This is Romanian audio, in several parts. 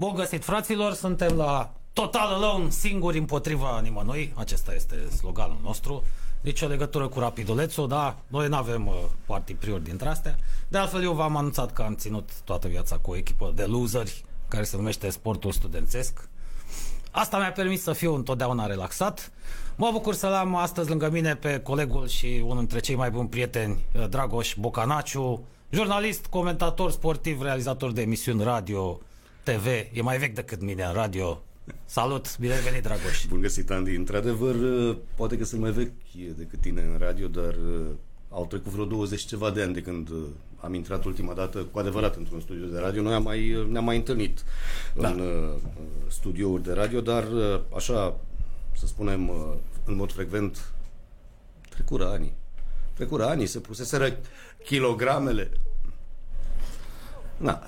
Bun găsit, fraților, suntem la Total Alone, singuri împotriva nimănui. Acesta este sloganul nostru. Nici o legătură cu Rapidulețul, da, noi nu avem uh, partii priori dintre astea. De altfel, eu v-am anunțat că am ținut toată viața cu o echipă de loseri, care se numește Sportul Studențesc. Asta mi-a permis să fiu întotdeauna relaxat. Mă bucur să-l am astăzi lângă mine pe colegul și unul dintre cei mai buni prieteni, uh, Dragoș Bocanaciu, jurnalist, comentator sportiv, realizator de emisiuni radio, TV, e mai vechi decât mine în radio. Salut, bine ai venit, Dragoș. Bun găsit, Andy. Într-adevăr, poate că sunt mai vechi decât tine în radio, dar uh, au trecut vreo 20 ceva de ani de când uh, am intrat ultima dată cu adevărat într-un studio de radio. Noi am mai, uh, ne-am mai întâlnit da. în uh, studiouri de radio, dar așa, să spunem, în mod frecvent, trecură ani. Trecură ani, se puseseră kilogramele. Na,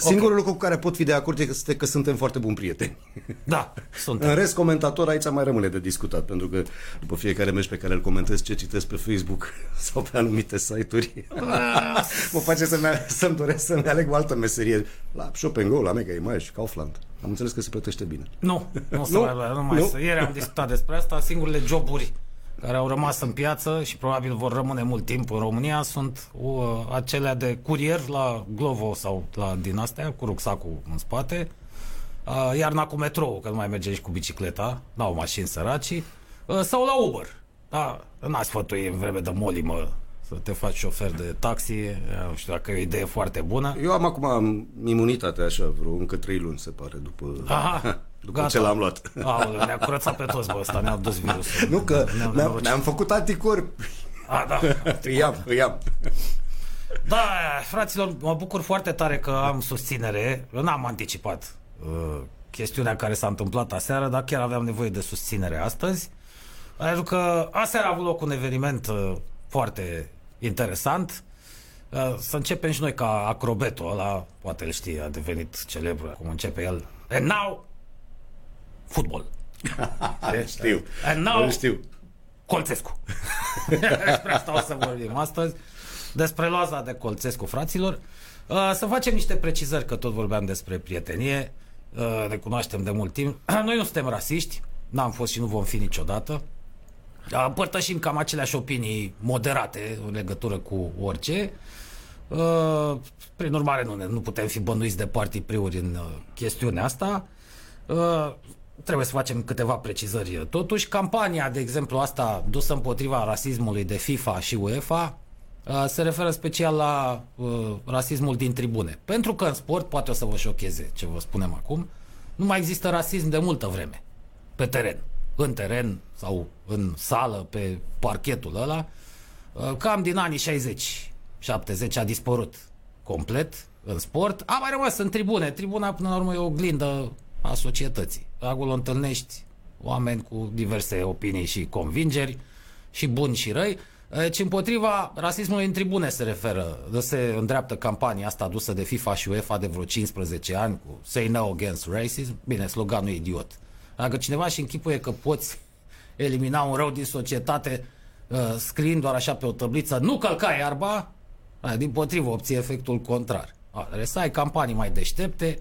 Singurul okay. lucru cu care pot fi de acord este că suntem foarte buni prieteni. Da, suntem. În rest, comentator aici mai rămâne de discutat, pentru că după fiecare meci pe care îl comentez, ce citesc pe Facebook sau pe anumite site-uri, mă face să-mi, să-mi doresc să-mi aleg o altă meserie. La Shop Go, la Mega Image, Kaufland. Am înțeles că se plătește bine. Nu, nu, nu, mai, nu mai nu? Să. Ieri am discutat despre asta, singurele joburi care au rămas în piață și probabil vor rămâne mult timp în România sunt uh, acelea de curier la Glovo sau la din astea, cu rucsacul în spate, uh, iarna cu metrou, că nu mai merge și cu bicicleta, n-au mașini săraci, uh, sau la Uber. Da, n-ați sfătui în vreme de molimă să te faci șofer de taxi, nu știu dacă e o idee foarte bună. Eu am acum imunitate așa, vreo încă trei luni se pare, după... Aha. După Gata. ce l-am luat. Aoleu, ne-a curățat pe toți, bă, ăsta, ne-a dus virusul. Nu, că ne-am, ne-am, ne-am făcut anticorpi. A, da. îi am, îi am. Da, fraților, mă bucur foarte tare că am susținere. Eu n-am anticipat uh, chestiunea care s-a întâmplat aseară, dar chiar aveam nevoie de susținere astăzi. Pentru că aseară a avut loc un eveniment uh, foarte interesant. Uh, să începem și noi ca acrobetul ăla, poate îl știi, a devenit celebru, cum începe el. And now, fotbal. știu. And now, știu. Colțescu. despre asta o să vorbim astăzi. Despre loaza de Colțescu, fraților. Uh, să facem niște precizări, că tot vorbeam despre prietenie. Uh, ne cunoaștem de mult timp. Noi nu suntem rasiști. N-am fost și nu vom fi niciodată. Împărtășim cam aceleași opinii moderate în legătură cu orice. Uh, prin urmare, nu, nu putem fi bănuiți de partii priuri în chestiunea asta. Trebuie să facem câteva precizări. Totuși, campania, de exemplu, asta dusă împotriva rasismului de FIFA și UEFA uh, se referă special la uh, rasismul din tribune. Pentru că în sport, poate o să vă șocheze ce vă spunem acum, nu mai există rasism de multă vreme pe teren. În teren sau în sală, pe parchetul ăla. Uh, cam din anii 60, 70 a dispărut complet în sport. A mai rămas în tribune. Tribuna, până la urmă, e o oglindă a societății. Acolo întâlnești oameni cu diverse opinii și convingeri, și buni și răi, deci împotriva rasismului în tribune se referă, se îndreaptă campania asta adusă de FIFA și UEFA de vreo 15 ani cu Say No Against Racism. Bine, sloganul e idiot. Dacă cineva și închipuie că poți elimina un rău din societate uh, scriind doar așa pe o tabliță, nu călca iarba, din potrivă obții efectul contrar. Trebuie să ai campanii mai deștepte,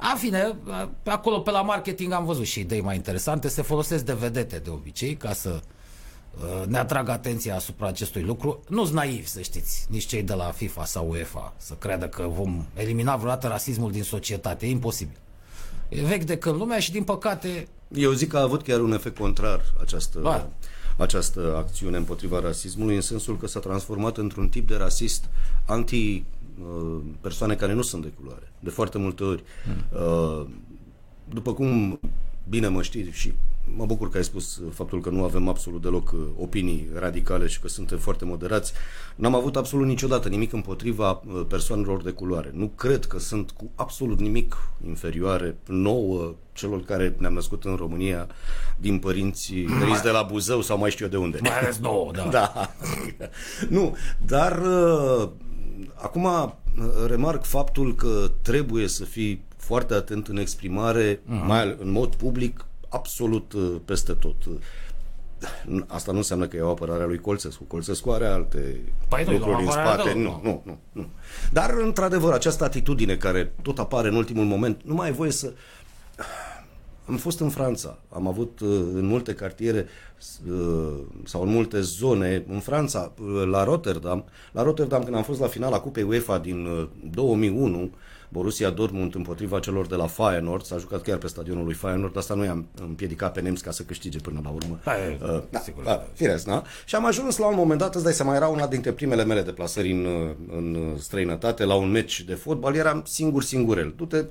a, fine, acolo pe la marketing am văzut și idei mai interesante. Se folosesc de vedete de obicei ca să uh, ne atrag atenția asupra acestui lucru. Nu-s naivi, să știți, nici cei de la FIFA sau UEFA să creadă că vom elimina vreodată rasismul din societate. E imposibil. E vechi de când lumea și din păcate... Eu zic că a avut chiar un efect contrar această, ba. această acțiune împotriva rasismului, în sensul că s-a transformat într-un tip de rasist anti Uh, persoane care nu sunt de culoare, de foarte multe ori. Mm. După cum bine mă știi și mă bucur că ai spus faptul că nu avem absolut deloc uh, opinii radicale și că suntem foarte moderați. N-am avut absolut niciodată nimic împotriva persoanelor de culoare. Nu cred că sunt cu absolut nimic inferioare nouă celor care ne-am născut în România din părinți mai... de la Buzău sau mai știu eu de unde. Mai ales nouă, da. da. nu, dar Acum uh, remarc faptul că trebuie să fii foarte atent în exprimare, uh-huh. mai în mod public, absolut uh, peste tot. Asta nu înseamnă că e o apărare a lui Colțescu. Colțescu are alte păi lucruri în spate. Nu, nu, nu, nu. Dar, într-adevăr, această atitudine care tot apare în ultimul moment, nu mai ai voie să... Am fost în Franța, am avut uh, în multe cartiere uh, sau în multe zone în Franța, uh, la Rotterdam. La Rotterdam, când am fost la finala Cupei UEFA din 2001, Borussia Dortmund împotriva celor de la Feyenoord, s-a jucat chiar pe stadionul lui Feyenoord, asta nu i-am împiedicat pe nemți ca să câștige până la urmă. Da, uh, da, sigur. Da, firesc, da? Și am ajuns la un moment dat, îți dai seama, era una dintre primele mele deplasări în, în străinătate, la un meci de fotbal, eram singur, singurel. Du-te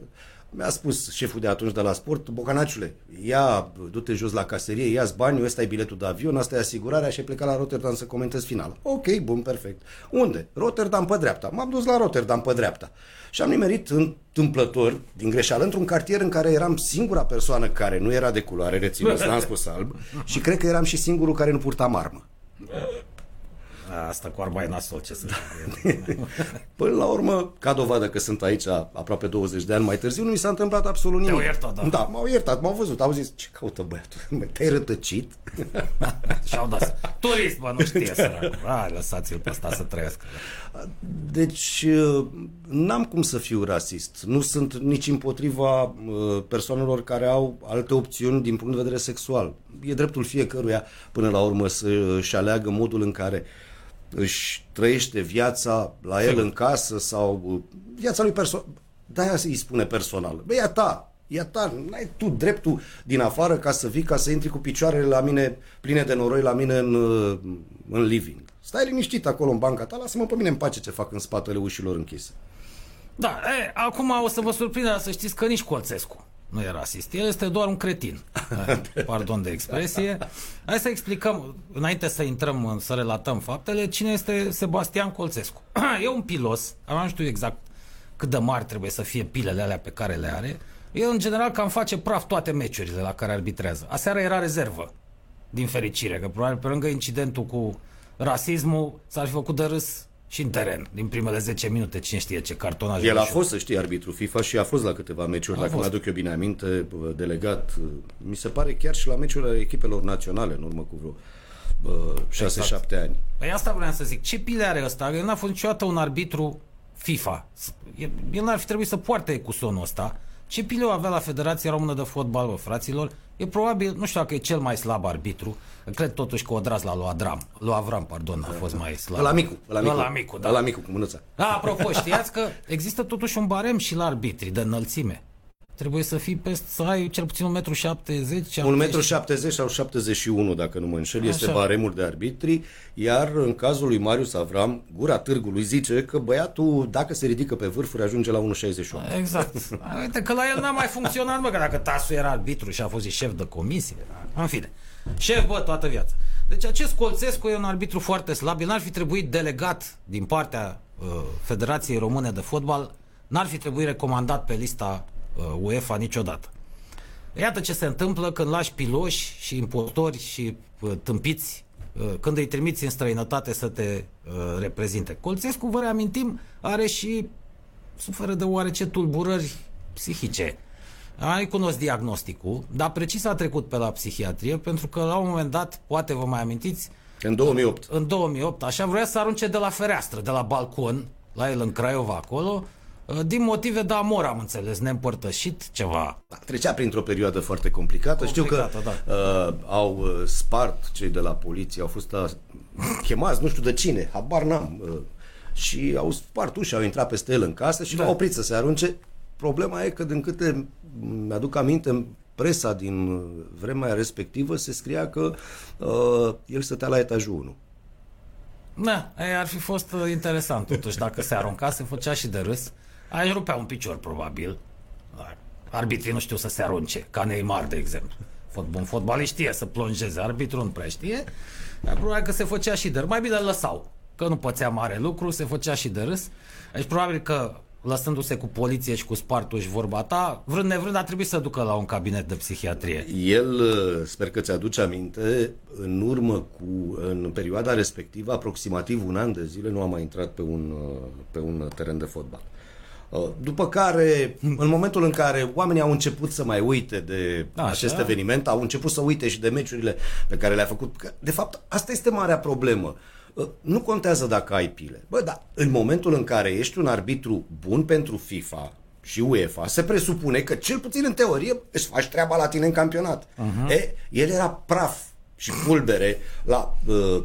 mi-a spus șeful de atunci de la sport, Bocanaciule, ia, du-te jos la caserie, ia-ți banii, ăsta e biletul de avion, asta e asigurarea și ai plecat la Rotterdam să comentez final. Ok, bun, perfect. Unde? Rotterdam pe dreapta. M-am dus la Rotterdam pe dreapta. Și am nimerit întâmplător, din greșeală, într-un cartier în care eram singura persoană care nu era de culoare, rețineți, n-am spus alb, și cred că eram și singurul care nu purta marmă. Asta cu arba e nasol, ce să Până la urmă, ca dovadă că sunt aici aproape 20 de ani mai târziu, nu mi s-a întâmplat absolut nimic. Te-au iertat, da. Da, m-au iertat, m-au văzut, au zis, ce caută băiatul? Te-ai rătăcit? Și-au dat. Turist, bă, nu știe săracul. Hai, lăsați-l pe ăsta să trăiască. Deci, n-am cum să fiu rasist. Nu sunt nici împotriva uh, persoanelor care au alte opțiuni din punct de vedere sexual. E dreptul fiecăruia, până la urmă, să-și aleagă modul în care își trăiește viața la el în casă sau uh, viața lui personal. De-aia îi spune personal. Băi, e a ta, e a ta, n-ai tu dreptul din afară ca să vii, ca să intri cu picioarele la mine, pline de noroi la mine în, uh, în living. Stai liniștit acolo în banca ta, lasă-mă pe mine în pace ce fac în spatele ușilor închise. Da, e, acum o să vă surprindă să știți că nici Colțescu nu e rasist. El este doar un cretin. Pardon de expresie. Hai să explicăm, înainte să intrăm, să relatăm faptele, cine este Sebastian Colțescu. e un pilos, nu știu exact cât de mari trebuie să fie pilele alea pe care le are. El, în general, cam face praf toate meciurile la care arbitrează. Aseară era rezervă, din fericire, că probabil pe lângă incidentul cu rasismul s-ar fi făcut de râs și în teren, din primele 10 minute, cine știe ce cartonaj. El a fost, să știi, arbitru FIFA și a fost la câteva meciuri, a dacă mă aduc eu bine aminte, delegat, mi se pare chiar și la meciurile echipelor naționale, în urmă cu vreo 6-7 exact. ani. Păi asta vreau să zic. Ce pile are ăsta? El n-a fost niciodată un arbitru FIFA. El n-ar fi trebuit să poarte cu sonul ăsta. Ce pile o avea la Federația Română de Fotbal, bă, fraților? E probabil, nu știu dacă e cel mai slab arbitru, cred totuși că Odraz la lui Adram, lui Avram, pardon, a fost mai slab. La micu, la micu, la micu, da. La micu cu mânuța. Da, apropo, știați că există totuși un barem și la arbitri de înălțime. Trebuie să fii peste, să ai cel puțin 1,70 m. 1,70 m sau 71, dacă nu mă înșel, Așa. este baremul de arbitri, iar în cazul lui Marius Avram, gura târgului zice că băiatul, dacă se ridică pe vârfuri, ajunge la 1,68. Exact. Uite că la el n-a mai funcționat, mă, că dacă Tasu era arbitru și a fost și șef de comisie, în fine. Șef, bă, toată viața. Deci acest Colțescu e un arbitru foarte slab, el n-ar fi trebuit delegat din partea uh, Federației Române de Fotbal, n-ar fi trebuit recomandat pe lista Uh, UEFA niciodată. Iată ce se întâmplă când lași piloși și impostori și uh, tâmpiți uh, când îi trimiți în străinătate să te reprezinte. Colțescu, vă reamintim, are și suferă de oarece tulburări psihice. Ai cunosc diagnosticul, dar precis a trecut pe la psihiatrie, pentru că la un moment dat, poate vă mai amintiți, în 2008. În 2008, așa, vrea să arunce de la fereastră, de la balcon, la el în Craiova acolo, Uh, din motive de amor, am înțeles, neîmpărtășit ceva. Da, trecea printr-o perioadă foarte complicată. complicată Știu că da. uh, au uh, spart cei de la poliție, au fost uh, chemați, nu știu de cine, habar n-am. Uh, și au spart ușa, au intrat peste el în casă și da. l-au oprit să se arunce. Problema e că, din câte mi-aduc aminte, în presa din uh, vremea respectivă se scria că uh, el stătea la etajul 1. Da, ar fi fost interesant totuși dacă se arunca, se făcea și de râs. Ai rupea un picior, probabil. Arbitrii nu știu să se arunce, ca Neymar, de exemplu. Un fotbalist știe să plonjeze, arbitru nu prea știe. Dar probabil că se făcea și de râs. Mai bine îl lăsau, că nu pățea mare lucru, se făcea și de râs. Deci probabil că lăsându-se cu poliție și cu spartul și vorba ta, vrând nevrând a trebuit să ducă la un cabinet de psihiatrie. El, sper că ți-aduce aminte, în urmă cu, în perioada respectivă, aproximativ un an de zile, nu a mai intrat pe un, pe un teren de fotbal Uh, după care, în momentul în care oamenii au început să mai uite de Așa. acest eveniment, au început să uite și de meciurile pe care le-a făcut. Că, de fapt, asta este marea problemă. Uh, nu contează dacă ai pile. Bă, dar în momentul în care ești un arbitru bun pentru FIFA și UEFA, se presupune că, cel puțin în teorie, îți faci treaba la tine în campionat. Uh-huh. E, el era praf și pulbere la uh,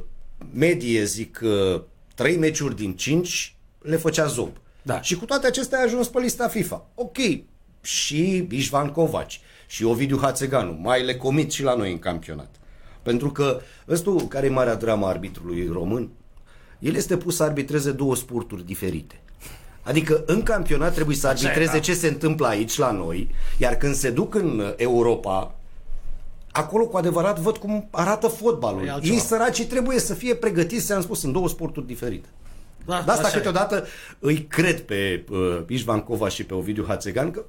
medie, zic, uh, trei meciuri din cinci le făcea zob. Da. Și cu toate acestea a ajuns pe lista FIFA. Ok, și Ișvan Covaci și Ovidiu Hațeganu mai le comit și la noi în campionat. Pentru că ăsta care e marea drama arbitrului român? El este pus să arbitreze două sporturi diferite. Adică în campionat trebuie să arbitreze da. ce se întâmplă aici la noi, iar când se duc în Europa, acolo cu adevărat văd cum arată fotbalul. Ei săracii trebuie să fie pregătiți, am spus, în două sporturi diferite. Da, de asta câteodată e. îi cred pe uh, Ișvan Cova și pe Ovidiu Hațegan că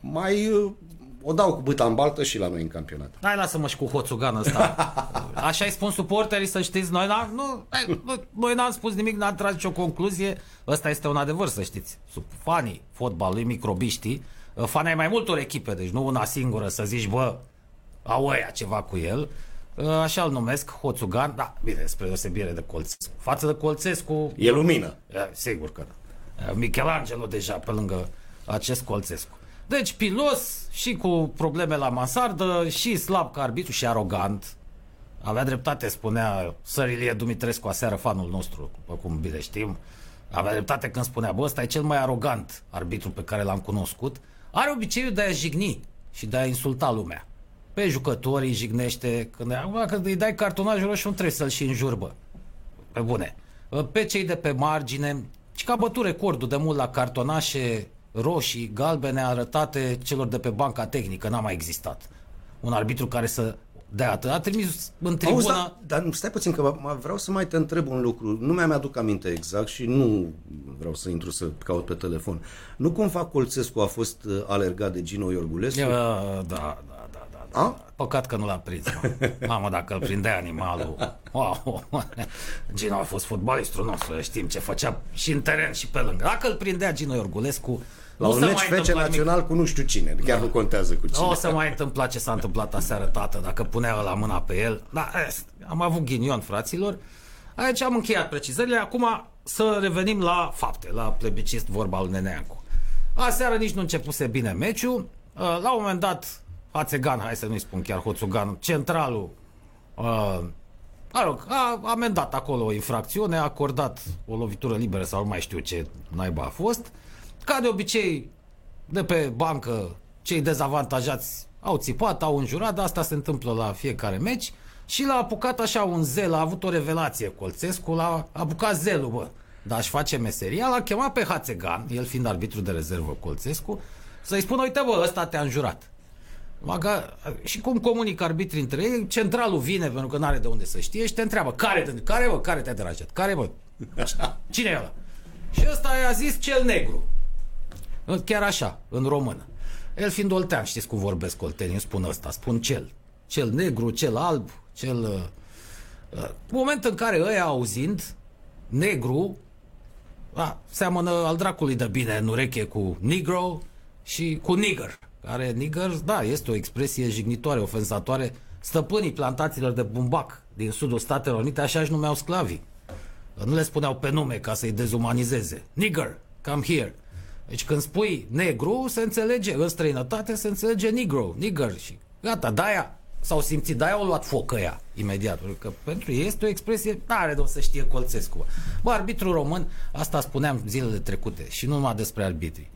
mai uh, o dau cu băta în baltă și la noi în campionat. Hai, lasă-mă și cu hoțugan ăsta. Așa ai spus suporterii, să știți, noi, n-am, nu, nu, noi n-am spus nimic, n-am tras nicio concluzie. Ăsta este un adevăr, să știți. Sub fanii fotbalului, microbiștii, uh, fanii ai mai multor echipe, deci nu una singură să zici, bă, au ăia ceva cu el. Uh, așa îl numesc, Hoțugan, da, bine, spre deosebire de Colțescu. Față de Colțescu... E lumină. E, sigur că da. Michelangelo deja pe lângă acest Colțescu. Deci pilos și cu probleme la mansardă și slab ca arbitru și arogant. Avea dreptate, spunea Sărilie Dumitrescu aseară, fanul nostru, după cum bine știm. Avea dreptate când spunea, bă, ăsta e cel mai arogant arbitru pe care l-am cunoscut. Are obiceiul de a jigni și de a insulta lumea. Pe jucători îi jignește, când, când îi dai cartonajul roșu, nu trebuie să-l și înjurbă. Pe bune. Pe cei de pe margine, și că a bătut recordul de mult la cartonașe roșii, galbene arătate celor de pe banca tehnică, n-a mai existat. Un arbitru care să dea atât. A trimis în tribună... Auzi, da, dar stai puțin că vreau să mai te întreb un lucru. Nu mi-am aduc aminte exact și nu vreau să intru să caut pe telefon. Nu cumva Colțescu a fost uh, alergat de Gino Iorgulescu? Da, da, da. A? Păcat că nu l-a prins. Mă. Mamă, dacă îl prindea animalul. Wow. Gino a fost fotbalistul nostru, știm ce făcea și în teren și pe lângă. Dacă îl prindea Gino Iorgulescu, la un meci fece național nimic. cu nu știu cine, chiar da. nu contează cu cine. O să mai întâmpla ce s-a întâmplat aseară, tată, dacă punea la mâna pe el. Da, am avut ghinion, fraților. Aici am încheiat precizările. Acum să revenim la fapte, la plebiscit vorba lui Neneancu. Aseară nici nu începuse bine meciul. La un moment dat Hațegan, hai să nu-i spun chiar Hoțugan, centralul, uh, rog, a amendat acolo o infracțiune, a acordat o lovitură liberă sau nu mai știu ce naiba a fost. Ca de obicei, de pe bancă, cei dezavantajați au țipat, au înjurat, dar asta se întâmplă la fiecare meci și l-a apucat așa un zel, a avut o revelație Colțescu, l-a apucat zelul, bă. Dar aș face meseria, l-a chemat pe Hațegan, el fiind arbitru de rezervă Colțescu, să-i spună, uite bă, ăsta te-a înjurat. Maga, și cum comunică arbitrii între ei, centralul vine pentru că nu are de unde să știe și te întreabă, care, te, care, bă, care te-a deranjat? Care, bă? Cine e ăla? Și ăsta i-a zis cel negru. Chiar așa, în română. El fiind oltean, știți cum vorbesc oltenii, nu spun ăsta, spun cel. Cel negru, cel alb, cel... Uh, uh moment în care ăia auzind, negru, a, seamănă al dracului de bine în ureche cu negro și cu nigger care nigger, da, este o expresie jignitoare, ofensatoare. Stăpânii plantațiilor de bumbac din sudul Statelor Unite așa își numeau sclavii. Nu le spuneau pe nume ca să-i dezumanizeze. Nigger, come here. Deci când spui negru, se înțelege, în străinătate se înțelege negro, nigger și gata, de-aia s-au simțit, de-aia au luat foc ăia imediat, pentru că pentru ei este o expresie tare de o să știe Colțescu. Bă, arbitru român, asta spuneam zilele trecute și nu numai despre arbitrii.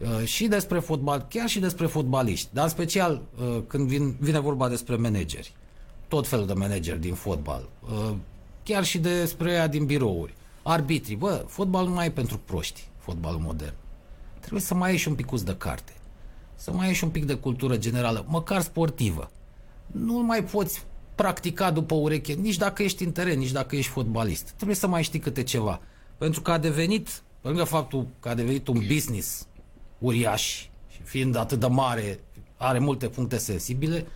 Uh, și despre fotbal, chiar și despre fotbaliști, dar în special uh, când vin, vine vorba despre manageri, tot felul de manageri din fotbal, uh, chiar și despre ea din birouri, arbitri, bă, fotbal nu mai e pentru proști, fotbalul modern. Trebuie să mai ieși un picuț de carte, să mai ieși un pic de cultură generală, măcar sportivă. Nu mai poți practica după ureche, nici dacă ești în teren, nici dacă ești fotbalist. Trebuie să mai știi câte ceva. Pentru că a devenit, pe lângă faptul că a devenit un business uriaș și fiind atât de mare, are multe puncte sensibile,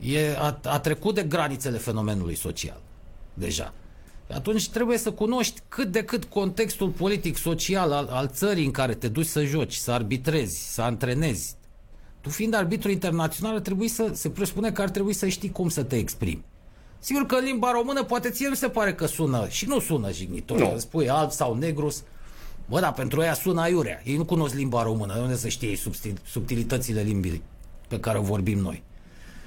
e, a, a trecut de granițele fenomenului social. Deja. Atunci trebuie să cunoști cât de cât contextul politic, social al, al țării în care te duci să joci, să arbitrezi, să antrenezi. Tu fiind arbitru internațional, trebuie să se presupune că ar trebui să știi cum să te exprimi. Sigur că în limba română poate ție nu se pare că sună și nu sună jignitor. Nu. Spui alb sau negrus. Bă, dar pentru ea sună aiurea. Ei nu cunosc limba română. De unde să știe subtilitățile limbii pe care o vorbim noi.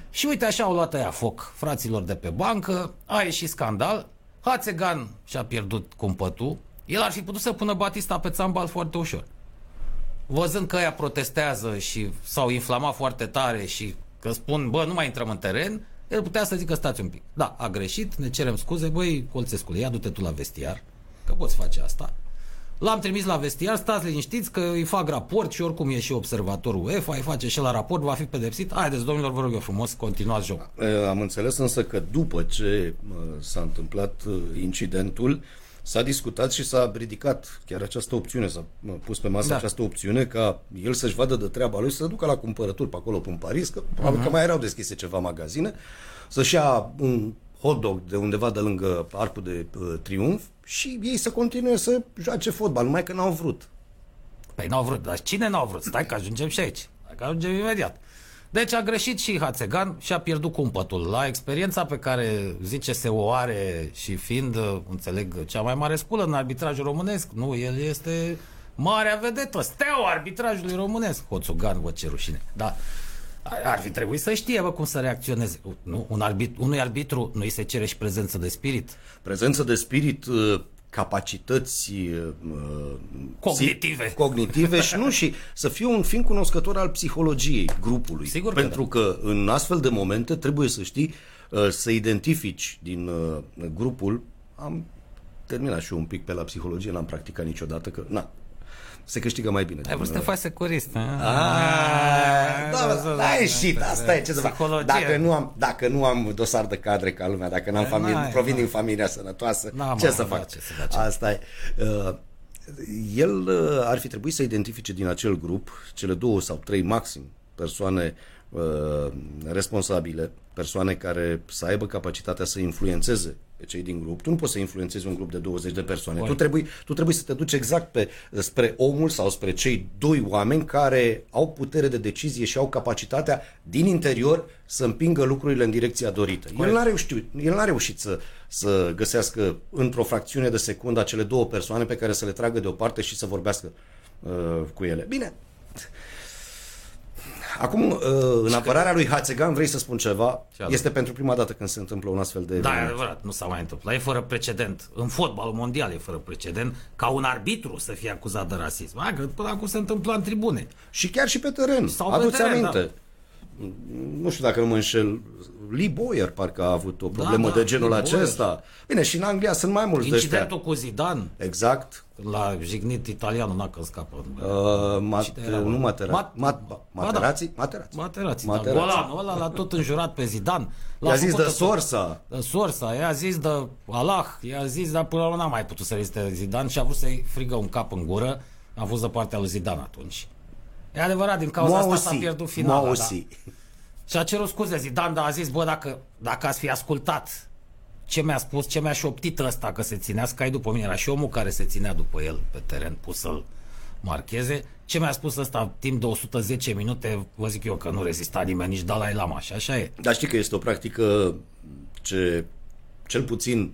Și uite așa au luat aia foc fraților de pe bancă, a ieșit scandal, Hațegan și-a pierdut cumpătul, el ar fi putut să pună Batista pe țambal foarte ușor. Văzând că ea protestează și s-au inflamat foarte tare și că spun, bă, nu mai intrăm în teren, el putea să zică, stați un pic. Da, a greșit, ne cerem scuze, băi, Colțescule, ia du-te tu la vestiar, că poți face asta. L-am trimis la vestiar, stați liniștiți că îi fac raport și oricum e și observatorul UEFA, îi face și la raport, va fi pedepsit. Haideți, domnilor, vă rog eu frumos, continuați joc. Am înțeles însă că după ce s-a întâmplat uh, incidentul, s-a discutat și s-a ridicat chiar această opțiune, s-a pus pe masă da. această opțiune ca el să-și vadă de treaba lui, să ducă la cumpărături pe acolo, în Paris, că probabil uh-huh. că mai erau deschise ceva magazine, să-și ia un hot dog de undeva de lângă Arcul de uh, Triunf și ei să continue să joace fotbal, numai că n-au vrut. Păi n-au vrut, dar cine n-au vrut? Stai că ajungem și aici. Stai că ajungem imediat. Deci a greșit și Hațegan și a pierdut cumpătul. La experiența pe care zice se o are și fiind, înțeleg, cea mai mare sculă în arbitrajul românesc, nu, el este marea vedetă, steaua arbitrajului românesc. Hoțugan, vă ce rușine. Da. Ar fi trebuit să știe bă, cum să reacționeze. Nu, un arbit, unui arbitru nu îi se cere și prezență de spirit. Prezență de spirit, uh, capacități uh, cognitive. cognitive și nu și să fie un fiind cunoscător al psihologiei grupului. Sigur Pentru că, da. că în astfel de momente trebuie să știi uh, să identifici din grupul am terminat și eu un pic pe la psihologie, n-am practicat niciodată, că na, se câștigă mai bine. Ai vrut să te faci securist. Ah, da, da, ieșit, asta e ce să fac. Dacă nu, am, dacă nu am dosar de cadre ca lumea, dacă n-am familie, provin din familia sănătoasă, ce să fac? Asta e. Uh, el uh, ar fi trebuit să identifice din acel grup cele două sau trei maxim persoane uh, responsabile, persoane care să aibă capacitatea să influențeze pe cei din grup. Tu nu poți să influențezi un grup de 20 de persoane. Tu trebuie, tu trebuie să te duci exact pe, spre omul sau spre cei doi oameni care au putere de decizie și au capacitatea din interior să împingă lucrurile în direcția dorită. Corect. El n-a reușit, el n-a reușit să, să găsească într-o fracțiune de secundă acele două persoane pe care să le tragă deoparte și să vorbească uh, cu ele. Bine, Acum, uh, în apărarea lui Hațegan, vrei să spun ceva? Este pentru prima dată când se întâmplă un astfel de Da, e adevărat, nu s-a mai întâmplat. E fără precedent. În fotbalul mondial e fără precedent ca un arbitru să fie acuzat de rasism. Hai, că până acum se întâmplă în tribune. Și chiar și pe teren. Sau Aduți pe teren, aminte. Da nu știu dacă nu mă înșel, Lee Boyer parcă a avut o da, problemă da, da, de genul Lee acesta. Boyer. Bine, și în Anglia sunt mai mulți Incidentul cu Zidane. Exact. La jignit italianul, n-a că scapă. Uh, mat, nu Matera, mat, mat, ba, Materații? Materații. Materații, da. Golan, ăla l-a tot înjurat pe Zidane. I-a zis de Sorsa. De Sorsa, i-a zis de Allah, i-a zis, dar până la urmă n-a mai putut să reziste Zidane și a vrut să-i frigă un cap în gură. A fost de partea lui Zidane atunci. E adevărat, din cauza Moausi. asta s-a pierdut finala. Da. Și a cerut scuze Zidane, dar a zis, bă, dacă, dacă ați fi ascultat ce mi-a spus, ce mi-a șoptit ăsta că se ținea Sky după mine, era și omul care se ținea după el pe teren, pus să-l marcheze, ce mi-a spus ăsta timp de 110 minute, vă zic eu că nu rezista nimeni, nici Dalai Lama și așa e. Dar știi că este o practică ce cel puțin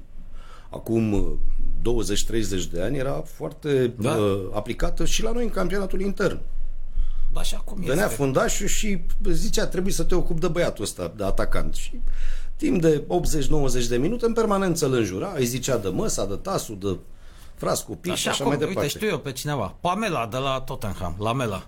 acum 20-30 de ani era foarte da? uh, aplicată și la noi în campionatul intern. Așa cum Venea este. fundașul și zicea trebuie să te ocupi de băiatul ăsta, de atacant. Și timp de 80-90 de minute în permanență îl înjura, îi zicea de măsa, de tasul, de fras cu pic și așa cum, mai departe. Uite, știu eu pe cineva. Pamela de la Tottenham, la Mela.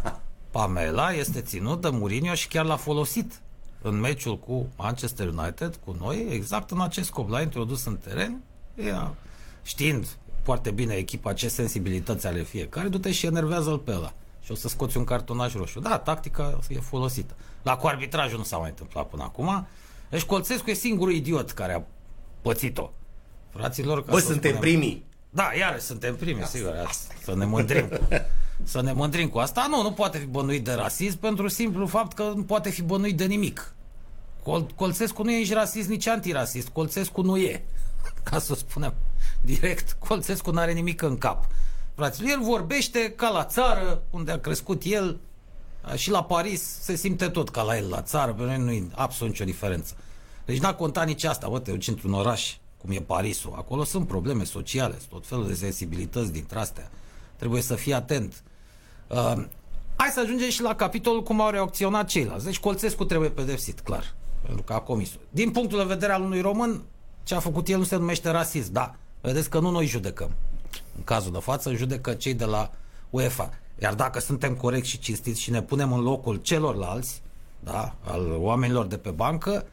Pamela este ținut de Mourinho și chiar l-a folosit în meciul cu Manchester United, cu noi, exact în acest scop. L-a introdus în teren, ea, știind foarte bine echipa ce sensibilități ale fiecare, du-te și enervează-l pe ăla și o să scoți un cartonaj roșu. Da, tactica e folosită. La cu arbitrajul nu s-a mai întâmplat până acum. Deci Colțescu e singurul idiot care a pățit-o. Fraților, ca Bă, suntem spunem... primii. Da, iar suntem primii, da. sigur. Să ne mândrim. să ne mândrim cu asta. Nu, nu poate fi bănuit de rasism pentru simplu fapt că nu poate fi bănuit de nimic. Col- Colțescu nu e nici rasist, nici antirasist. Colțescu nu e. ca să spunem direct, Colțescu nu are nimic în cap. Fraților, el vorbește ca la țară, unde a crescut el, și la Paris se simte tot ca la el la țară, pentru noi nu e absolut nicio diferență. Deci n-a contat nici asta, bă, te duci într-un oraș, cum e Parisul, acolo sunt probleme sociale, tot felul de sensibilități dintre astea. Trebuie să fii atent. Uh, hai să ajungem și la capitolul cum au reacționat ceilalți. Deci Colțescu trebuie pedepsit, clar, pentru că a comis Din punctul de vedere al unui român, ce a făcut el nu se numește rasism, da. Vedeți că nu noi judecăm. În cazul de față, judecă cei de la UEFA. Iar dacă suntem corecți și cinstiți și ne punem în locul celorlalți, da, al oamenilor de pe bancă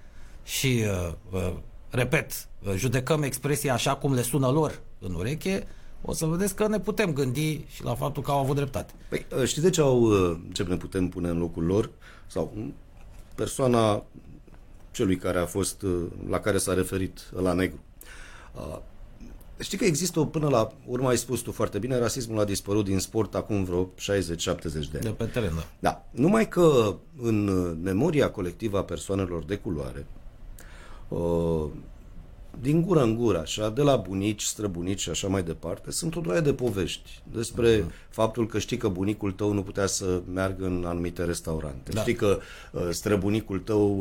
și, uh, uh, repet, uh, judecăm expresia așa cum le sună lor în ureche, o să vedeți că ne putem gândi și la faptul că au avut dreptate. Păi, uh, știți de ce, au, uh, ce ne putem pune în locul lor? Sau persoana celui care a fost, uh, la care s-a referit la negru. Știi că există o, până la urmă ai spus tu foarte bine, rasismul a dispărut din sport acum vreo 60-70 de ani. De pe teren, da. Da. Numai că în memoria colectivă a persoanelor de culoare, din gură în gură, așa, de la bunici, străbunici și așa mai departe, sunt o droaie de povești despre uh-huh. faptul că știi că bunicul tău nu putea să meargă în anumite restaurante. Da. Știi că uh, străbunicul tău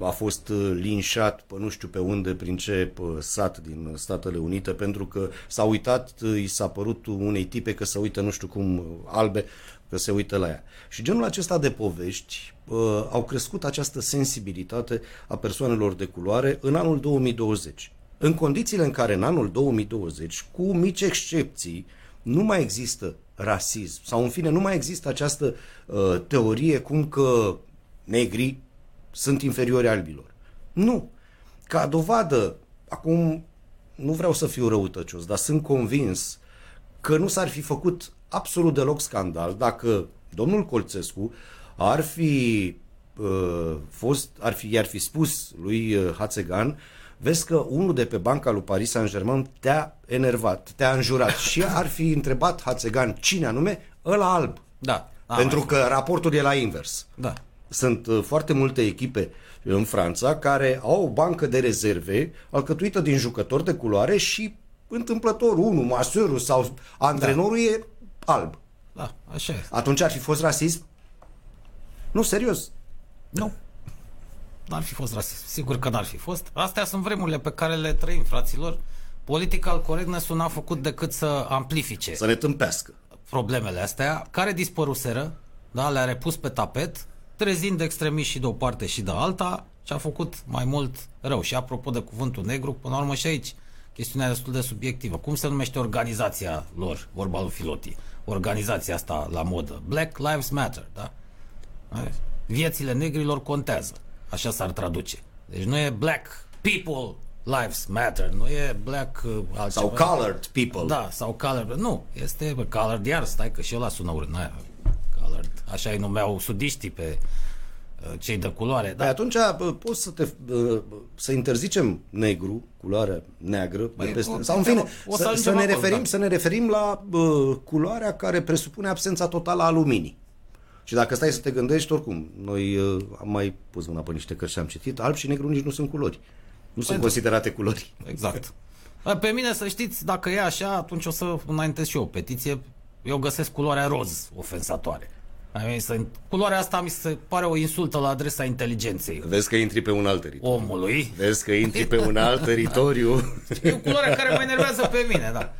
uh, a fost uh, linșat pe nu știu pe unde, prin ce uh, sat din Statele Unite, pentru că s-a uitat, uh, i s-a părut unei tipe că se uită nu știu cum uh, albe, că se uită la ea. Și genul acesta de povești uh, au crescut această sensibilitate a persoanelor de culoare în anul 2020. În condițiile în care în anul 2020, cu mici excepții, nu mai există rasism sau în fine nu mai există această uh, teorie cum că negrii sunt inferiori albilor. Nu. Ca dovadă, acum nu vreau să fiu răutăcios, dar sunt convins că nu s-ar fi făcut absolut deloc scandal dacă domnul Colțescu ar fi uh, fost, ar fi, ar fi spus lui uh, Hațegan, vezi că unul de pe banca lui Paris Saint-Germain te-a enervat, te-a înjurat și ar fi întrebat Hațegan cine anume, ăla alb. Da. A, Pentru că fi. raportul e la invers. Da. Sunt uh, foarte multe echipe în Franța care au o bancă de rezerve alcătuită din jucători de culoare și întâmplător, unul, masurul sau antrenorul da. e alb. Da, așa e. Atunci ar fi fost rasism? Nu, serios. Nu. N-ar fi fost rasism. Sigur că n-ar fi fost. Astea sunt vremurile pe care le trăim, fraților. Political correctness n-a făcut decât să amplifice. Să ne tâmpească. Problemele astea, care dispăruseră, da, le-a repus pe tapet, trezind extremiști și de o parte și de alta, și a făcut mai mult rău. Și apropo de cuvântul negru, până la urmă și aici, chestiunea destul de subiectivă. Cum se numește organizația lor, vorba lui Filoti? Organizația asta la modă. Black Lives Matter, da? Viețile negrilor contează. Așa s-ar traduce. Deci nu e Black People Lives Matter, nu e black uh, altceva. Sau colored people. Da, sau colored. Nu, este bă, colored iar, stai că și ăla sună urât. Colored. Așa îi numeau sudiștii pe uh, cei de culoare. Da. Păi atunci poți să te să interzicem negru, culoarea neagră, păi, peste, o, sau în fine, o, o să, să, ne referim, da. să ne referim la uh, culoarea care presupune absența totală a luminii. Și dacă stai să te gândești, oricum, noi uh, am mai pus mâna pe niște cărți și am citit, alb și negru nici nu sunt culori. Nu sunt considerate culori. Exact. Pe mine, să știți, dacă e așa, atunci o să înaintez și eu o petiție. Eu găsesc culoarea roz ofensatoare. Culoarea asta mi se pare o insultă la adresa inteligenței. Vezi că intri pe un alt teritoriu. Omului. Vezi că intri pe un alt teritoriu. E o culoare care mă enervează pe mine, da.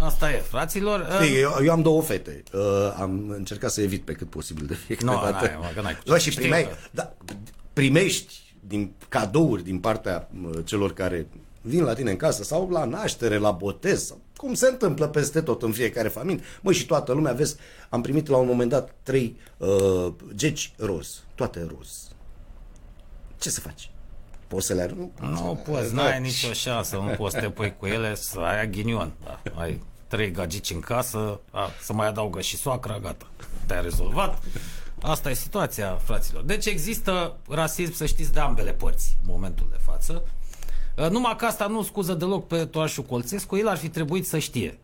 Asta e, fraților. Știi, eu, eu am două fete. Uh, am încercat să evit pe cât posibil de fiecare no, dată. N-ai, mă, n-ai și primeai, da, primești din cadouri din partea uh, celor care vin la tine în casă sau la naștere, la botez, sau cum se întâmplă peste tot în fiecare familie. Măi, și toată lumea, vezi, am primit la un moment dat trei uh, geci roz, toate roz. Ce să faci? Poți să le arunci? Nu, nu poți, n-ai nicio șansă, nu poți să te pui cu ele, să ai ghinion. Da, ai trei gagici în casă, a, să mai adaugă și soacra, gata, te-ai rezolvat. Asta e situația, fraților. Deci există rasism, să știți, de ambele părți în momentul de față. Numai că asta nu scuză deloc pe Toașu Colțescu, el ar fi trebuit să știe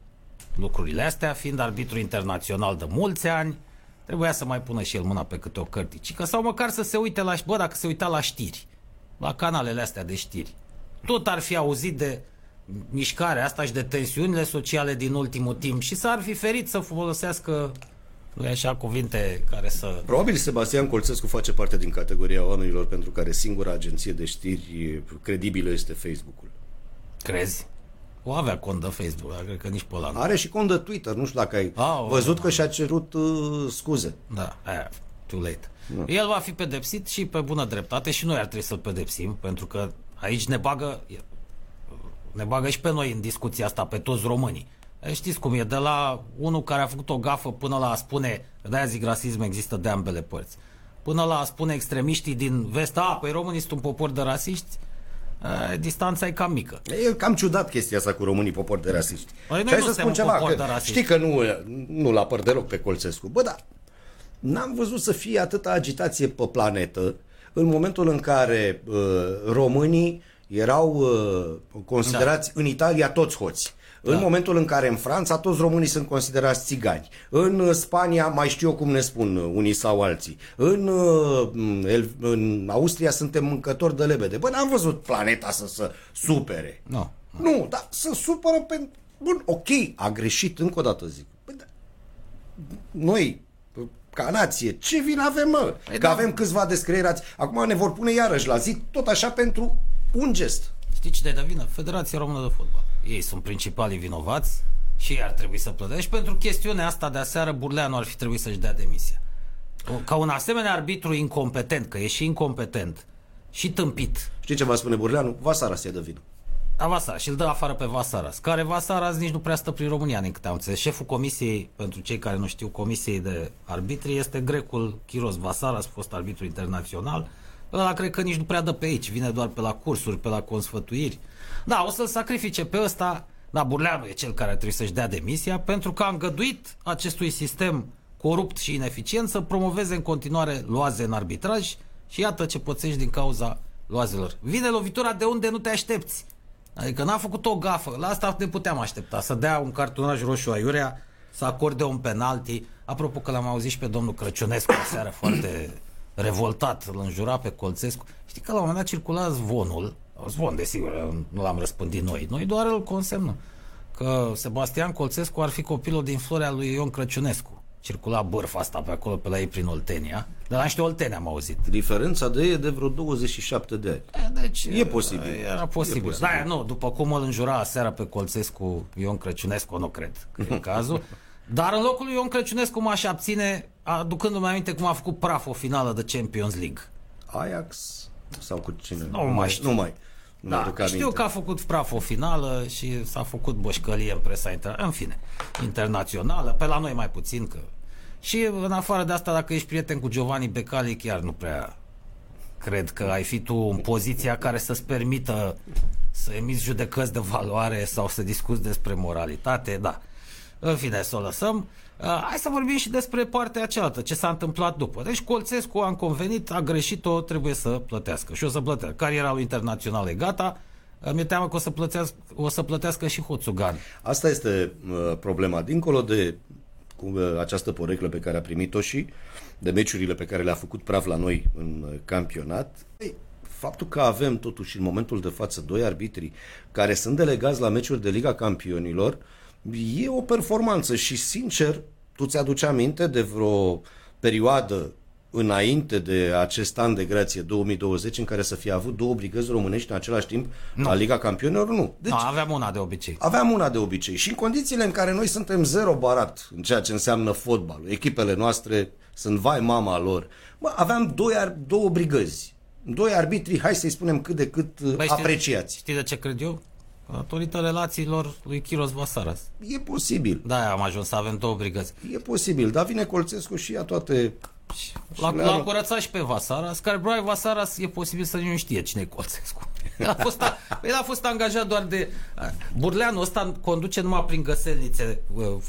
lucrurile astea, fiind arbitru internațional de mulți ani, trebuia să mai pună și el mâna pe câte o cărticică sau măcar să se uite la, bă, dacă se uita la știri, la canalele astea de știri. Tot ar fi auzit de mișcarea asta și de tensiunile sociale din ultimul timp și s-ar fi ferit să folosească nu e așa cuvinte care să... Probabil Sebastian Colțescu face parte din categoria oamenilor pentru care singura agenție de știri credibilă este Facebook-ul. Crezi? O avea cont de Facebook, dar cred că nici pe ăla Are și cont de Twitter, nu știu dacă ai A, văzut o, că și-a cerut uh, scuze. Da, aia, too late. Da. El va fi pedepsit și pe bună dreptate și noi ar trebui să-l pedepsim, pentru că aici ne bagă, ne bagă și pe noi în discuția asta, pe toți românii. Știți cum e, de la unul care a făcut o gafă până la a spune, de-aia zic rasism există de ambele părți, până la a spune extremiștii din vest, a, păi românii sunt un popor de rasiști, distanța e cam mică. E cam ciudat chestia asta cu românii popor de rasiști. Păi noi nu să spun ceva, că știi că nu, nu l apăr deloc pe Colțescu. Bă, da, n-am văzut să fie atâta agitație pe planetă în momentul în care uh, românii erau uh, considerați da. în Italia toți hoți. Da. În momentul în care în Franța toți românii sunt considerați țigani. În Spania mai știu eu cum ne spun unii sau alții. În, uh, în Austria suntem mâncători de lebede. Bă, n-am văzut planeta să se supere. No. Nu, dar să supără pe... Bun, ok, a greșit, încă o dată zic. Bă, da, noi, ca nație, ce vin avem, mă? E păi că da. avem câțiva descreierați. Acum ne vor pune iarăși la zi, tot așa pentru un gest. Știi cine de vină? Federația Română de Fotbal. Ei sunt principalii vinovați și ei ar trebui să plătească. Și pentru chestiunea asta de aseară, Burleanu ar fi trebuit să-și dea demisia. Ca un asemenea arbitru incompetent, că e și incompetent și tâmpit. Știi ce va spune Burleanu? Vasaras e de vină. A Vasaras și îl dă afară pe Vasaras, care Vasaras nici nu prea stă prin România, din câte am înțeles. Șeful comisiei, pentru cei care nu știu, comisiei de arbitri este grecul Chiros Vasaras, fost arbitru internațional. Ăla cred că nici nu prea dă pe aici, vine doar pe la cursuri, pe la consfătuiri. Da, o să-l sacrifice pe ăsta, dar Burleanu e cel care trebuie să-și dea demisia, pentru că a îngăduit acestui sistem corupt și ineficient să promoveze în continuare loaze în arbitraj și iată ce pățești din cauza loazelor. Vine lovitura de unde nu te aștepți. Adică n-a făcut o gafă. La asta ne puteam aștepta. Să dea un cartonaj roșu aiurea, să acorde un penalti. Apropo că l-am auzit și pe domnul Crăciunescu o seară foarte revoltat, îl înjura pe Colțescu. Știi că la un moment dat circula zvonul, zvon desigur, nu l-am răspândit noi, noi doar îl consemnăm, că Sebastian Colțescu ar fi copilul din florea lui Ion Crăciunescu. Circula bârfa asta pe acolo, pe la ei prin Oltenia. De la niște Olteni am auzit. Diferența de e de vreo 27 de ani. E, deci, e posibil. Era posibil. E posibil. Da, nu, după cum îl înjura seara pe Colțescu Ion Crăciunescu, nu cred că e cazul. Dar în locul lui Ion Crăciunescu m-aș abține, aducându-mi aminte cum a făcut praf o finală de Champions League. Ajax sau cu cine? Nu mai știu. Nu mai. Nu da, știu aminte. că a făcut praf o finală și s-a făcut boșcălie în presa inter... în fine, internațională, pe la noi mai puțin că... Și în afară de asta, dacă ești prieten cu Giovanni Becali, chiar nu prea cred că ai fi tu în poziția care să-ți permită să emiți judecăți de valoare sau să discuți despre moralitate, da. În fine, să o lăsăm. Uh, hai să vorbim și despre partea cealaltă, ce s-a întâmplat după. Deci Colțescu am convenit, a greșit-o, trebuie să plătească. Și o să plătească. Cariera lui internațional e gata. Uh, mi-e teamă că o să plătească, o să plătească și Hoțugan. Asta este uh, problema. Dincolo de cu uh, această poreclă pe care a primit-o și de meciurile pe care le-a făcut praf la noi în uh, campionat, ei, faptul că avem totuși în momentul de față doi arbitri care sunt delegați la meciuri de Liga Campionilor, uh, e o performanță și, sincer, tu ți-aduci aminte de vreo perioadă înainte de acest an de grație 2020 în care să fie avut două brigăzi românești în același timp nu. la Liga Campionilor? Nu. Deci, no, aveam una de obicei. Aveam una de obicei și în condițiile în care noi suntem zero barat în ceea ce înseamnă fotbalul, echipele noastre sunt vai mama lor, bă, aveam doi, două brigăzi, doi arbitri, hai să-i spunem cât de cât Băi, apreciați. Știi de ce cred eu? Datorită relațiilor lui Chiros Vasaras. E posibil. Da, am ajuns să avem două brigăzi. E posibil, dar vine Colțescu și ia toate... L-a, l-a curățat și pe Vasaras, care probabil Vasaras e posibil să nu știe cine e Colțescu. El a fost, a, el a fost angajat doar de... Burleanul ăsta conduce numai prin găselnițe,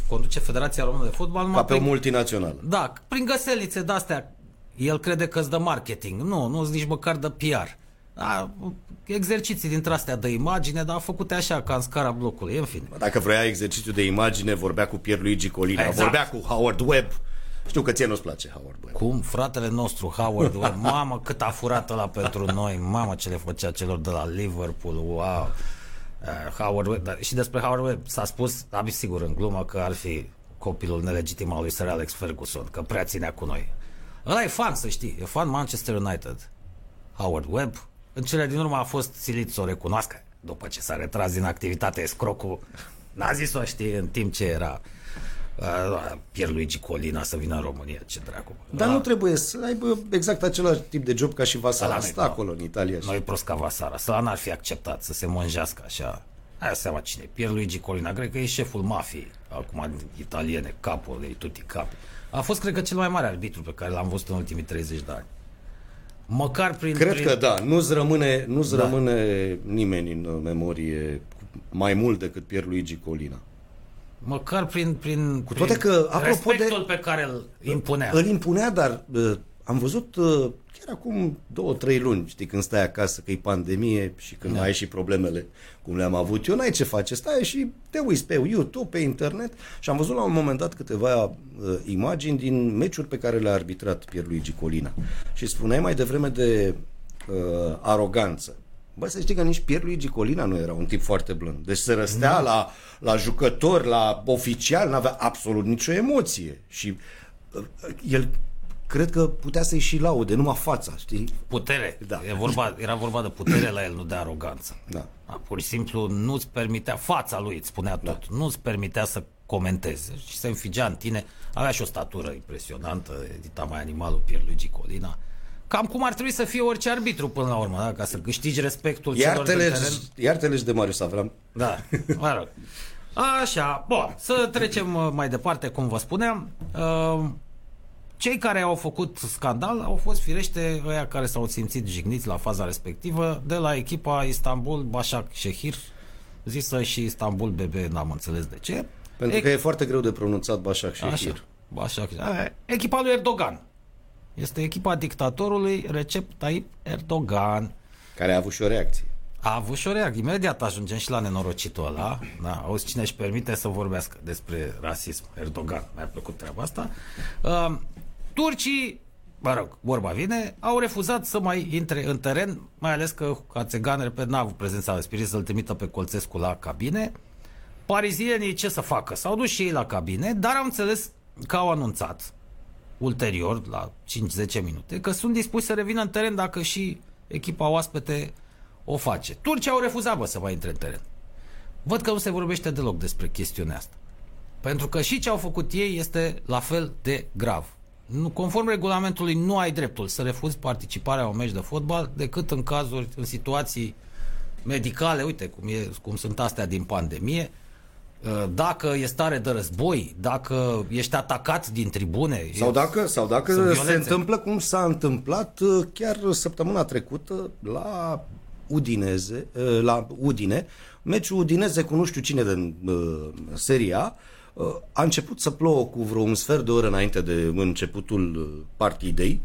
conduce Federația Română de Fotbal numai Ca pe prin, o multinațională. Da, prin găselnițe de-astea. El crede că-ți dă marketing. Nu, nu nici măcar de PR. A, exerciții dintre astea de imagine, dar făcute așa, ca în scara blocului, în fine. Dacă vrea exercițiu de imagine, vorbea cu Pierluigi Colina, exact. vorbea cu Howard Webb. Știu că ție nu-ți place Howard Webb. Cum? Fratele nostru, Howard Webb. Mamă, cât a furat la pentru noi. Mamă, ce le făcea celor de la Liverpool. Wow! Uh, Howard Webb, dar și despre Howard Webb s-a spus, am sigur în glumă, că ar fi copilul nelegitim al lui Sir Alex Ferguson, că prea ținea cu noi. Ăla e fan, să știi, e fan Manchester United. Howard Webb, în cele din urmă a fost silit să o recunoască, după ce s-a retras din activitate scrocul, n-a zis-o, știi, în timp ce era uh, Pierluigi Colina să vină în România, ce dracu. Dar nu trebuie să aibă exact același tip de job ca și Vasara. Asta acolo în Italia. Nu e prost ca Vasara. Să n-ar fi acceptat să se mânjească așa. Aia seama cine. Pierluigi Colina, cred că e șeful mafiei, acum italiene, capul de tutti capi. A fost, cred că, cel mai mare arbitru pe care l-am văzut în ultimii 30 de ani. Măcar prin... Cred prin... că da, nu-ți rămâne, nu-ți da. rămâne nimeni în memorie mai mult decât Pierluigi Colina. Măcar prin, prin, Cu toate prin că, apropo respectul de, pe care îl impunea. Îl impunea, dar uh, am văzut uh, chiar acum două, trei luni, știi, când stai acasă că e pandemie și când da. ai și problemele cum le-am avut eu, n-ai ce face, stai și te uiți pe YouTube, pe internet și am văzut la un moment dat câteva uh, imagini din meciuri pe care le-a arbitrat Pierluigi Colina. Și spuneai mai devreme de uh, aroganță. Bă, să știi că nici Pierluigi Colina nu era un tip foarte blând. Deci se răstea la, la jucători, la oficial, n-avea absolut nicio emoție. Și uh, el cred că putea să-i și laude, numai fața, știi? Putere. Da. E vorba, era vorba de putere la el, nu de aroganță. Da. A, pur și simplu nu-ți permitea, fața lui îți spunea tot, da. nu-ți permitea să comenteze și se înfigea în tine. Avea și o statură impresionantă, edita mai animalul Pierluigi Colina. Cam cum ar trebui să fie orice arbitru până la urmă, da? ca să câștigi respectul celor de teren. Iar-te de Marius Avram. Da, mă rog. Așa, bun, să trecem uh, mai departe, cum vă spuneam. Uh, cei care au făcut scandal au fost firește ăia care s-au simțit jigniți la faza respectivă de la echipa Istanbul Başak Shehir, zisă și Istanbul BB, n-am înțeles de ce. Pentru e... că e foarte greu de pronunțat Başak Shehir. Așa, Başak Echipa lui Erdogan. Este echipa dictatorului Recep Tayyip Erdogan. Care a avut și o reacție. A avut și o reacție. Imediat ajungem și la nenorocitul ăla. Da, auzi cine își permite să vorbească despre rasism. Erdogan. Mi-a plăcut treaba asta. Uh, turcii, mă rog, vorba vine, au refuzat să mai intre în teren, mai ales că Hațegan, repet, n-a avut prezența de spirit să-l trimită pe Colțescu la cabine. Parizienii ce să facă? S-au dus și ei la cabine, dar au înțeles că au anunțat ulterior, la 5-10 minute, că sunt dispuși să revină în teren dacă și echipa oaspete o face. Turcia au refuzat, bă, să mai intre în teren. Văd că nu se vorbește deloc despre chestiunea asta. Pentru că și ce au făcut ei este la fel de grav. Nu, conform regulamentului, nu ai dreptul să refuzi participarea la un meci de fotbal decât în cazuri, în situații medicale, uite cum, e, cum sunt astea din pandemie, Uh, dacă e stare de război, dacă ești atacat din tribune. Sau dacă, sau dacă se întâmplă cum s-a întâmplat uh, chiar săptămâna trecută la Udineze, uh, la Udine, meciul Udineze cu nu știu cine din uh, seria, uh, a început să plouă cu vreo un sfert de oră înainte de începutul partidei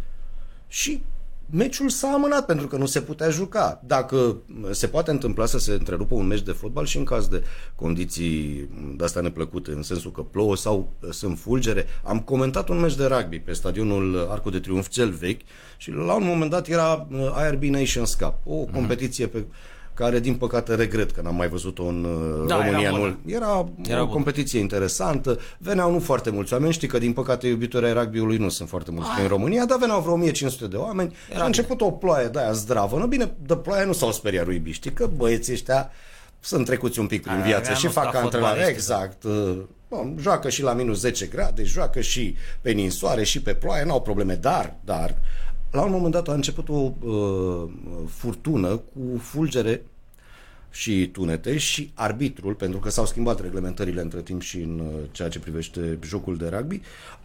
și meciul s-a amânat pentru că nu se putea juca. Dacă se poate întâmpla să se întrerupă un meci de fotbal și în caz de condiții de asta neplăcute, în sensul că plouă sau sunt fulgere, am comentat un meci de rugby pe stadionul Arco de Triunf cel vechi și la un moment dat era IRB Nations Cup, o mhm. competiție pe care din păcate regret că n-am mai văzut-o în uh, da, România. Era, nu, era, era o competiție interesantă, veneau nu foarte mulți oameni, știi că din păcate iubitorii ai rugby-ului nu sunt foarte mulți în România, dar veneau vreo 1500 de oameni era și a început bine. o ploaie de aia zdravă. Nu bine, de ploaie nu s-au speriat ruibiștii, că băieții ăștia sunt trecuți un pic prin a, viață și fac antrenare. Exact. Uh, bun, joacă și la minus 10 grade, joacă și pe ninsoare și pe ploaie, n-au probleme, dar, dar la un moment dat a început o uh, furtună cu fulgere și tunete și arbitrul, pentru că s-au schimbat reglementările între timp și în uh, ceea ce privește jocul de rugby,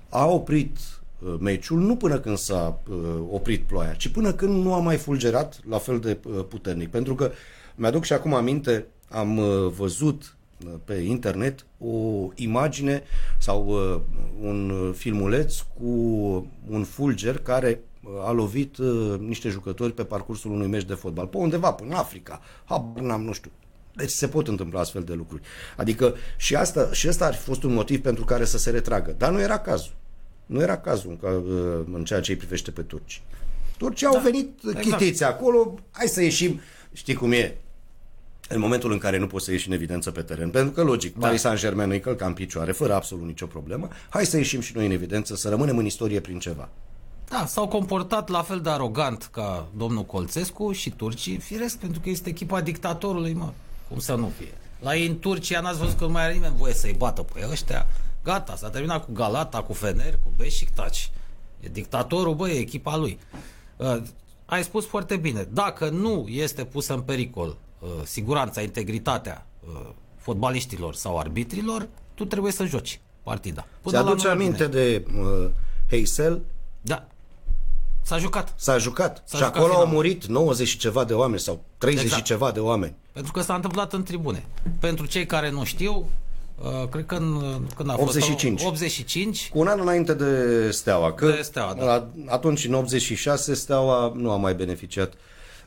a oprit uh, meciul nu până când s-a uh, oprit ploaia, ci până când nu a mai fulgerat la fel de uh, puternic. Pentru că mi-aduc și acum aminte, am uh, văzut uh, pe internet o imagine sau uh, un filmuleț cu un fulger care a lovit uh, niște jucători pe parcursul unui meci de fotbal, pe undeva, până în Africa, habar n-am, nu știu. Deci se pot întâmpla astfel de lucruri. Adică și asta, și asta ar fi fost un motiv pentru care să se retragă. Dar nu era cazul. Nu era cazul în, uh, în ceea ce îi privește pe turci. Turcii da, au venit exact. chitiți acolo, hai să ieșim, știi cum e, în momentul în care nu poți să ieși în evidență pe teren, pentru că, logic, da. Paris Saint-Germain îi călca în picioare, fără absolut nicio problemă, hai să ieșim și noi în evidență, să rămânem în istorie prin ceva. Da, s-au comportat la fel de arogant ca domnul Colțescu și turcii, firesc, pentru că este echipa dictatorului, mă. Cum să nu fie? La ei în Turcia n-ați văzut că nu mai are nimeni voie să-i bată pe ăștia. Gata, s-a terminat cu Galata, cu Fener, cu Beşiktaş. E dictatorul, băi, e echipa lui. Uh, ai spus foarte bine. Dacă nu este pusă în pericol uh, siguranța, integritatea uh, fotbaliștilor sau arbitrilor, tu trebuie să joci partida. Până Ți-aduce aminte de uh, Heysel? Da. S-a jucat. S-a jucat. S-a și jucat acolo final. au murit 90 și ceva de oameni sau 30 exact. și ceva de oameni. Pentru că s-a întâmplat în tribune. Pentru cei care nu știu, Uh, cred că în, când a 85. fost 85. Cu un an înainte de Steaua. Că de Steaua, da. Atunci, în 86, Steaua nu a mai beneficiat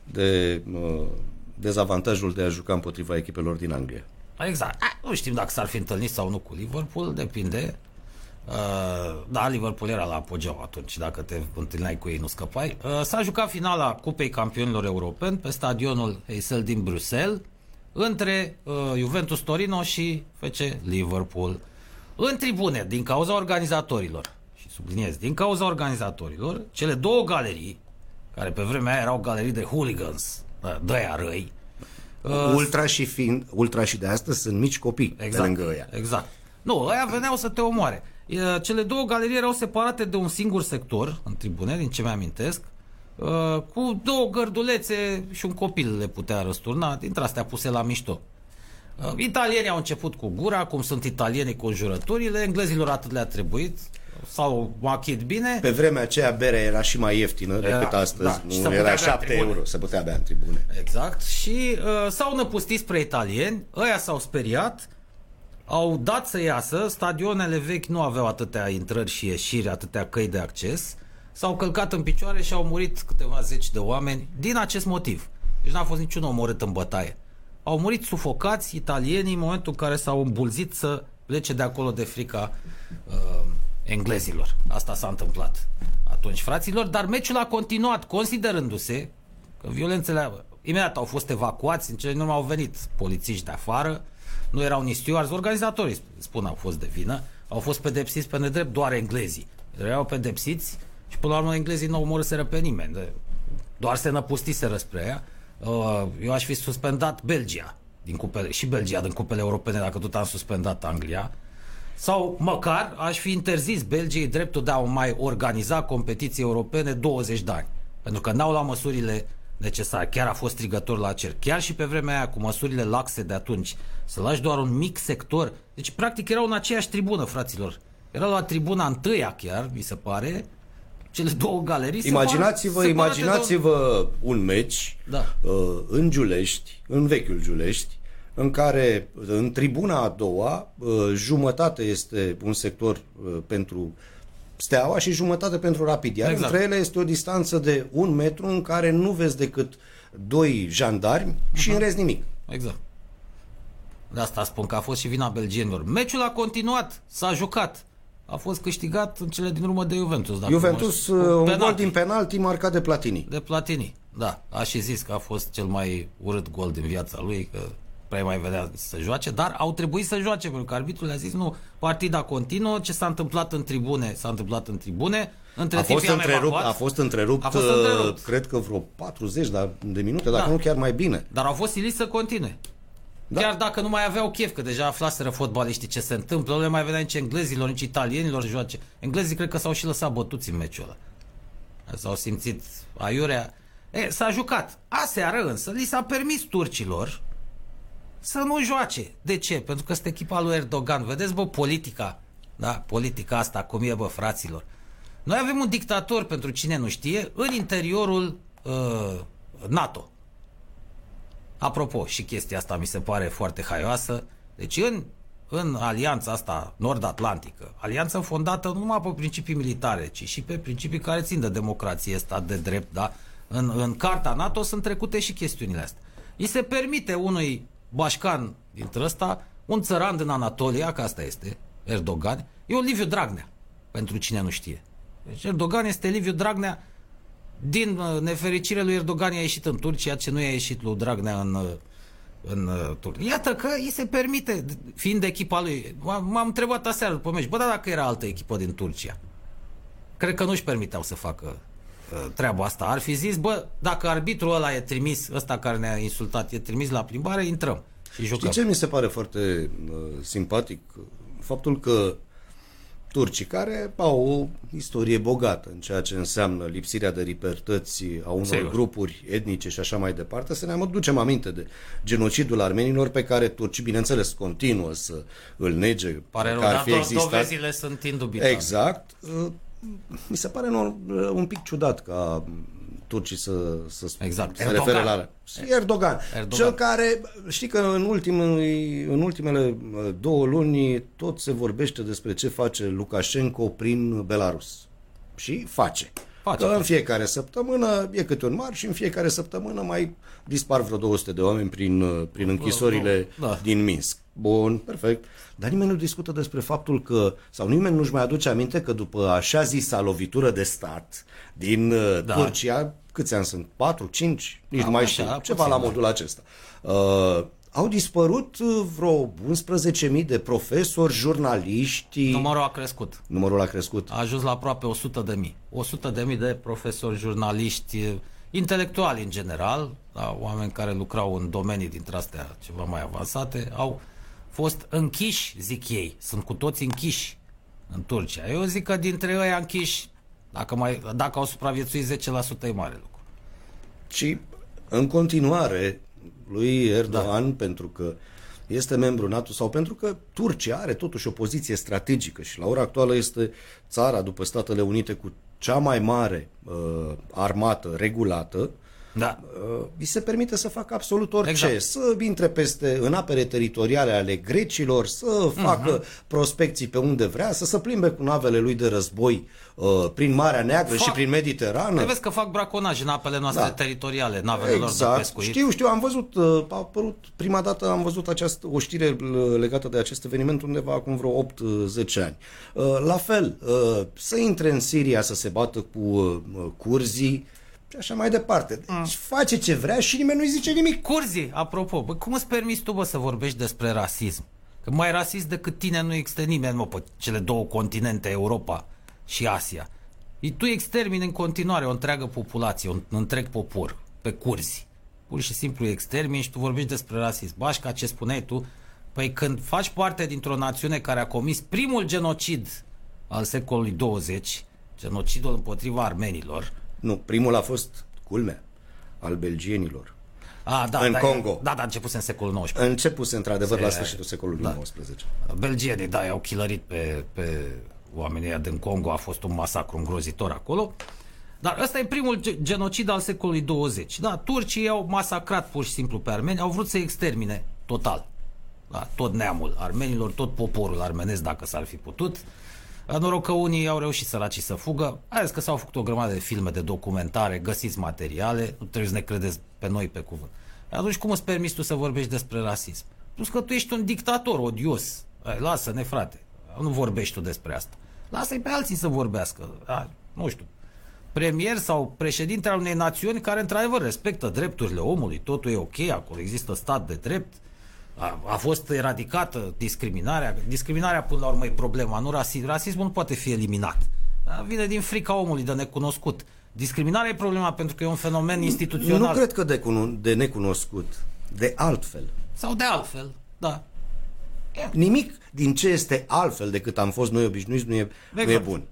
de uh, dezavantajul de a juca împotriva echipelor din Anglia. Exact. Nu știm dacă s-ar fi întâlnit sau nu cu Liverpool, depinde. Uh, da, Liverpool era la apogeu atunci, dacă te întâlneai cu ei nu scăpai. Uh, s-a jucat finala Cupei Campionilor Europeni pe stadionul Heysel din Bruxelles între uh, Juventus Torino și FC Liverpool. În tribune, din cauza organizatorilor, și subliniez, din cauza organizatorilor, cele două galerii, care pe vremea aia erau galerii de hooligans, de aia răi, uh, ultra și fiind, ultra și de astăzi sunt mici copii exact, de lângă ăia. Exact. Nu, ăia veneau să te omoare. Cele două galerii erau separate de un singur sector în tribune, din ce mi-amintesc, Uh, cu două gărdulețe și un copil le putea răsturna, dintre astea puse la mișto. Uh, italienii au început cu gura, cum sunt italienii cu jurăturile, englezilor atât le-a trebuit, sau machit bine. Pe vremea aceea berea era și mai ieftină decât astăzi. Da, nu era 7 euro, se putea bea în tribune. Exact. Și uh, s-au năpustit spre italieni, ăia s-au speriat, au dat să iasă, stadionele vechi nu aveau atâtea intrări și ieșiri, atâtea căi de acces, s-au călcat în picioare și au murit câteva zeci de oameni din acest motiv. Deci n-a fost niciun omorât în bătaie. Au murit sufocați italienii în momentul în care s-au îmbulzit să plece de acolo de frica uh, englezilor. Asta s-a întâmplat atunci, fraților, dar meciul a continuat, considerându-se că violențele imediat au fost evacuați, în cele din urmă au venit polițiști de afară, nu erau nici stewards, organizatorii spun au fost de vină, au fost pedepsiți pe nedrept doar englezii. Erau pedepsiți și până la urmă englezii nu omorâseră pe nimeni. Doar se năpustiseră spre ea. Uh, eu aș fi suspendat Belgia din cupele, și Belgia din cupele europene dacă tot am suspendat Anglia. Sau măcar aș fi interzis Belgiei dreptul de a mai organiza competiții europene 20 de ani. Pentru că n-au luat măsurile necesare. Chiar a fost strigător la cer. Chiar și pe vremea aia, cu măsurile laxe de atunci, să lași doar un mic sector. Deci, practic, erau în aceeași tribună, fraților. Erau la tribuna întâia chiar, mi se pare, cele două galerii Imaginați-vă, imaginați-vă un meci da. uh, în Giulești, în vechiul Giulești, în care în tribuna a doua uh, jumătate este un sector uh, pentru Steaua și jumătate pentru Rapid. Iar exact. între ele este o distanță de un metru în care nu vezi decât doi jandarmi uh-huh. și în rest nimic. Exact. De asta spun că a fost și vina belgienilor. Meciul a continuat, s-a jucat a fost câștigat în cele din urmă de Juventus. Dacă Juventus, uh, un penalti. gol din penalti marcat de Platini. De Platini, da. A și zis că a fost cel mai urât gol din viața lui, că prea mai vedea să joace, dar au trebuit să joace, pentru că arbitrul le-a zis, nu, partida continuă, ce s-a întâmplat în tribune, s-a întâmplat în tribune, între a fost, întrerupt, a fost întrerupt, a fost întrerupt, uh, cred că vreo 40 de minute, dacă da. nu chiar mai bine. Dar au fost siliți să continue. Da. Chiar dacă nu mai aveau chef, că deja aflaseră fotbaliștii ce se întâmplă, nu le mai vedea nici englezilor, nici italienilor joace. Englezii cred că s-au și lăsat bătuți în meciul ăla. S-au simțit aiurea. E, s-a jucat. Aseară însă li s-a permis turcilor să nu joace. De ce? Pentru că este echipa lui Erdogan. Vedeți, bă, politica. Da? Politica asta, cum e, bă, fraților. Noi avem un dictator, pentru cine nu știe, în interiorul uh, NATO. Apropo, și chestia asta mi se pare foarte haioasă. Deci în, în alianța asta nord-atlantică, alianță fondată nu numai pe principii militare, ci și pe principii care țin de democrație, stat de drept, da? În, în carta NATO sunt trecute și chestiunile astea. Îi se permite unui bașcan dintre ăsta, un țăran din Anatolia, că asta este, Erdogan, e Liviu Dragnea, pentru cine nu știe. Deci Erdogan este Liviu Dragnea din uh, nefericire lui Erdogan i-a ieșit în Turcia, ce nu i-a ieșit lui Dragnea în, uh, în uh, Turcia. Iată că îi se permite, fiind echipa lui. M-am întrebat aseară după meci, bă, da, dacă era altă echipă din Turcia, cred că nu-și permiteau să facă uh, treaba asta. Ar fi zis, bă, dacă arbitrul ăla e trimis, ăsta care ne-a insultat, e trimis la plimbare, intrăm și jucăm. Știi ce mi se pare foarte uh, simpatic? Faptul că turcii care au o istorie bogată în ceea ce înseamnă lipsirea de libertăți a unor Sigur. grupuri etnice și așa mai departe, să ne ducem aminte de genocidul armenilor pe care turcii, bineînțeles, continuă să îl nege. Pare rău, dar fi existat. dovezile sunt indubitabile. Exact. Mi se pare un, un pic ciudat ca turcii să, să exact. se refere la Erdogan. Erdogan. Cel care, știi că în, ultimele, în ultimele uh, două luni tot se vorbește despre ce face Lukashenko prin Belarus. Și face. Face, că în fiecare săptămână e câte un marș și în fiecare săptămână mai dispar vreo 200 de oameni prin, uh, prin închisorile da. din Minsk. Bun, perfect. Dar nimeni nu discută despre faptul că, sau nimeni nu-și mai aduce aminte că după așa zisa lovitură de stat din uh, da. Turcia, câți ani sunt? 4, 5? Nici Am nu mai știu. Ceva la modul acesta. Uh, au dispărut uh, vreo 11.000 de profesori, jurnaliști. Numărul a crescut. Numărul a crescut. A ajuns la aproape 100.000. 100.000 de profesori, jurnaliști, intelectuali în general, da, oameni care lucrau în domenii dintre astea ceva mai avansate, au fost închiși, zic ei. Sunt cu toți închiși în Turcia. Eu zic că dintre ei închiși, dacă, mai, dacă au supraviețuit 10% e mare lucru. Și în continuare lui Erdogan, da. pentru că este membru NATO sau pentru că Turcia are totuși o poziție strategică și la ora actuală este țara după Statele Unite cu cea mai mare uh, armată regulată da. îi se permite să facă absolut orice, exact. să intre peste în apere teritoriale ale grecilor, să facă uh-huh. prospecții pe unde vrea, să se plimbe cu navele lui de război uh, prin Marea Neagră fac, și prin Mediterană. Te vezi că fac braconaj în apele noastre da. teritoriale, navele exact. lor de pescuit. Știu, știu, am văzut, uh, a apărut prima dată am văzut această, o știre uh, legată de acest eveniment undeva acum vreo 8-10 ani. Uh, la fel, uh, să intre în Siria să se bată cu uh, curzii, și așa mai departe. Deci mm. face ce vrea și nimeni nu-i zice nimic. Curzi, apropo, bă, cum îți permiți tu, bă, să vorbești despre rasism? Că mai rasist decât tine nu există nimeni, mă, pe cele două continente, Europa și Asia. Și tu extermini în continuare o întreagă populație, un întreg popor, pe curzi. Pur și simplu extermini și tu vorbești despre rasism. Bașca, ce spuneai tu, păi când faci parte dintr-o națiune care a comis primul genocid al secolului 20, genocidul împotriva armenilor, nu, primul a fost, culmea, al belgienilor. A, da, în da, Congo. Da, da, începuse în secolul XIX. Începuse, într-adevăr, Se, la sfârșitul secolului da. XIX. Belgienii, da, i-au chilărit pe, pe oamenii din Congo, a fost un masacru îngrozitor acolo. Dar ăsta e primul genocid al secolului 20. Da, turcii au masacrat pur și simplu pe armeni, au vrut să extermine total. Da, tot neamul armenilor, tot poporul armenesc, dacă s-ar fi putut. Uh, Noroc că unii au reușit săracii să fugă. Azi că s-au făcut o grămadă de filme de documentare, găsiți materiale, nu trebuie să ne credeți pe noi pe cuvânt. Atunci cum îți permiți tu să vorbești despre rasism? Plus că tu ești un dictator odios. Hai, lasă-ne, frate. Nu vorbești tu despre asta. Lasă-i pe alții să vorbească. A, nu știu. Premier sau președinte al unei națiuni care într-adevăr respectă drepturile omului, totul e ok, acolo există stat de drept, a, a fost eradicată discriminarea. Discriminarea, până la urmă, e problema, nu rasism. Rasismul nu poate fi eliminat. Vine din frica omului de necunoscut. Discriminarea e problema pentru că e un fenomen instituțional. Nu cred că de, cuno- de necunoscut, de altfel. Sau de altfel, da. Nimic din ce este altfel decât am fost noi obișnuiți nu e, nu e bun.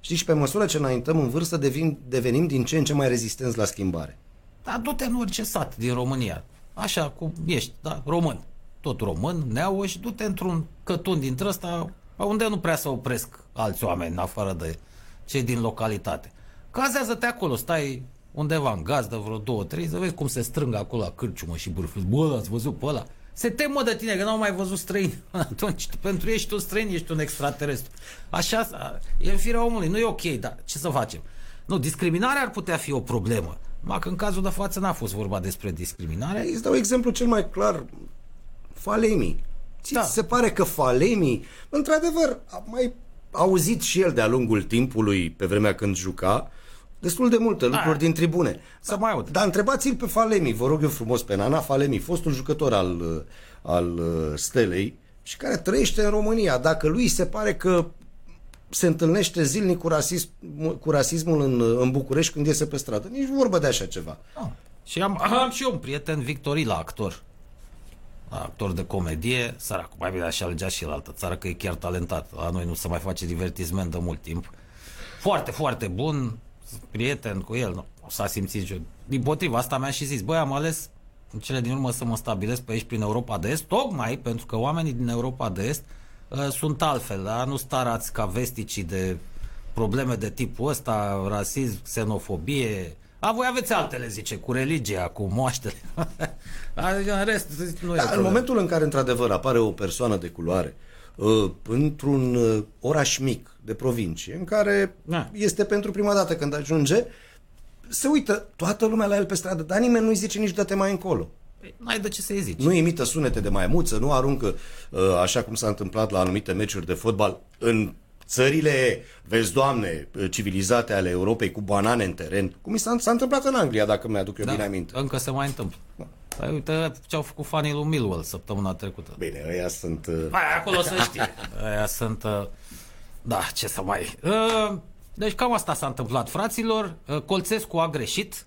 Știți, și pe măsură ce înaintăm în vârstă, devin, devenim din ce în ce mai rezistenți la schimbare. Da, du-te în orice sat din România. Așa cum ești, da, român tot român, neauă și du-te într-un cătun dintre ăsta unde nu prea să opresc alți oameni în afară de cei din localitate. Cazează-te acolo, stai undeva în gazdă vreo două, trei, să vezi cum se strâng acolo la cârciumă și bârfâți. Bă, ați văzut pe ăla? Se temă de tine, că n-au mai văzut străini. Atunci, pentru ei ești un străin, ești un extraterestru. Așa, e în firea omului, nu e ok, dar ce să facem? Nu, discriminarea ar putea fi o problemă. Ma că în cazul de față n-a fost vorba despre discriminare. Îți dau exemplu cel mai clar. Falemi. Ți da. se pare că Falemi, într-adevăr, a mai auzit și el de-a lungul timpului, pe vremea când juca, destul de multe lucruri da. din tribune. Să mai aud. Dar întrebați-l pe Falemi, vă rog eu frumos, pe Nana Falemi, fostul jucător al, al Stelei și care trăiește în România. Dacă lui se pare că se întâlnește zilnic cu, rasism, cu rasismul în, în București când iese pe stradă. Nici vorbă de așa ceva. Ah. Și am, am și eu un prieten, Victorila, actor. Actor de comedie, sărac, mai bine așa alegea și la altă țară, că e chiar talentat. La noi nu se mai face divertisment de mult timp. Foarte, foarte bun, prieten cu el, nu, s-a simțit și Din potriva asta mi-a și zis, băi, am ales în cele din urmă să mă stabilesc pe aici prin Europa de Est, tocmai pentru că oamenii din Europa de Est uh, sunt altfel, da? nu starați ca vesticii de probleme de tipul ăsta, rasism, xenofobie, a, voi aveți altele, zice, cu religia, cu moaștele. în rest, nu da, în momentul în care, într-adevăr, apare o persoană de culoare uh, într-un uh, oraș mic de provincie, în care da. este pentru prima dată când ajunge, se uită toată lumea la el pe stradă, dar nimeni nu-i zice nici dă-te mai încolo. Păi, n-ai de ce să-i zici. Nu imită sunete de maimuță, nu aruncă, uh, așa cum s-a întâmplat la anumite meciuri de fotbal, în țările, vezi, doamne, civilizate ale Europei cu banane în teren, cum s-a, s-a întâmplat în Anglia, dacă mi-aduc eu da, bine aminte. încă se mai întâmplă. Da. Păi uite ce au făcut fanii lui Millwall săptămâna trecută. Bine, ăia sunt... Uh... Hai, acolo să știi. ăia sunt... Uh... Da, ce să mai... Uh... Deci cam asta s-a întâmplat, fraților. Uh, Colțescu a greșit.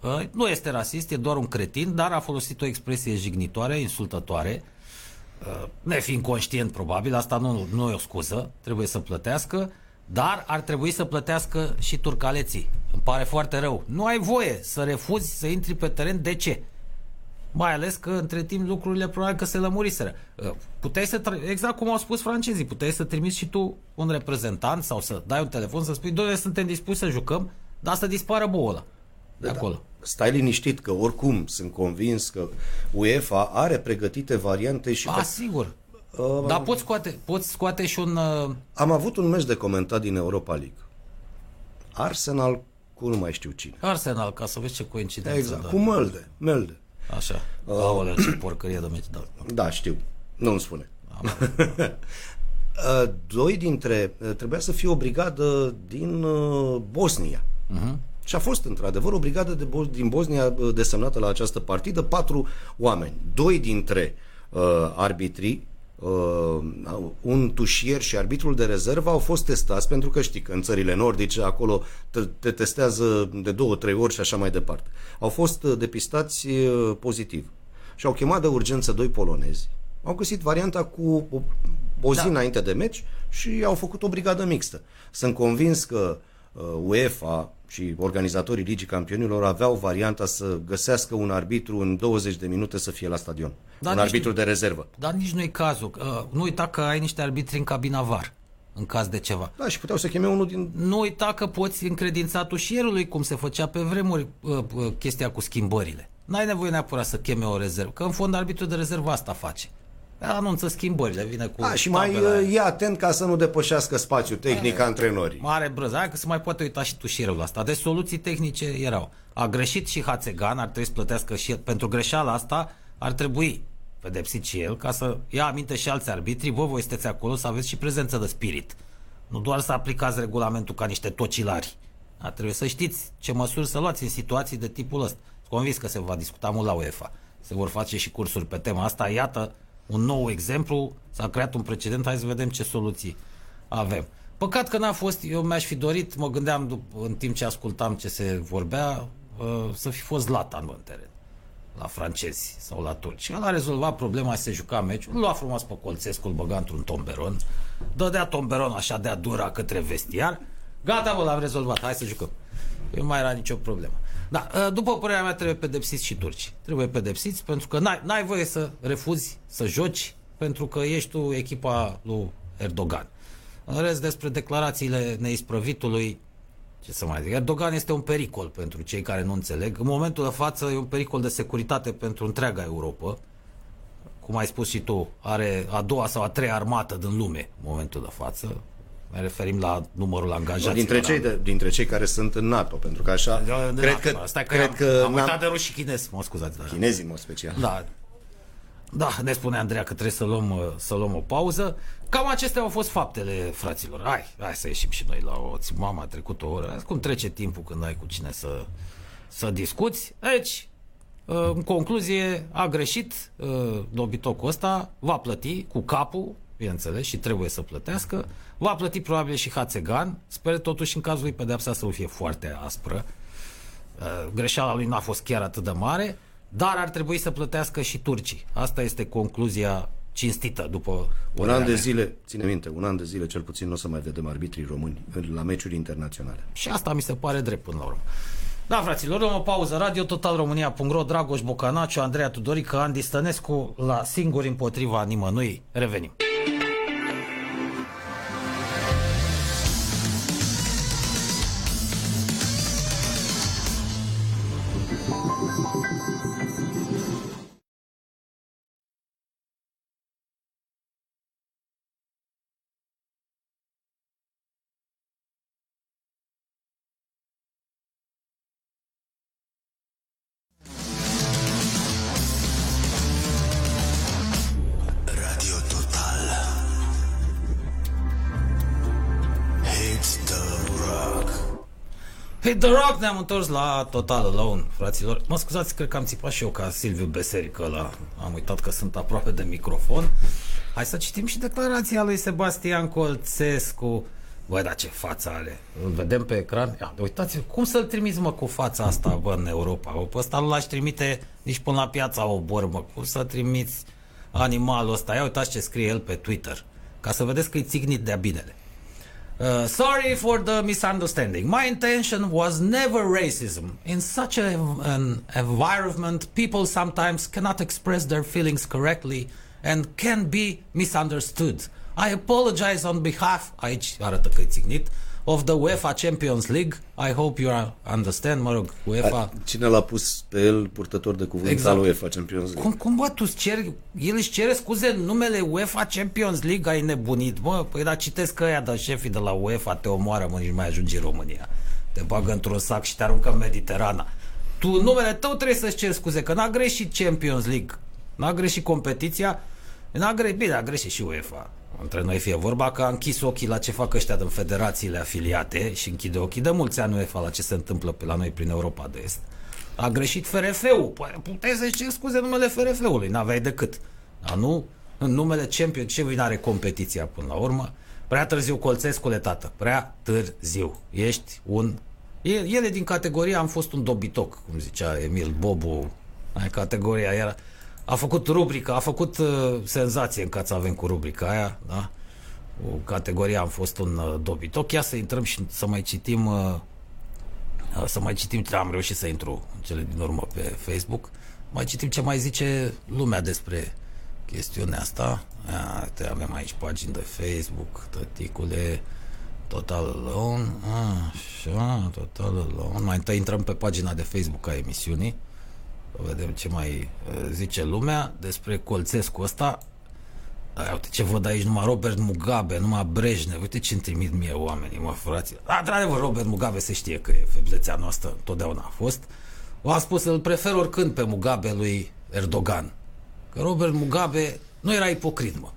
Uh, nu este rasist, e doar un cretin, dar a folosit o expresie jignitoare, insultătoare. Uh, nefiind conștient probabil, asta nu, nu e o scuză, trebuie să plătească, dar ar trebui să plătească și turcaleții. Îmi pare foarte rău. Nu ai voie să refuzi să intri pe teren. De ce? Mai ales că între timp lucrurile probabil că se lămuriseră. Uh, puteai să, exact cum au spus francezii, puteai să trimiți și tu un reprezentant sau să dai un telefon să spui, doamne, suntem dispuși să jucăm, dar să dispară boala de da, acolo. Da. Stai liniștit că oricum sunt convins că UEFA are pregătite variante și... A, pe... sigur. Uh, Dar poți scoate, poți scoate și un... Uh... Am avut un meci de comentat din Europa League. Arsenal cu nu mai știu cine. Arsenal, ca să vezi ce coincidență. Exact, da. cu Melde. Melde. Așa. Uh, Aoleu, ce porcărie de meci. Da, da știu. Nu-mi spune. Uh, doi dintre... Uh, trebuia să fie o brigadă din uh, Bosnia. Uh-huh. Și a fost, într-adevăr, o brigadă de Bo- din Bosnia desemnată la această partidă, patru oameni. Doi dintre uh, arbitrii, uh, un tușier și arbitrul de rezervă au fost testați, pentru că știi că în țările nordice acolo te, te testează de două, trei ori și așa mai departe. Au fost uh, depistați uh, pozitiv. Și au chemat de urgență doi polonezi. Au găsit varianta cu o, o zi da. înainte de meci și au făcut o brigadă mixtă. Sunt convins că uh, UEFA și organizatorii Ligii Campionilor aveau varianta să găsească un arbitru în 20 de minute să fie la stadion. Dar un arbitru de rezervă. Dar nici nu e cazul. Uh, nu uita că ai niște arbitri în cabina VAR în caz de ceva. Da, și puteau să cheme unul din... Nu uita că poți încredința tușierului, cum se făcea pe vremuri uh, uh, chestia cu schimbările. N-ai nevoie neapărat să cheme o rezervă, că în fond arbitru de rezervă asta face anunță schimbările, vine cu... A, și mai uh, e atent ca să nu depășească spațiul tehnic a antrenorii. Mare brăză, hai că se mai poate uita și tușierul asta. Deci soluții tehnice erau. A greșit și Hațegan, ar trebui să plătească și el. Pentru greșeala asta ar trebui pedepsit și el, ca să ia aminte și alți arbitri, vă voi sunteți acolo să aveți și prezență de spirit. Nu doar să aplicați regulamentul ca niște tocilari. Ar trebui să știți ce măsuri să luați în situații de tipul ăsta. Sunt convins că se va discuta mult la UEFA. Se vor face și cursuri pe tema asta. Iată, un nou exemplu, s-a creat un precedent, hai să vedem ce soluții avem. Păcat că n-a fost, eu mi-aș fi dorit, mă gândeam în timp ce ascultam ce se vorbea, uh, să fi fost Latan în teren la francezi sau la turci. El a rezolvat problema și se juca meciul, lua frumos pe Colțescu, îl băga într-un tomberon, dădea tomberon așa de dura către vestiar, gata, bă, l-am rezolvat, hai să jucăm. Eu nu mai era nicio problemă. Da, ă, după părerea mea trebuie pedepsiți și turci. Trebuie pedepsiți pentru că n-ai, n-ai voie să refuzi să joci pentru că ești tu echipa lui Erdogan. În rest, despre declarațiile neisprăvitului, ce să mai zic, Erdogan este un pericol pentru cei care nu înțeleg. În momentul de față e un pericol de securitate pentru întreaga Europa. Cum ai spus și tu, are a doua sau a treia armată din lume în momentul de față. Ne referim la numărul angajaților. Dintre cei, de, dintre cei care sunt în NATO, pentru că așa... De, de cred NATO, că, Stai că, cred am, că am uitat de ruși și chinezi, mă scuzați. Chinezii, în mod special. Da. Da, ne spune Andreea că trebuie să luăm, uh, să luăm o pauză. Cam acestea au fost faptele, fraților. Hai, hai să ieșim și noi la o Mama a trecut o oră. Cum trece timpul când ai cu cine să, să discuți. Deci, uh, în concluzie, a greșit uh, dobitocul ăsta, va plăti cu capul, bineînțeles, și trebuie să plătească. Va plăti probabil și Hațegan. Sper totuși în cazul lui pedeapsa să nu fie foarte aspră. Greșeala lui n-a fost chiar atât de mare dar ar trebui să plătească și turcii. Asta este concluzia cinstită după un an de zile, ține minte, un an de zile cel puțin nu o să mai vedem arbitrii români la meciuri internaționale. Și asta mi se pare drept până la urmă. Da, fraților, luăm o pauză. Radio Total România.ro, Dragoș Bocanaciu, Andreea Tudorică, Andy Stănescu, la singuri împotriva nimănui. Revenim. Pe The Rock ne-am întors la Total Alone, fraților. Mă scuzați, cred că am țipat și eu ca Silviu Beserică ăla. Am uitat că sunt aproape de microfon. Hai să citim și declarația lui Sebastian Colțescu. Băi, dar ce față are. Îl vedem pe ecran. Ia, uitați cum să-l trimiți, mă, cu fața asta, bă, în Europa. Bă, pe ăsta nu l-aș trimite nici până la piața o mă. Cum să trimiți animalul ăsta? Ia uitați ce scrie el pe Twitter. Ca să vedeți că e țignit de-a binele. Uh, sorry for the misunderstanding. My intention was never racism. In such a, an environment, people sometimes cannot express their feelings correctly and can be misunderstood. I apologize on behalf, aici arată că of the UEFA Champions League. I hope you understand, mă rog, UEFA... Cine l-a pus pe el purtător de cuvânt exact. al UEFA Champions League? Cum, cum bă, tu ceri, el își cere scuze în numele UEFA Champions League, ai nebunit, mă, păi da, citesc că ăia de șefii de la UEFA te omoară, mă, nici mai ajungi în România. Te bagă într-un sac și te aruncă în Mediterana. Tu, numele tău trebuie să-ți ceri scuze, că n-a greșit Champions League, n-a greșit competiția, n-a greșit, bine, a greșit și UEFA între noi fie vorba că a închis ochii la ce fac ăștia din federațiile afiliate și închide ochii de mulți ani UEFA la ce se întâmplă pe la noi prin Europa de Est. A greșit FRF-ul. Păi puteai să-și cer scuze numele FRF-ului, n-aveai decât. Dar nu în numele Champion, ce vine are competiția până la urmă. Prea târziu Colțescule, tată, prea târziu. Ești un... El e din categoria, am fost un dobitoc, cum zicea Emil Bobu, ai categoria era a făcut rubrica, a făcut uh, senzație în să avem cu rubrica aia, da? O categorie am fost un uh, dobitoc. Ia să intrăm și să mai citim uh, uh, să mai citim ce am reușit să intru în cele din urmă pe Facebook. Mai citim ce mai zice lumea despre chestiunea asta. Ia, avem aici pagini de Facebook, tăticule, Total Alone, așa, Total Alone. Mai întâi intrăm pe pagina de Facebook a emisiunii vedem ce mai uh, zice lumea despre Colțescu ăsta. Ai, uite ce văd aici, numai Robert Mugabe, numai Brejnev, uite ce-mi trimit mie oamenii, mă, frații. Da, într-adevăr, Robert Mugabe se știe că e feblețea noastră, totdeauna a fost. O a spus, îl prefer oricând pe Mugabe lui Erdogan. Că Robert Mugabe nu era ipocrit, mă.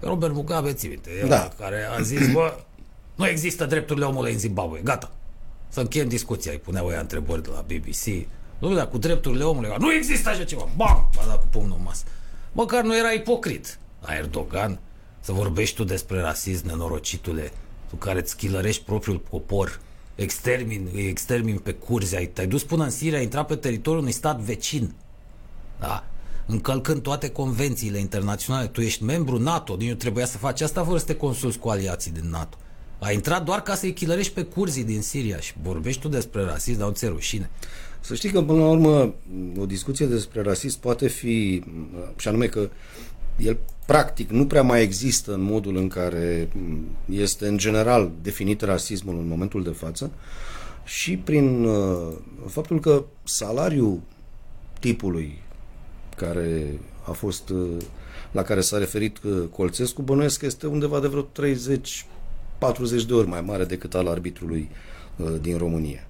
Că Robert Mugabe, ții minte, da. care a zis, bă, nu există drepturile omului în Zimbabwe, gata. Să încheiem discuția, îi puneau ea întrebări de la BBC nu, dar cu drepturile omului. Nu există așa ceva. Bam! A dat cu pumnul în masă. Măcar nu era ipocrit. La Erdogan, să vorbești tu despre rasism, nenorocitule, tu care îți chilărești propriul popor, extermin, îi extermin pe curzi, ai, te-ai dus până în Siria, ai intrat pe teritoriul unui stat vecin. Da? Încălcând toate convențiile internaționale. Tu ești membru NATO, nici nu trebuia să faci asta fără să te consulți cu aliații din NATO. A intrat doar ca să-i chilărești pe curzii din Siria și vorbești tu despre rasism, dar nu ți rușine. Să știi că, până la urmă, o discuție despre rasism poate fi, și anume că el practic nu prea mai există în modul în care este în general definit rasismul în momentul de față și prin uh, faptul că salariul tipului care a fost uh, la care s-a referit uh, Colțescu, bănuiesc că este undeva de vreo 30 40 de ori mai mare decât al arbitrului din România.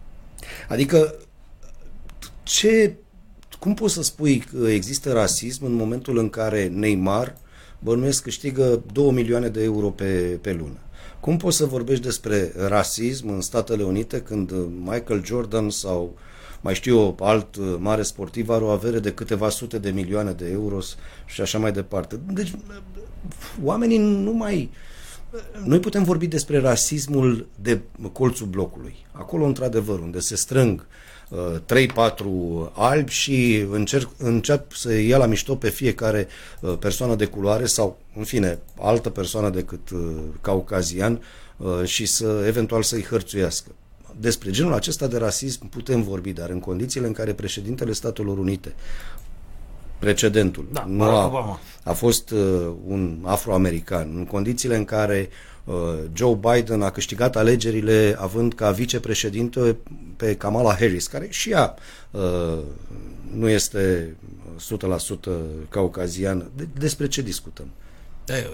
Adică ce cum poți să spui că există rasism în momentul în care Neymar bănuiesc câștigă 2 milioane de euro pe, pe lună? Cum poți să vorbești despre rasism în Statele Unite când Michael Jordan sau mai știu eu, alt mare sportiv are o avere de câteva sute de milioane de euro și așa mai departe. Deci oamenii nu mai... Noi putem vorbi despre rasismul de colțul blocului. Acolo, într-adevăr, unde se strâng uh, 3-4 albi și încerc, încep să ia la mișto pe fiecare uh, persoană de culoare sau, în fine, altă persoană decât uh, caucazian uh, și să eventual să-i hărțuiască. Despre genul acesta de rasism putem vorbi, dar în condițiile în care președintele Statelor Unite precedentul. Da, nu a, a fost uh, un afroamerican, în condițiile în care uh, Joe Biden a câștigat alegerile având ca vicepreședinte pe Kamala Harris, care și ea uh, nu este 100% caucaziană. De, despre ce discutăm?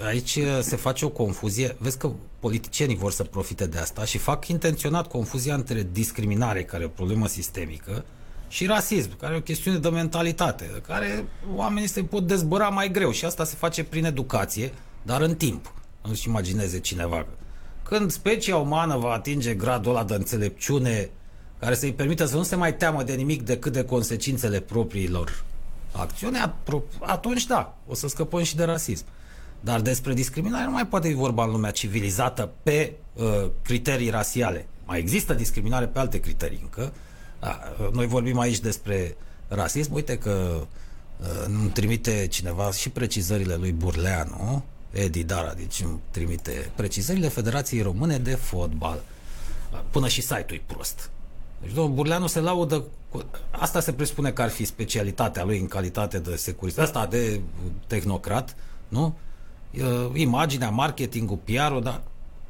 Aici uh, se face o confuzie. Vezi că politicienii vor să profite de asta și fac intenționat confuzia între discriminare, care e o problemă sistemică, și rasism, care e o chestiune de mentalitate, de care oamenii se pot dezbăra mai greu și asta se face prin educație, dar în timp. Nu-și imagineze cineva. Când specia umană va atinge gradul ăla de înțelepciune care să-i permită să nu se mai teamă de nimic decât de consecințele propriilor acțiune, atunci da, o să scăpăm și de rasism. Dar despre discriminare nu mai poate fi vorba în lumea civilizată pe uh, criterii rasiale. Mai există discriminare pe alte criterii încă, da, noi vorbim aici despre rasism. Uite că uh, îmi trimite cineva și precizările lui Burleanu, Edi Dara, deci îmi trimite precizările Federației Române de Fotbal. Până și site-ul e prost. Deci domnul Burleanu se laudă cu... Asta se presupune că ar fi specialitatea lui în calitate de securitate, asta de tehnocrat, nu? Imaginea, marketingul, PR-ul, dar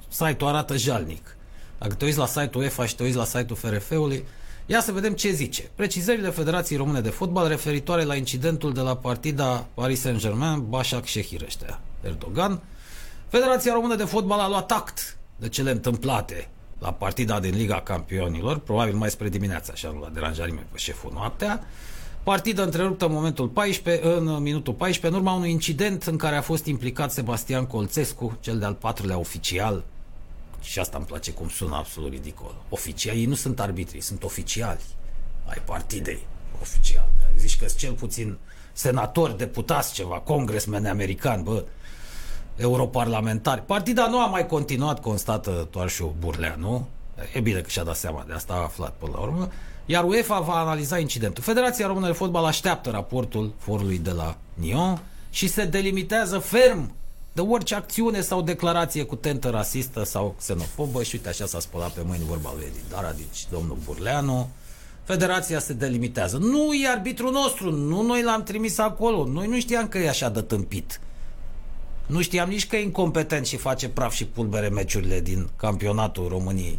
site-ul arată jalnic. Dacă te uiți la site-ul EFA și te uiți la site-ul FRF-ului, Ia să vedem ce zice. Precizările Federației Române de Fotbal referitoare la incidentul de la partida Paris Saint-Germain, Başak Şehir ăștia, Erdogan. Federația Română de Fotbal a luat tact de cele întâmplate la partida din Liga Campionilor, probabil mai spre dimineața, așa nu la deranjare pe șeful noaptea. Partidă întreruptă în momentul 14, în minutul 14, în urma unui incident în care a fost implicat Sebastian Colțescu, cel de-al patrulea oficial și asta îmi place cum sună absolut ridicol. Oficiali, ei nu sunt arbitri, sunt oficiali ai partidei. Oficial. Zici că cel puțin senatori, deputați ceva, congresmeni americani, bă, europarlamentari. Partida nu a mai continuat, constată Toarșu nu? E bine că și-a dat seama de asta, a aflat până la urmă. Iar UEFA va analiza incidentul. Federația Română de Fotbal așteaptă raportul forului de la Nyon și se delimitează ferm de orice acțiune sau declarație cu tentă rasistă sau xenofobă și uite așa s-a spălat pe mâini vorba lui Edi Dara, deci domnul Burleanu, federația se delimitează. Nu e arbitru nostru, nu noi l-am trimis acolo, noi nu știam că e așa de tâmpit. Nu știam nici că e incompetent și face praf și pulbere meciurile din campionatul României.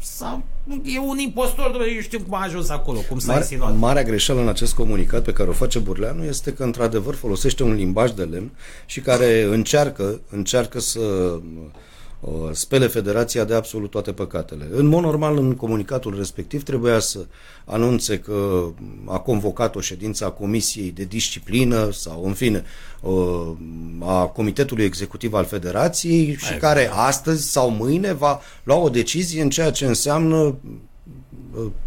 Sau, e un impostor, doamne, eu știu cum a ajuns acolo, cum s-a Mare, insinuat. Marea greșeală în acest comunicat pe care o face Burleanu este că într-adevăr folosește un limbaj de lemn și care încearcă, încearcă să spele federația de absolut toate păcatele. În mod normal, în comunicatul respectiv trebuia să anunțe că a convocat o ședință a Comisiei de Disciplină sau, în fine, a Comitetului Executiv al Federației și Ai care astăzi sau mâine va lua o decizie în ceea ce înseamnă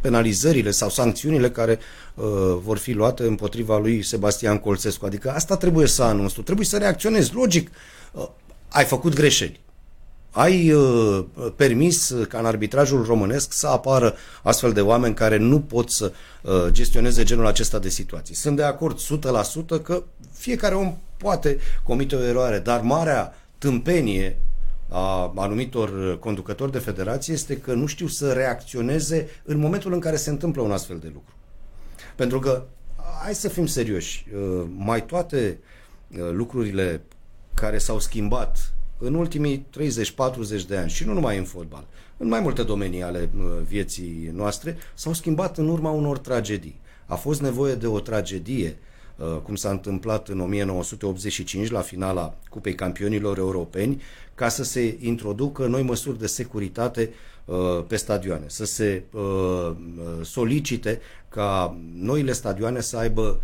penalizările sau sancțiunile care uh, vor fi luate împotriva lui Sebastian Colțescu. Adică asta trebuie să anunți, tu trebuie să reacționezi. Logic, uh, ai făcut greșeli ai uh, permis ca în arbitrajul românesc să apară astfel de oameni care nu pot să uh, gestioneze genul acesta de situații. Sunt de acord 100% că fiecare om poate comite o eroare, dar marea tâmpenie a anumitor conducători de federație este că nu știu să reacționeze în momentul în care se întâmplă un astfel de lucru. Pentru că, hai să fim serioși, uh, mai toate uh, lucrurile care s-au schimbat în ultimii 30-40 de ani și nu numai în fotbal, în mai multe domenii ale uh, vieții noastre, s-au schimbat în urma unor tragedii. A fost nevoie de o tragedie, uh, cum s-a întâmplat în 1985 la finala Cupei Campionilor Europeni, ca să se introducă noi măsuri de securitate uh, pe stadioane, să se uh, solicite ca noile stadioane să aibă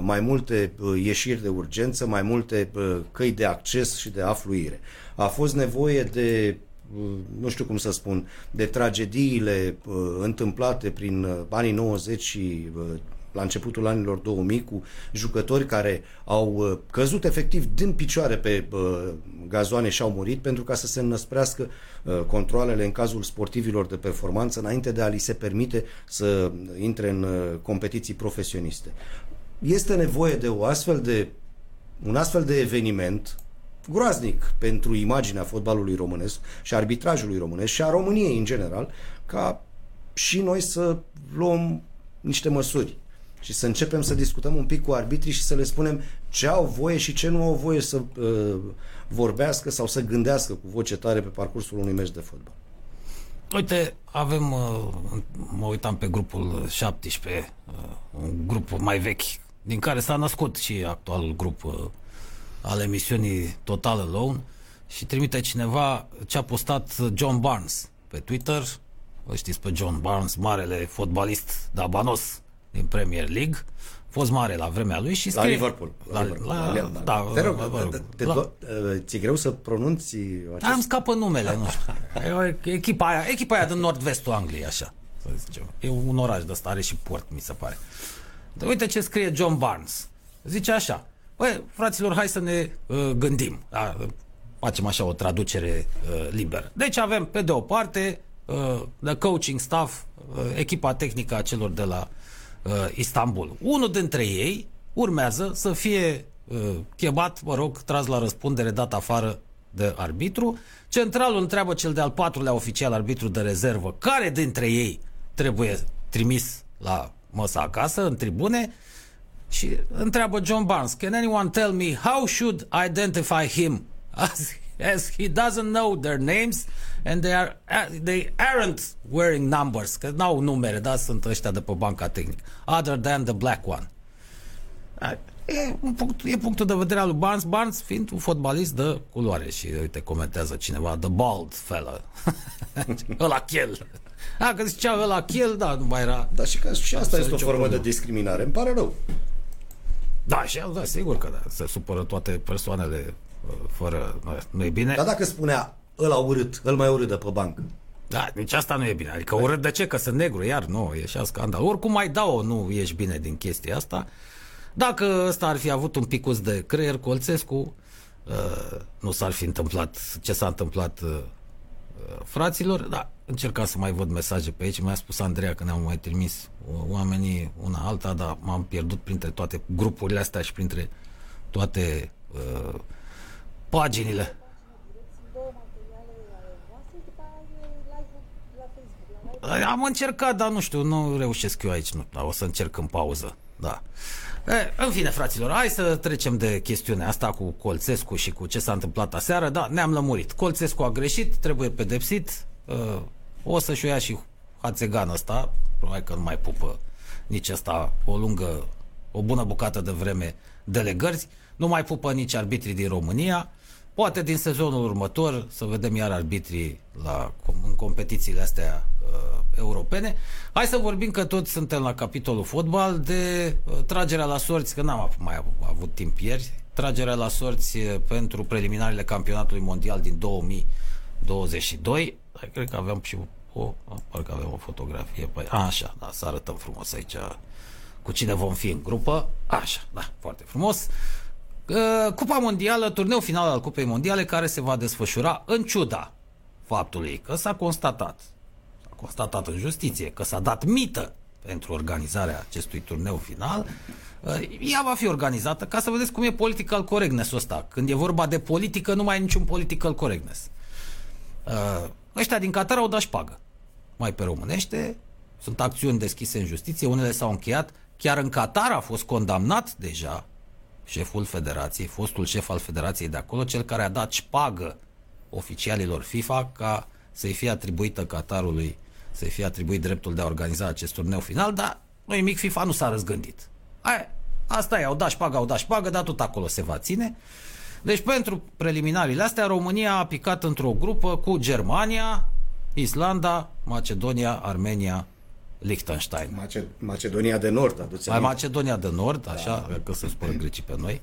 mai multe ieșiri de urgență, mai multe căi de acces și de afluire. A fost nevoie de nu știu cum să spun, de tragediile întâmplate prin anii 90 și la începutul anilor 2000 cu jucători care au uh, căzut efectiv din picioare pe uh, gazoane și au murit pentru ca să se înăsprească uh, controlele în cazul sportivilor de performanță înainte de a li se permite să intre în competiții profesioniste. Este nevoie de o astfel de un astfel de eveniment groaznic pentru imaginea fotbalului românesc și arbitrajului românesc și a României în general, ca și noi să luăm niște măsuri și să începem să discutăm un pic cu arbitrii și să le spunem ce au voie și ce nu au voie să uh, vorbească sau să gândească cu voce tare pe parcursul unui meci de fotbal. Uite, avem, uh, mă uitam pe grupul 17, uh, un grup mai vechi, din care s-a născut și actualul grup uh, al emisiunii Total Alone și trimite cineva ce a postat John Barnes pe Twitter. Îl știți pe John Barnes, marele fotbalist dabanos din Premier League, fost mare la vremea lui și scrie... La Liverpool. La, la, la, da, te rog, la, te, la, ți-e greu să pronunți acest... Am scapă numele, nu știu. echipa aia, echipa aia din nord-vestul Angliei, așa. Să zicem. E un oraș de stare și port, mi se pare. Dar uite ce scrie John Barnes. Zice așa. Băi, fraților, hai să ne uh, gândim. Da? Facem așa o traducere uh, liberă. Deci avem, pe de o parte, uh, the coaching staff, uh, echipa tehnică a celor de la uh, Istanbul. Unul dintre ei urmează să fie uh, chemat, mă rog, tras la răspundere, dat afară de arbitru. Centralul întreabă cel de-al patrulea oficial arbitru de rezervă care dintre ei trebuie trimis la măsa acasă, în tribune, și întreabă John Barnes, can anyone tell me how should I identify him? As, as he doesn't know their names and they, are, they aren't wearing numbers, că n-au numere, da, sunt ăștia de pe banca tehnică, other than the black one. E, un punct, e punctul de vedere al lui Barnes, Barnes fiind un fotbalist de culoare și uite, comentează cineva, the bald fella, ăla chel. A, că zicea ăla chel, da, nu mai era... Da, și, că, și asta este o formă de discriminare, îmi pare rău. Da, și da, sigur că da, se supără toate persoanele uh, fără, nu e bine. Dar dacă spunea ăla urât, îl mai urât de pe bancă. Da, deci asta nu e bine. Adică urât de ce? Că sunt negru, iar nu, e așa scandal. Oricum mai dau nu ești bine din chestia asta. Dacă ăsta ar fi avut un picus de creier, Colțescu, uh, nu s-ar fi întâmplat ce s-a întâmplat uh, fraților, da, încerca să mai văd mesaje pe aici, mi-a spus Andreea că ne-au mai trimis oamenii una alta, dar m-am pierdut printre toate grupurile astea și printre toate uh, paginile Am încercat, dar nu știu, nu reușesc eu aici, nu, dar o să încerc în pauză, da. E, în fine, fraților, hai să trecem de chestiunea asta cu Colțescu și cu ce s-a întâmplat aseară. Da, ne-am lămurit. Colțescu a greșit, trebuie pedepsit. O să-și o ia și Hațegan ăsta, probabil că nu mai pupă nici asta o lungă, o bună bucată de vreme delegări. Nu mai pupă nici arbitrii din România. Poate din sezonul următor să vedem iar arbitrii la, în competițiile astea uh, europene. Hai să vorbim că toți suntem la capitolul fotbal de uh, tragerea la sorți, că n-am mai avut, avut timp ieri, tragerea la sorți uh, pentru preliminarele campionatului mondial din 2022. Cred că aveam și o, parcă avem o fotografie. Păi, a, așa, da, să arătăm frumos aici cu cine vom fi în grupă. Așa, da, foarte frumos. Uh, Cupa Mondială, turneul final al Cupei Mondiale care se va desfășura în ciuda faptului că s-a constatat, s-a constatat în justiție că s-a dat mită pentru organizarea acestui turneu final, uh, ea va fi organizată ca să vedeți cum e political correctness ăsta. Când e vorba de politică, nu mai e niciun political correctness. Uh, ăștia din Qatar au dat șpagă. Mai pe românește, sunt acțiuni deschise în justiție, unele s-au încheiat, chiar în Qatar a fost condamnat deja șeful federației, fostul șef al federației de acolo, cel care a dat șpagă oficialilor FIFA ca să-i fie atribuită Qatarului, să-i fie atribuit dreptul de a organiza acest turneu final, dar noi mic FIFA nu s-a răzgândit. Aia, asta e, au dat șpagă, au dat șpagă, dar tot acolo se va ține. Deci pentru preliminariile astea, România a picat într-o grupă cu Germania, Islanda, Macedonia, Armenia, Liechtenstein. Mace- Macedonia de Nord, aduți Mai Macedonia de Nord, așa, da. că se spun grecii pe noi.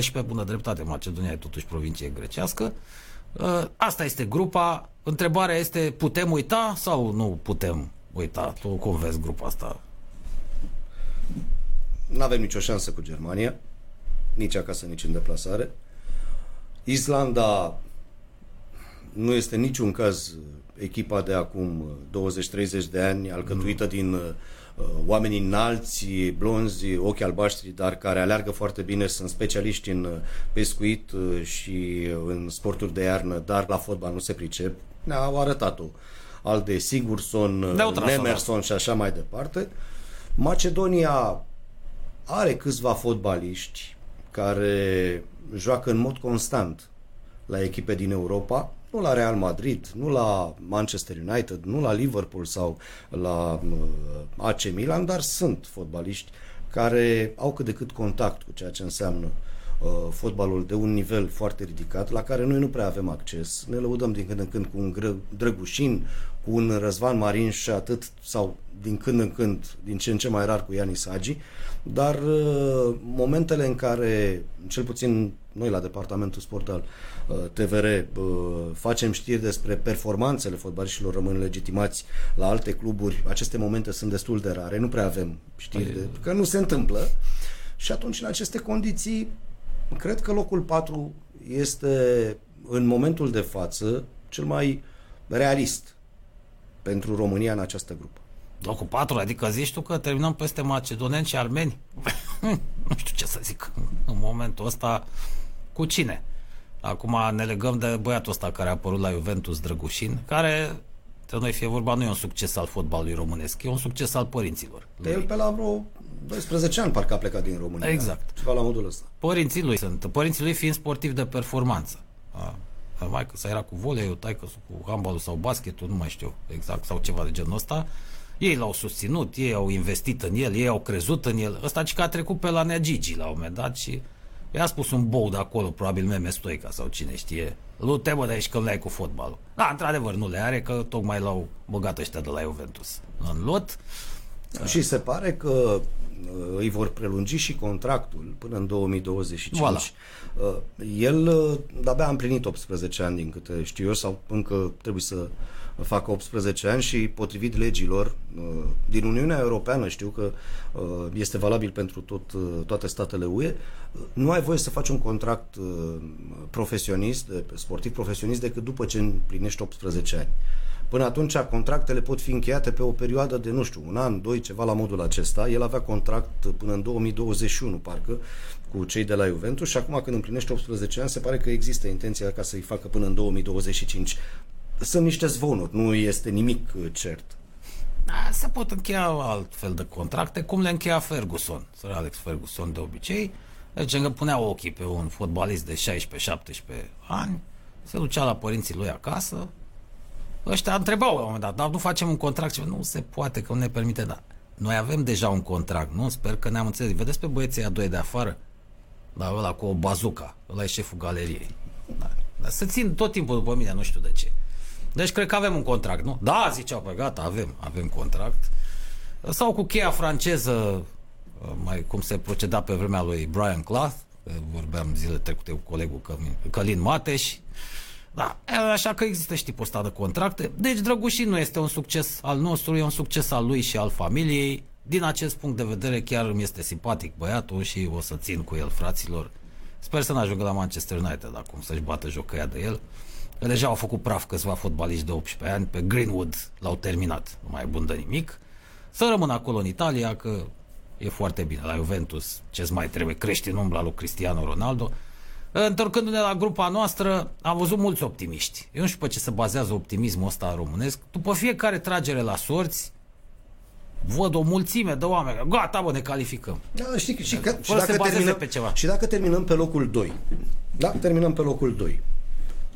Și pe bună dreptate, Macedonia e totuși provincie grecească. Asta este grupa. Întrebarea este, putem uita sau nu putem uita? Tu cum vezi grupa asta? Nu avem nicio șansă cu Germania, nici acasă, nici în deplasare. Islanda nu este niciun caz echipa de acum 20-30 de ani, alcătuită mm. din uh, oameni înalți, blonzi, ochi albaștri, dar care aleargă foarte bine, sunt specialiști în pescuit uh, și în sporturi de iarnă, dar la fotbal nu se pricep. Ne-au arătat-o. Al de Sigurson, Nemerson și așa mai departe. Macedonia are câțiva fotbaliști care joacă în mod constant la echipe din Europa, nu la Real Madrid, nu la Manchester United, nu la Liverpool sau la uh, AC Milan, dar sunt fotbaliști care au cât de cât contact cu ceea ce înseamnă uh, fotbalul de un nivel foarte ridicat, la care noi nu prea avem acces. Ne lăudăm din când în când cu un Drăgușin, cu un Răzvan Marin și atât, sau din când în când, din ce în ce mai rar cu Ianis Sagi, dar uh, momentele în care, cel puțin noi la Departamentul Sport al uh, TVR, uh, facem știri despre performanțele fotbaliștilor rămân legitimați la alte cluburi, aceste momente sunt destul de rare, nu prea avem știri, de, că nu se întâmplă. Și atunci, în aceste condiții, cred că locul 4 este, în momentul de față, cel mai realist pentru România în această grupă. Locul 4, adică zici tu că terminăm peste macedoneni și armeni? nu știu ce să zic în momentul ăsta cu cine. Acum ne legăm de băiatul ăsta care a apărut la Juventus Drăgușin, care să noi fie vorba, nu e un succes al fotbalului românesc, e un succes al părinților. De el pe la vreo 12 ani parcă a plecat din România. Exact. Ceva la modul ăsta. Părinții lui sunt. Părinții lui fiind sportiv de performanță. A, mai că era cu voleiul, taică cu handbalul sau basketul, nu mai știu exact, sau ceva de genul ăsta. Ei l-au susținut, ei au investit în el, ei au crezut în el. Ăsta ce că a trecut pe la Nea Gigi la un moment dat și i-a spus un bou de acolo, probabil Meme Stoica sau cine știe. Lu te bă de aici că le ai cu fotbalul. Da, într-adevăr nu le are, că tocmai l-au băgat ăștia de la Juventus în lot. Și se pare că uh, îi vor prelungi și contractul până în 2025. Voilà. Uh, el uh, de-abia a împlinit 18 ani, din câte știu eu, sau încă trebuie să facă 18 ani și potrivit legilor uh, din Uniunea Europeană, știu că uh, este valabil pentru tot, uh, toate statele UE, nu ai voie să faci un contract profesionist, sportiv profesionist, decât după ce împlinești 18 ani. Până atunci, contractele pot fi încheiate pe o perioadă de, nu știu, un an, doi, ceva la modul acesta. El avea contract până în 2021, parcă, cu cei de la Juventus și acum când împlinește 18 ani, se pare că există intenția ca să-i facă până în 2025 sunt niște zvonuri, nu este nimic uh, cert. Da, se pot încheia altfel de contracte, cum le încheia Ferguson, Sir Alex Ferguson de obicei. Deci încă punea ochii pe un fotbalist de 16-17 ani, se ducea la părinții lui acasă, ăștia întrebau la un moment dat, dar nu facem un contract? Și nu se poate, că nu ne permite, dar noi avem deja un contract, nu? Sper că ne-am înțeles. Vedeți pe băieții a doi de afară? Da, ăla cu o bazuca, ăla e șeful galeriei. Da. Dar se țin tot timpul după mine, nu știu de ce. Deci cred că avem un contract, nu? Da, ziceau, pe gata, avem, avem contract. Sau cu cheia franceză, mai cum se proceda pe vremea lui Brian Clough, vorbeam zile trecute cu colegul Călin Mateș. Da, așa că există și tipul ăsta de contracte. Deci Drăgușin nu este un succes al nostru, e un succes al lui și al familiei. Din acest punct de vedere chiar îmi este simpatic băiatul și o să țin cu el, fraților. Sper să n-ajungă la Manchester United acum, să-și bată jocăia de el. Deja au făcut praf câțiva fotbaliști de 18 ani, pe Greenwood l-au terminat, nu mai e bun de nimic. Să rămân acolo în Italia, că e foarte bine. La Juventus, ce mai trebuie, crește în umbra lui Cristiano Ronaldo. Întorcându-ne la grupa noastră, am văzut mulți optimiști. Eu nu știu pe ce se bazează optimismul ăsta românesc. După fiecare tragere la sorți, văd o mulțime de oameni. Gata, bă, ne calificăm. Da, știi, și, că, și, dacă terminăm, pe ceva. și dacă terminăm pe locul 2, da, terminăm pe locul 2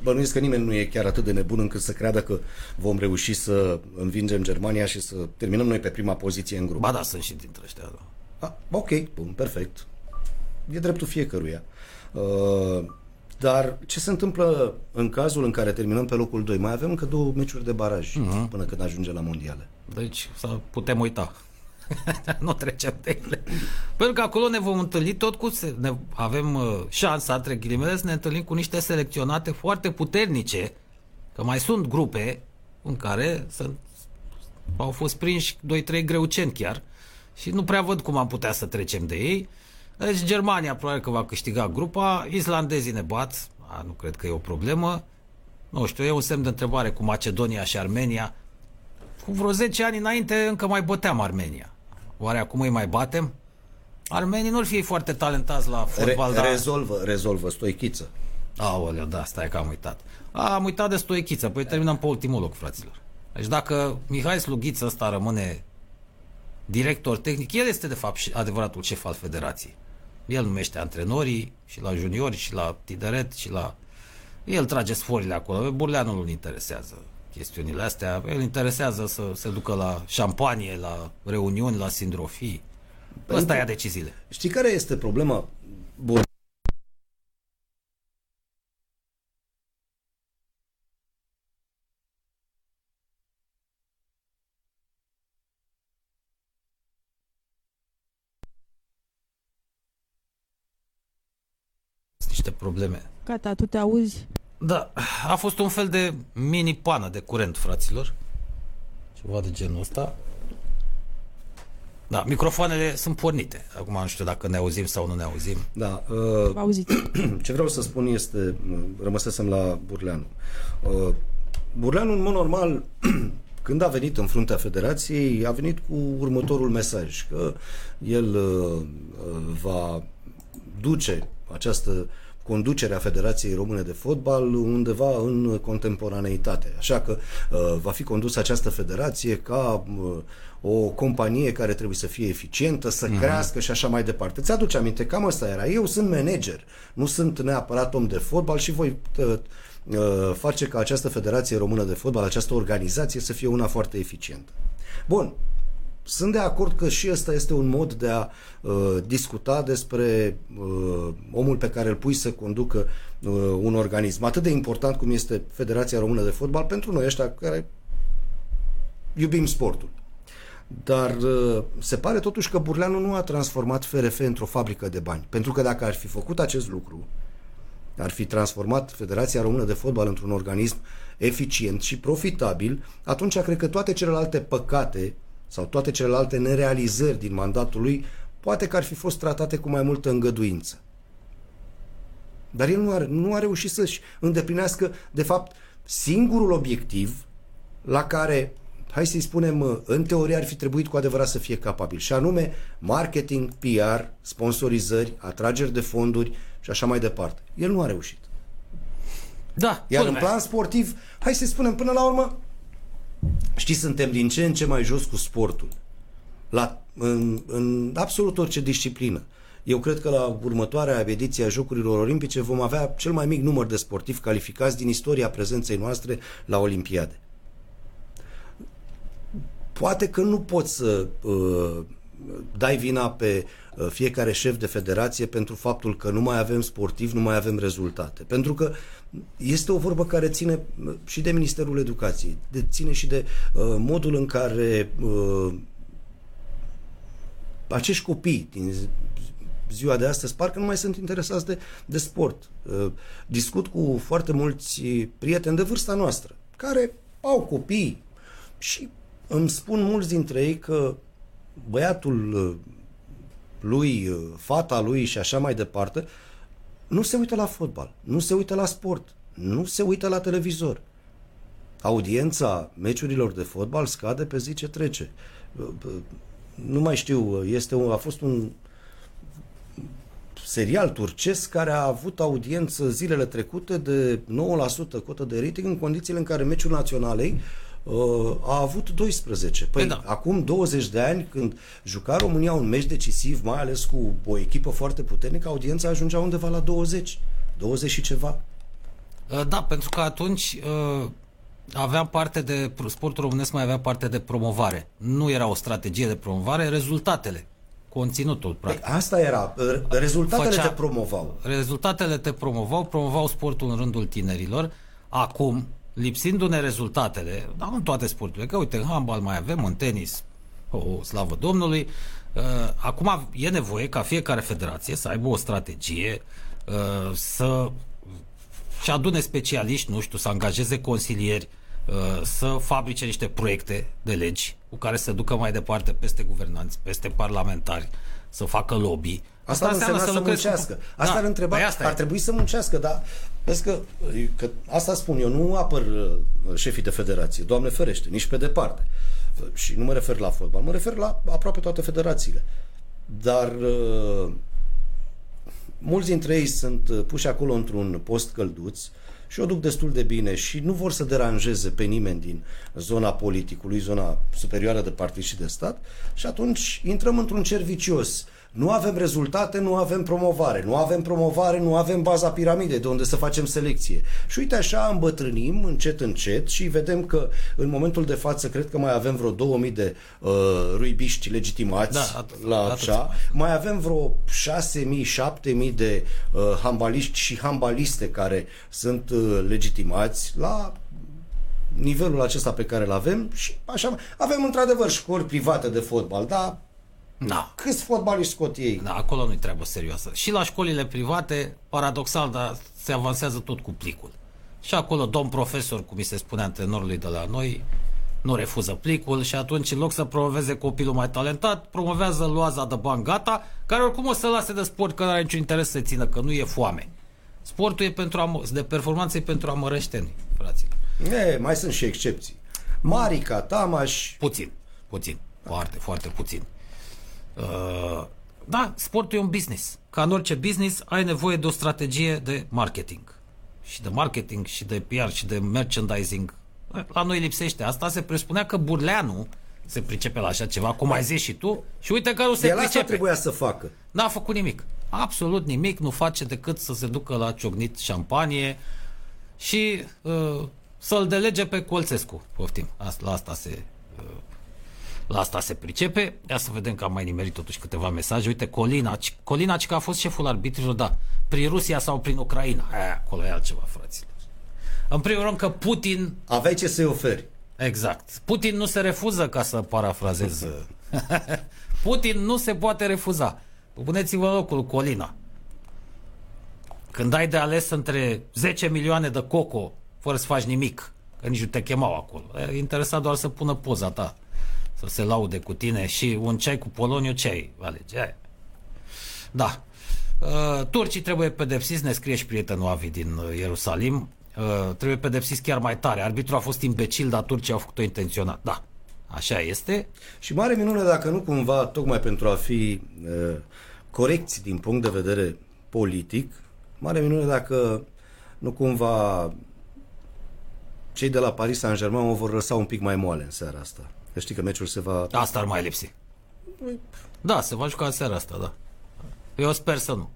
bănuiesc că nimeni nu e chiar atât de nebun încât să creadă că vom reuși să învingem Germania și să terminăm noi pe prima poziție în grup. Ba da, sunt și dintre ăștia, da. Ah, ok, bun, perfect. E dreptul fiecăruia. Uh, Dar ce se întâmplă în cazul în care terminăm pe locul 2? Mai avem încă două meciuri de baraj uh-huh. până când ajunge la mondiale. Deci să putem uita. nu trecem de ele. Pentru că acolo ne vom întâlni tot cu... Ne, avem uh, șansa, între ghilimele, să ne întâlnim cu niște selecționate foarte puternice, că mai sunt grupe în care sunt, au fost prinși 2-3 greuceni chiar și nu prea văd cum am putea să trecem de ei. Deci Germania probabil că va câștiga grupa, islandezii ne bat, a, nu cred că e o problemă. Nu știu, e un semn de întrebare cu Macedonia și Armenia. Cu vreo 10 ani înainte încă mai băteam Armenia. Oare acum îi mai batem? Armenii nu-l fie foarte talentați la fotbal, Re- dar... Rezolvă, rezolvă, stoichiță. Aoleu, da, stai că am uitat. A, am uitat de stoichiță, păi terminăm pe ultimul loc, fraților. Deci dacă Mihai Slughiță ăsta rămâne director tehnic, el este de fapt adevăratul șef al federației. El numește antrenorii și la juniori și la tineret și la... El trage sforile acolo. Burleanul nu-l interesează chestiunile astea. El interesează să se ducă la șampanie, la reuniuni, la sindrofii. Ăsta ia deciziile. Știi care este problema? Bun. Niște probleme. Gata, tu te auzi? Da, a fost un fel de mini pană de curent, fraților. Ceva de genul ăsta. Da, microfoanele sunt pornite. Acum nu știu dacă ne auzim sau nu ne auzim. Da. Uh, Auziți. Ce vreau să spun este, rămăsesem la Burleanu. Uh, Burleanu, în mod normal, când a venit în fruntea federației, a venit cu următorul mesaj, că el uh, va duce această conducerea Federației Române de Fotbal undeva în contemporaneitate. Așa că uh, va fi condusă această federație ca uh, o companie care trebuie să fie eficientă, să uh-huh. crească și așa mai departe. Ți-aduce aminte, cam asta era. Eu sunt manager, nu sunt neapărat om de fotbal și voi uh, uh, face ca această Federație Română de Fotbal, această organizație să fie una foarte eficientă. Bun, sunt de acord că și ăsta este un mod de a uh, discuta despre uh, omul pe care îl pui să conducă uh, un organism atât de important cum este Federația Română de Fotbal pentru noi ăștia care iubim sportul. Dar uh, se pare totuși că Burleanu nu a transformat FRF într-o fabrică de bani. Pentru că dacă ar fi făcut acest lucru, ar fi transformat Federația Română de Fotbal într-un organism eficient și profitabil, atunci cred că toate celelalte păcate sau toate celelalte nerealizări din mandatul lui, poate că ar fi fost tratate cu mai multă îngăduință. Dar el nu a, nu a reușit să-și îndeplinească, de fapt, singurul obiectiv la care, hai să-i spunem, în teorie ar fi trebuit cu adevărat să fie capabil, și anume marketing, PR, sponsorizări, atrageri de fonduri și așa mai departe. El nu a reușit. Da, Iar în plan sportiv, hai să spunem, până la urmă, Știți, suntem din ce în ce mai jos cu sportul. La, în, în absolut orice disciplină. Eu cred că la următoarea ediție a Jocurilor Olimpice vom avea cel mai mic număr de sportivi calificați din istoria prezenței noastre la Olimpiade. Poate că nu poți să uh, dai vina pe uh, fiecare șef de federație pentru faptul că nu mai avem sportivi, nu mai avem rezultate. Pentru că este o vorbă care ține uh, și de Ministerul Educației, de, ține și de uh, modul în care uh, acești copii din ziua de astăzi parcă nu mai sunt interesați de, de sport. Uh, discut cu foarte mulți prieteni de vârsta noastră care au copii și îmi spun mulți dintre ei că băiatul uh, lui, uh, fata lui și așa mai departe, nu se uită la fotbal, nu se uită la sport, nu se uită la televizor. Audiența meciurilor de fotbal scade pe zi ce trece. Uh, nu mai știu, este un, a fost un serial turcesc care a avut audiență zilele trecute de 9% cotă de rating în condițiile în care meciul naționalei uh, a avut 12. Păi, păi da. acum 20 de ani, când juca România un meci decisiv, mai ales cu o echipă foarte puternică, audiența ajungea undeva la 20. 20 și ceva. Uh, da, pentru că atunci uh, avea parte de, sportul românesc mai avea parte de promovare. Nu era o strategie de promovare, rezultatele conținutul, practic. Asta era. Rezultatele Făcea- te promovau. Rezultatele te promovau, promovau sportul în rândul tinerilor. Acum, lipsindu-ne rezultatele, dar nu în toate sporturile, că uite, în handbal mai avem, în tenis, o, o slavă Domnului, uh, acum e nevoie ca fiecare federație să aibă o strategie, uh, să și adune specialiști, nu știu, să angajeze consilieri, uh, să fabrice niște proiecte de legi cu care să ducă mai departe peste guvernanți, peste parlamentari, să facă lobby. Asta, asta înseamnă să, lucrezi cu- muncească. Asta Da, ar întreba, păi asta ar e. trebui să muncească, dar vezi că, că asta spun eu, nu apăr uh, șefii de federație, Doamne ferește, nici pe departe. Uh, Și nu mă refer la fotbal, mă refer la aproape toate federațiile. Dar uh, mulți dintre ei sunt uh, puși acolo într-un post călduț și o duc destul de bine și nu vor să deranjeze pe nimeni din zona politicului, zona superioară de partid și de stat și atunci intrăm într-un cer vicios. Nu avem rezultate, nu avem promovare. Nu avem promovare, nu avem baza piramidei de unde să facem selecție. Și uite așa îmbătrânim încet, încet și vedem că în momentul de față cred că mai avem vreo 2000 de uh, ruibiști legitimați Da, atât- la atât. așa. Mai avem vreo 6.000-7.000 de uh, handbaliști și handbaliste care sunt uh, legitimați la nivelul acesta pe care îl avem și așa. Avem într-adevăr școli private de fotbal, dar Da. câți fotbaliști scot ei? Da, acolo nu-i treabă serioasă. Și la școlile private, paradoxal, dar se avansează tot cu plicul. Și acolo, domn profesor, cum mi se spune antrenorului de la noi, nu refuză plicul și atunci, în loc să promoveze copilul mai talentat, promovează loaza de bani gata, care oricum o să lase de sport, că nu are niciun interes să țină, că nu e foame. Sportul e pentru a, de performanță e pentru amărășteni, fraților. E, mai sunt și excepții. Marica, Tamaș, Puțin, puțin, foarte, foarte puțin. Uh, da, sportul e un business. Ca în orice business, ai nevoie de o strategie de marketing. Și de marketing, și de PR, și de merchandising. La noi lipsește. Asta se presupunea că Burleanu se pricepe la așa ceva, cum ai zis și tu, și uite că nu se el asta pricepe. trebuia să facă. N-a făcut nimic. Absolut nimic. Nu face decât să se ducă la ciocnit șampanie și uh, să-l delege pe Colțescu. Poftim. Asta, la asta se... Uh, la asta se pricepe. Ia să vedem că am mai nimerit totuși câteva mesaje. Uite, Colina. Ci- Colina, ci că a fost șeful arbitrilor, da. Prin Rusia sau prin Ucraina. Aia, acolo e altceva, fraților. În primul rând că Putin Aveai ce să-i oferi. Exact. Putin nu se refuză, ca să parafrazez. Putin nu se poate refuza. Puneți-vă în locul Colina. Când ai de ales între 10 milioane de coco, fără să faci nimic, că nici nu te chemau acolo. E interesat doar să pună poza ta, să se laude cu tine și un ceai cu poloniu, ce ai alege? Aia. Da. Uh, turcii trebuie pedepsiți, ne scrie și prietenul Avi din uh, Ierusalim. Uh, trebuie pedepsiți chiar mai tare. Arbitrul a fost imbecil, dar turcii au făcut-o intenționat. Da, așa este. Și mare minune dacă nu cumva, tocmai pentru a fi uh, corecți din punct de vedere politic, mare minune dacă nu cumva cei de la Paris Saint-Germain o vor lăsa un pic mai moale în seara asta. Că știi că meciul se va... Asta ar mai lipsi. Da, se va juca seara asta, da. Eu sper să nu.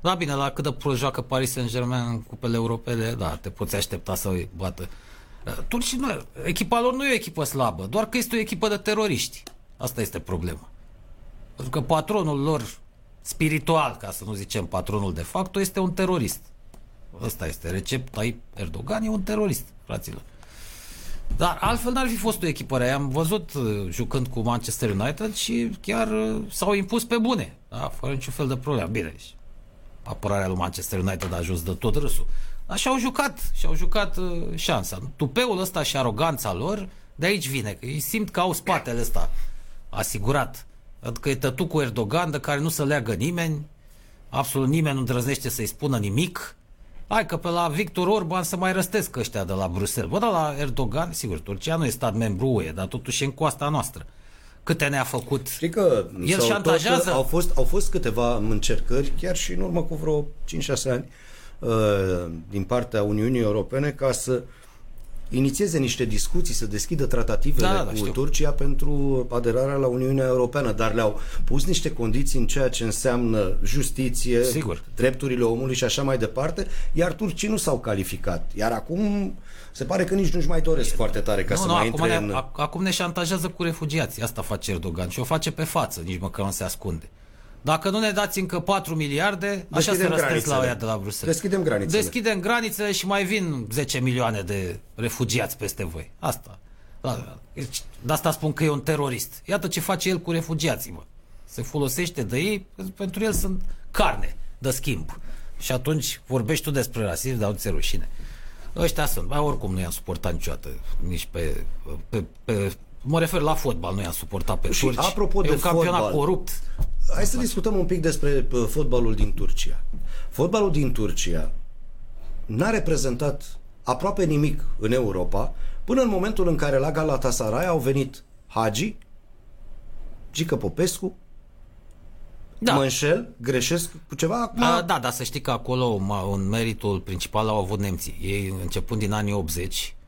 Da, bine, la cât de prost joacă Paris Saint-Germain în cupele europene, da, te poți aștepta să îi bată. Turcii nu, echipa lor nu e o echipă slabă, doar că este o echipă de teroriști. Asta este problema. Pentru că patronul lor spiritual, ca să nu zicem patronul de facto, este un terorist. Ăsta este. Recep Tayyip Erdogan e un terorist, fraților. Dar altfel n-ar fi fost o echipă rea. Am văzut uh, jucând cu Manchester United și chiar uh, s-au impus pe bune. Da? Fără niciun fel de problemă. Bine, deci apărarea lui Manchester United a ajuns de tot râsul. Dar și-au jucat, și-au jucat uh, șansa. Tupeul ăsta și aroganța lor, de aici vine, că ei simt că au spatele ăsta asigurat. Adică e tătu cu Erdogan, de care nu se leagă nimeni, absolut nimeni nu îndrăznește să-i spună nimic. Hai că pe la Victor Orban să mai răstesc ăștia de la Bruxelles. Bă, dar la Erdogan, sigur, Turcia nu e stat membru UE, dar totuși e în coasta noastră. Câte ne-a făcut? Știi că El sau șantajează? Tot, au, fost, au fost câteva încercări, chiar și în urmă cu vreo 5-6 ani, uh, din partea Uniunii Europene ca să inițieze niște discuții, să deschidă tratativele Da, da, da, cu știu. Turcia pentru aderarea la Uniunea Europeană, dar le-au pus niște condiții în ceea ce înseamnă justiție, Sigur. drepturile omului și așa mai departe, iar turcii nu s-au calificat. Iar acum se pare că nici nu-și mai doresc foarte tare ca nu, să nu, mai acum, intre ne, în... ac- acum ne șantajează cu refugiații. Asta face Erdogan și o face pe față, nici măcar nu se ascunde. Dacă nu ne dați încă 4 miliarde, așa Deschidem se răstesc granițele. la ea de la Bruxelles. Deschidem granițele. Deschidem granițele și mai vin 10 milioane de refugiați peste voi. Asta. Da, deci, De asta spun că e un terorist. Iată ce face el cu refugiații, mă. Se folosește de ei, pentru el sunt carne de schimb. Și atunci vorbești tu despre rasism, dar nu ți rușine. Ăștia sunt. Ba, oricum nu i-am suportat niciodată. Nici pe, pe, pe Mă refer la fotbal, nu i-am suportat pe Și turci. apropo e de un campionat fotbal, corupt. Hai să discutăm un pic despre uh, fotbalul din Turcia. Fotbalul din Turcia n-a reprezentat aproape nimic în Europa până în momentul în care la Galatasaray au venit Hagi, Gică Popescu, da. Da. mă înșel, greșesc cu ceva? Acum, A, da, dar să știi că acolo ma- un meritul principal au avut nemții. Ei, începând din anii 80, a,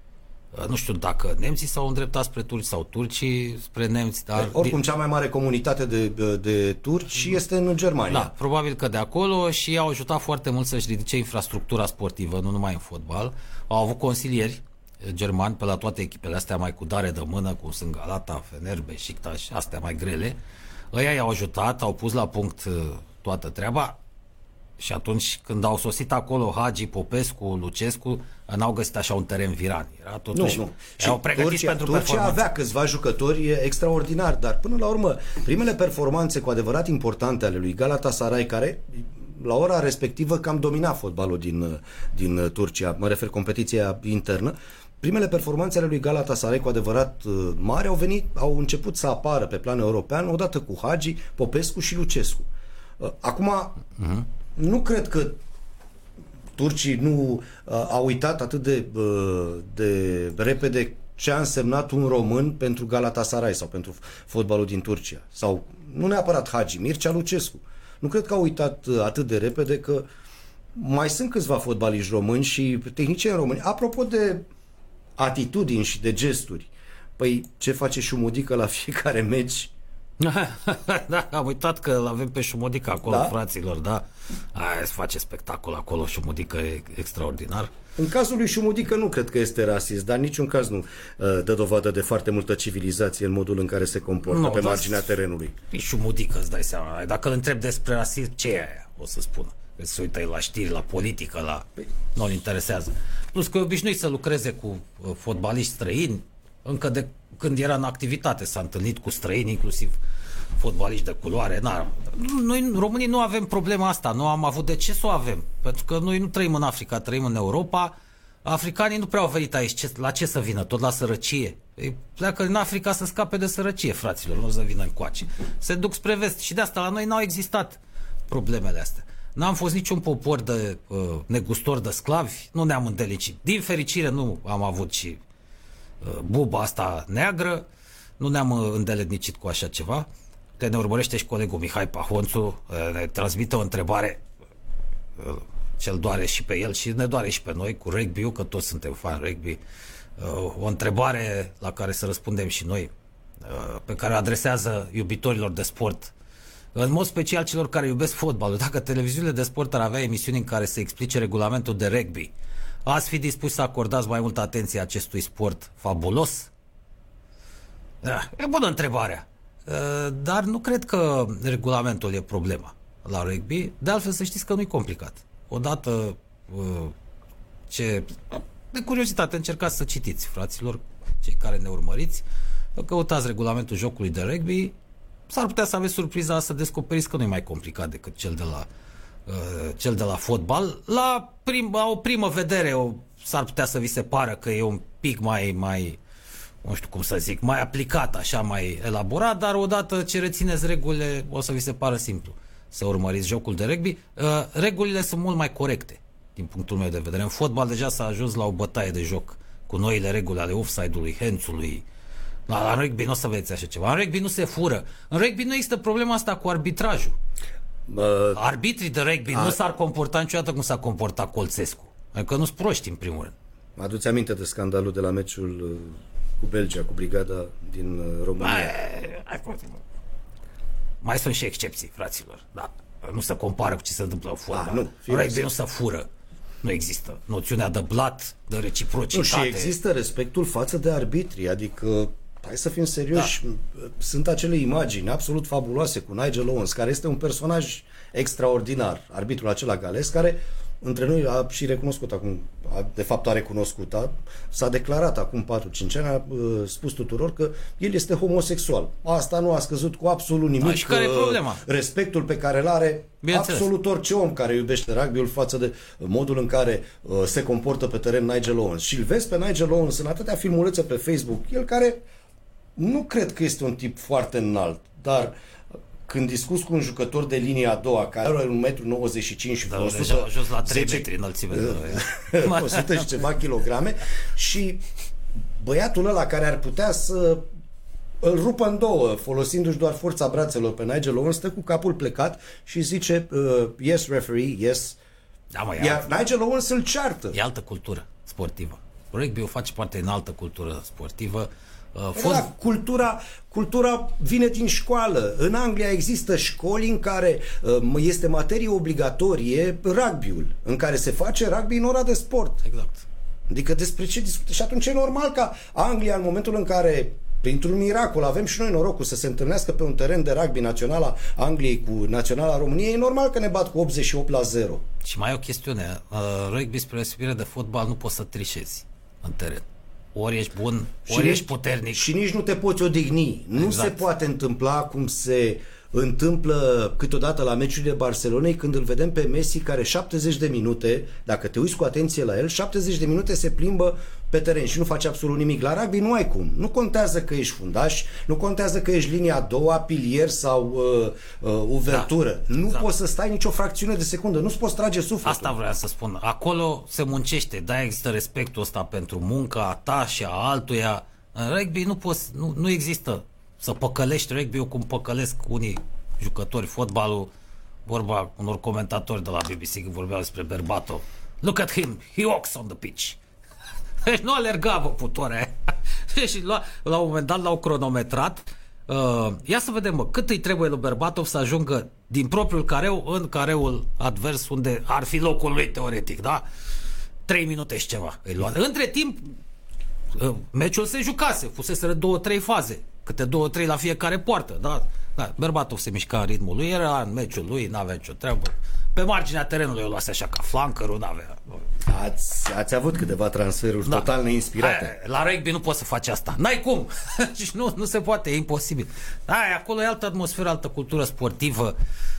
nu știu dacă nemții s-au îndreptat spre turci sau turcii spre nemți, dar... Oricum, cea mai mare comunitate de, de, de turci este în Germania. Da, probabil că de acolo și au ajutat foarte mult să-și ridice infrastructura sportivă, nu numai în fotbal. Au avut consilieri eh, germani pe la toate echipele astea mai cu dare de mână, cum sunt Galata, Fener, Beşiktaş, astea mai grele. Ăia i-au ajutat, au pus la punct eh, toată treaba și atunci când au sosit acolo Hagi, Popescu, Lucescu, n-au găsit așa un teren viran. Era Nu, totuși, nu. erau pregătiți Turcia, pentru Turcia performanță. avea câțiva jucători extraordinari, dar până la urmă, primele performanțe cu adevărat importante ale lui Galatasaray, care la ora respectivă cam domina fotbalul din, din Turcia, mă refer competiția internă, primele performanțe ale lui Galatasaray cu adevărat uh, mari au venit, au început să apară pe plan european odată cu Hagi, Popescu și Lucescu. Uh, Acum, nu cred că turcii nu uh, au uitat atât de, uh, de repede ce a însemnat un român pentru Galatasaray sau pentru fotbalul din Turcia. Sau nu neapărat Hagi, Mircea Lucescu. Nu cred că au uitat uh, atât de repede că mai sunt câțiva fotbaliști români și tehnicieni români. Apropo de atitudini și de gesturi, păi ce face Șumudică la fiecare meci? da, am uitat că îl avem pe Șumodica acolo, Da? da? fraților, da. Aia se face spectacol acolo, Șumodica e extraordinar. În cazul lui Șumudică nu cred că este rasist, dar în niciun caz nu uh, dă dovadă de foarte multă civilizație în modul în care se comportă Nu, pe dar- marginea terenului. E Șumodica, îți dai seama. Dacă îl întreb despre rasism, ce e aia? O să spună. Că se uită el la știri, la politică, la... Nu-l interesează. Plus că e obișnuit să lucreze cu uh, fotbaliști străini, încă de când era în activitate s-a întâlnit cu străini, inclusiv fotbaliști de culoare. Na, noi, românii, nu avem problema asta. Nu am avut de ce să o avem. Pentru că noi nu trăim în Africa, trăim în Europa. Africanii nu prea au venit aici. Ce, la ce să vină? Tot la sărăcie. Ei pleacă în Africa să scape de sărăcie, fraților, nu să vină încoace. Se duc spre vest și de asta la noi n-au existat problemele astea. N-am fost niciun popor de uh, negustor de sclavi, nu ne-am îndelicit. Din fericire nu am avut și uh, buba asta neagră, nu ne-am uh, îndeletnicit cu așa ceva. Că ne urmărește și colegul Mihai Pahonțu, uh, ne transmite o întrebare uh, cel doare și pe el și ne doare și pe noi cu rugby că toți suntem fan rugby. Uh, o întrebare la care să răspundem și noi, uh, pe care o adresează iubitorilor de sport, în mod special celor care iubesc fotbalul. Dacă televiziunile de sport ar avea emisiuni în care să explice regulamentul de rugby, ați fi dispus să acordați mai multă atenție acestui sport fabulos? Da, e bună întrebarea. Uh, Dar nu cred că regulamentul e problema la rugby. De altfel să știți că nu e complicat. Odată uh, ce... De curiozitate încercați să citiți, fraților, cei care ne urmăriți, căutați regulamentul jocului de rugby, s-ar putea să aveți surpriza să descoperiți că nu e mai complicat decât cel de la uh, cel de la fotbal. La, prim, la o primă vedere o, s-ar putea să vi se pară că e un pic mai, mai nu știu cum să zic, mai aplicat, așa, mai elaborat, dar odată ce rețineți regulile, o să vi se pară simplu să urmăriți jocul de rugby. Uh, regulile sunt mult mai corecte, din punctul meu de vedere. În fotbal deja s-a ajuns la o bătaie de joc cu noile reguli ale offside-ului, hands-ului. La, la rugby nu o să vedeți așa ceva. În rugby nu se fură. În rugby nu există problema asta cu arbitrajul. Uh, Arbitrii de rugby A- nu s-ar comporta niciodată cum s-a comportat Colțescu. Adică nu-s proști, în primul rând. Mă aduți aminte de scandalul de la meciul uh, cu Belgia, cu brigada din uh, România. Mai, mai sunt și excepții, fraților. Da. Nu se compară cu ce se întâmplă în fotbal. Ah, nu, Rugby nu se fură. Nu există. Noțiunea de blat, de reciprocitate. Nu, și există respectul față de arbitri, adică hai să fim serioși, da. sunt acele imagini absolut fabuloase cu Nigel Owens, care este un personaj extraordinar, arbitrul acela gales, care între noi a și recunoscut acum, a, de fapt a recunoscut, a, s-a declarat acum 4-5 ani, a a spus tuturor că el este homosexual. Asta nu a scăzut cu absolut nimic. Da, și care e problema? Respectul pe care îl are absolut orice om care iubește rugby-ul față de modul în care uh, se comportă pe teren Nigel Owens. Și îl vezi pe Nigel Owens în atâtea filmulețe pe Facebook, el care nu cred că este un tip foarte înalt, dar când discuți cu un jucător de linia a doua, care are 1,95 m și da, 100, a ajuns la 3 10, metri înălțime. 100 și ceva kilograme și băiatul ăla care ar putea să îl rupă în două, folosindu-și doar forța brațelor pe Nigel Owens, stă cu capul plecat și zice uh, yes referee, yes. Da, mă, Iar Nigel Owens îl ceartă. E altă cultură sportivă. Rugby o face parte din altă cultură sportivă. Uh, păi fost... Da, cultura, cultura vine din școală. În Anglia există școli în care uh, este materie obligatorie rugby-ul, în care se face rugby în ora de sport. Exact. Adică despre ce discută? Și atunci e normal ca Anglia, în momentul în care printr-un miracol avem și noi norocul să se întâlnească pe un teren de rugby naționala Angliei cu naționala României, e normal că ne bat cu 88 la 0. Și mai e o chestiune. Uh, rugby spre de fotbal nu poți să trișezi în teren. Ori ești bun, ori și ești puternic. Și nici nu te poți odihni. Exact. Nu se poate întâmpla cum se întâmplă câteodată la meciurile Barcelonei când îl vedem pe Messi care 70 de minute, dacă te uiți cu atenție la el, 70 de minute se plimbă pe teren și nu face absolut nimic. La rugby nu ai cum. Nu contează că ești fundaș, nu contează că ești linia a doua, pilier sau uh, uh, uvertură. Da, nu exact. poți să stai nicio fracțiune de secundă, nu-ți poți trage sufletul. Asta vreau să spun. Acolo se muncește, da, există respectul ăsta pentru munca a ta și a altuia. În rugby nu, poți, nu, nu există să păcălești rugby-ul cum păcălesc unii jucători fotbalul, vorba unor comentatori de la BBC când vorbeau despre Berbatov. Look at him, he walks on the pitch. Deci nu alerga, bă, putoare. și la, la un moment dat l-au cronometrat. Uh, ia să vedem, bă, cât îi trebuie lui Berbatov să ajungă din propriul careu în careul advers unde ar fi locul lui teoretic, da? Trei minute și ceva îi lua. Între timp, uh, meciul se jucase, fusese două, trei faze câte două, trei la fiecare poartă, da? da Berbatov se mișca în ritmul lui, era în meciul lui, n-avea nicio treabă. Pe marginea terenului o luase așa ca flankerul, n-avea. Ați, ați avut câteva transferuri da. total neinspirate. Aia, la rugby nu poți să faci asta. N-ai cum. și nu, nu se poate, e imposibil. Aia, acolo e altă atmosferă, altă cultură sportivă.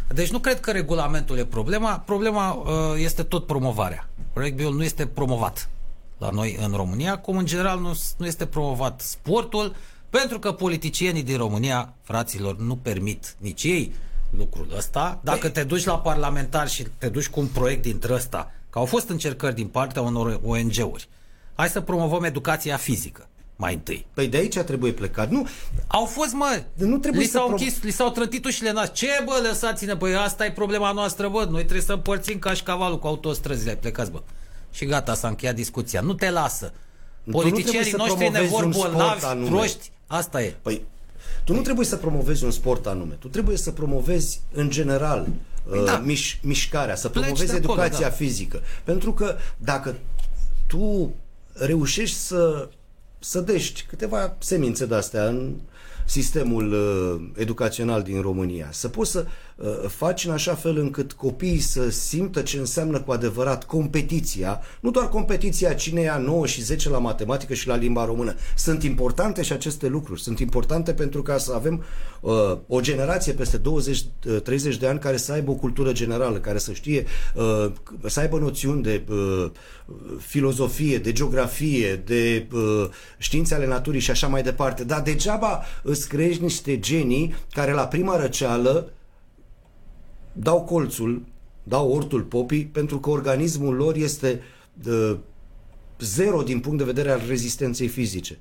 Deci nu cred că regulamentul e problema. Problema uh, este tot promovarea. Rugby-ul nu este promovat la noi în România, cum în general nu, nu este promovat sportul, pentru că politicienii din România, fraților, nu permit nici ei lucrul ăsta. Dacă te duci la parlamentar și te duci cu un proiect dintre ăsta, că au fost încercări din partea unor ONG-uri, hai să promovăm educația fizică mai întâi. Păi de aici trebuie plecat. Nu, au fost, mă, nu trebuie li s-au închis, li s-au trântit ușile nas. Ce, bă, lăsați-ne, băi, asta e problema noastră, bă, noi trebuie să împărțim ca și cavalul cu autostrăzile, plecați, bă. Și gata, s-a încheiat discuția. Nu te lasă. Politicienii noștri ne vor bolnavi, proști, Asta e. Păi, tu nu trebuie să promovezi un sport anume, tu trebuie să promovezi în general păi uh, da. miș- mișcarea, să promovezi acolo, educația da. fizică. Pentru că dacă tu reușești să sădești câteva semințe de-astea în sistemul uh, educațional din România, să poți să uh, faci în așa fel încât copiii să simtă ce înseamnă cu adevărat competiția, nu doar competiția cine ia 9 și 10 la matematică și la limba română. Sunt importante și aceste lucruri, sunt importante pentru ca să avem uh, o generație peste 20-30 uh, de ani care să aibă o cultură generală, care să știe, uh, să aibă noțiuni de uh, filozofie, de geografie, de uh, științe ale naturii și așa mai departe. Dar degeaba îți crești niște genii care la prima răceală dau colțul, dau ortul popii, pentru că organismul lor este uh, zero din punct de vedere al rezistenței fizice.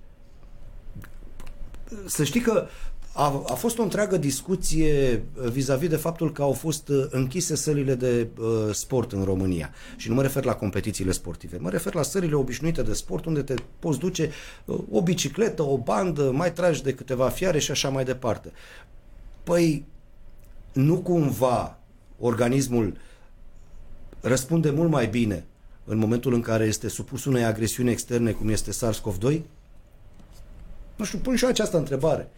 Să știi că a, a fost o întreagă discuție uh, vis-a-vis de faptul că au fost uh, închise sălile de uh, sport în România. Și nu mă refer la competițiile sportive, mă refer la sălile obișnuite de sport unde te poți duce uh, o bicicletă, o bandă, mai tragi de câteva fiare și așa mai departe. Păi, nu cumva organismul răspunde mult mai bine în momentul în care este supus unei agresiuni externe cum este SARS-CoV-2? Nu știu, pun și eu această întrebare.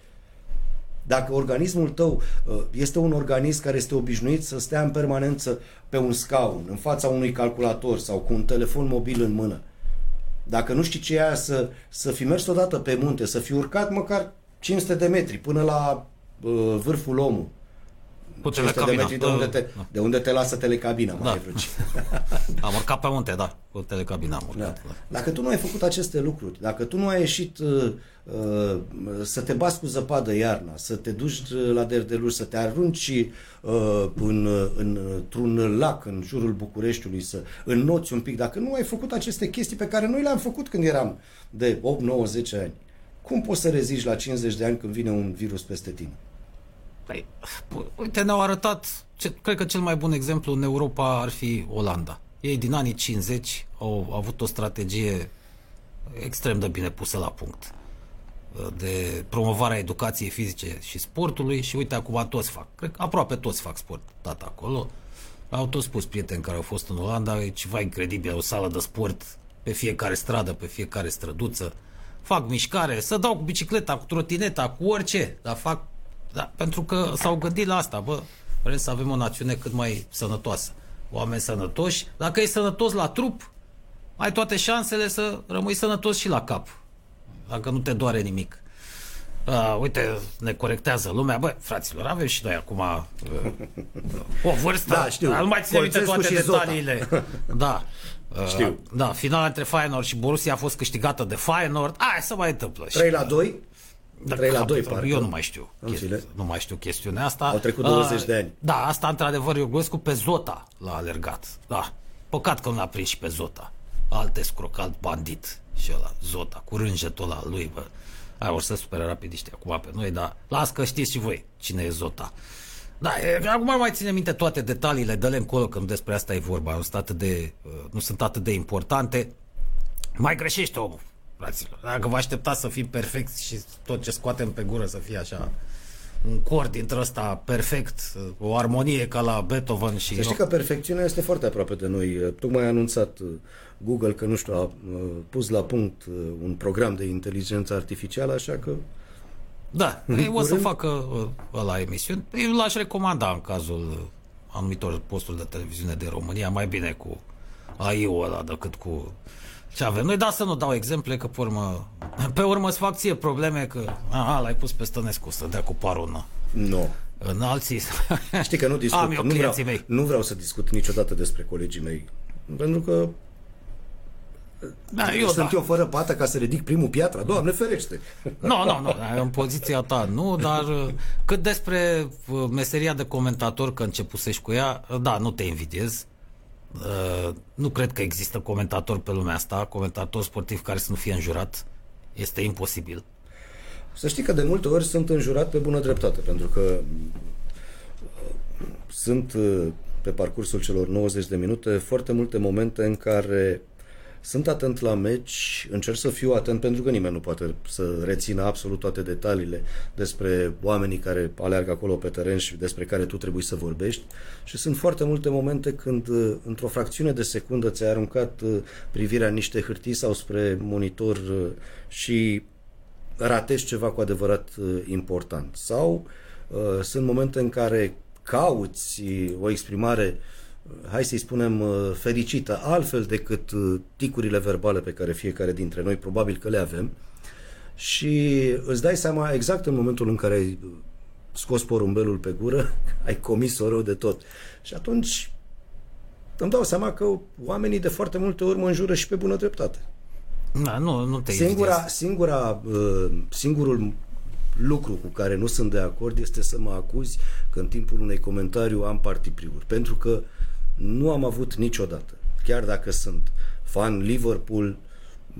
Dacă organismul tău uh, este un organism care este obișnuit să stea în permanență pe un scaun, în fața unui calculator sau cu un telefon mobil în mână, dacă nu știi ce e aia să, să fi mers odată pe munte, să fi urcat măcar 500 de metri până la uh, vârful omului, Cu 500 de metri de unde te, Da. de unde te lasă telecabina, mai Da. ai vreo ce. Am urcat pe munte, da. Cu telecabina am Da. urcat. Da. Dacă tu nu ai făcut aceste lucruri, dacă tu nu ai ieșit uh, uh, să te bați cu zăpadă iarna, să te duci uh, la derdeluși, să te arunci uh, în, uh, în, într-un lac în jurul Bucureștiului, să înnoți un pic, dacă nu ai făcut aceste chestii pe care noi le-am făcut când eram de 8, 9, 10 ani, cum poți să reziști la 50 de ani când vine un virus peste tine? Păi, p- uite, ne-au arătat, ce, cred că cel mai bun exemplu în Europa ar fi Olanda. Ei din anii 50 au avut o strategie extrem de bine pusă la punct de promovarea educației fizice și sportului și uite acum toți fac, cred că aproape toți fac sport, dat acolo. Au tot spus prieteni care au fost în Olanda, e ceva incredibil, o sală de sport pe fiecare stradă, pe fiecare străduță. Fac mișcare, să dau cu bicicleta, cu trotineta, cu orice, dar fac da, pentru că s-au gândit la asta, bă, vrem să avem o națiune cât mai sănătoasă. Oameni sănătoși, dacă e sănătos la trup, ai toate șansele să rămâi sănătos și la cap. Dacă nu te doare nimic. Uh, uite, ne corectează lumea. Bă, fraților, avem și noi acum uh, o vârstă. Da, știu. Dar Nu mai ține minte Colțescu toate și Zota. detaliile. Da. Uh, Știu. Da, finala între Feyenoord și Borussia a fost câștigată de Feyenoord. Aia se mai întâmplă. Și- 3 la 2? Da, 3 la cap- 2, parcă. Eu nu mai știu. În chesti- fine. Nu mai știu chestiunea asta. Au trecut 20 de ani. Da, asta într-adevăr Iogoscu pe Zota l-a alergat. Da. Păcat că nu l-a prins și pe Zota. Alt escroc, alt bandit. Și ăla, Zota, cu rânjetul ăla lui, bă. Aia o să se supere rapidiști acum pe noi, dar las că știți și voi cine e Zota. Da, e, acum nu mai ține minte toate detaliile, dă-le încolo, că nu despre asta e vorba, nu sunt atât de, uh, nu sunt atât de importante. Mai greșește omul, fraților. Dacă vă așteptați să fim perfecți și tot ce scoatem pe gură să fie așa un cor dintre ăsta perfect, o armonie ca la Beethoven și... Să știi că perfecțiunea este foarte aproape de noi. Tocmai a anunțat uh, Google că, nu știu, a uh, pus la punct uh, un program de inteligență artificială, așa că Da, ei o să curând- facă uh, la emisiuni. Eu l-aș recomanda în cazul uh, anumitor posturi de televiziune de România, mai bine cu AI-ul ăla decât cu ce avem noi, dar să nu dau exemple, că pe urmă, pe urmă îți fac ție probleme că a, l-ai pus pe Stănescu să dea cu parul în, nu. în alții. Știi că nu discut. Am eu nu, vreau, clienții mei. nu vreau să discut niciodată despre colegii mei. Pentru că Da, eu sunt da. eu fără pată ca să ridic primul piatra. Doamne ferește! Nu, nu, nu, în poziția ta nu, dar uh, cât despre uh, meseria de comentator, că începusești cu ea, uh, da, nu te invidiez. Uh, Nu cred că există comentator pe lumea asta, comentator sportiv care să nu fie înjurat. Este imposibil. Să știi că de multe ori sunt înjurat pe bună dreptate, pentru că uh, sunt uh, pe parcursul celor 90 de minute foarte multe momente în care sunt atent la meci, încerc să fiu atent pentru că nimeni nu poate să rețină absolut toate detaliile despre oamenii care aleargă acolo pe teren și despre care tu trebuie să vorbești și sunt foarte multe momente când uh, într-o fracțiune de secundă ți-ai aruncat uh, privirea în niște hârtii sau spre monitor uh, și ratezi ceva cu adevărat uh, important. Sau uh, sunt momente în care cauți uh, o exprimare, uh, hai să-i spunem, uh, fericită, altfel decât uh, ticurile verbale pe care fiecare dintre noi probabil că le avem și îți dai seama exact în momentul în care ai uh, scos porumbelul pe gură, ai comis-o rău de tot. Și atunci îmi dau seama că oamenii de foarte multe ori mă înjură și pe bună dreptate. Da, nu, nu te Singura, invidiez. singura, uh, singurul lucru cu care nu sunt de acord este să mă acuzi că în timpul unui comentariu am partipriuri. Pentru că nu am avut niciodată, chiar dacă sunt fan Liverpool,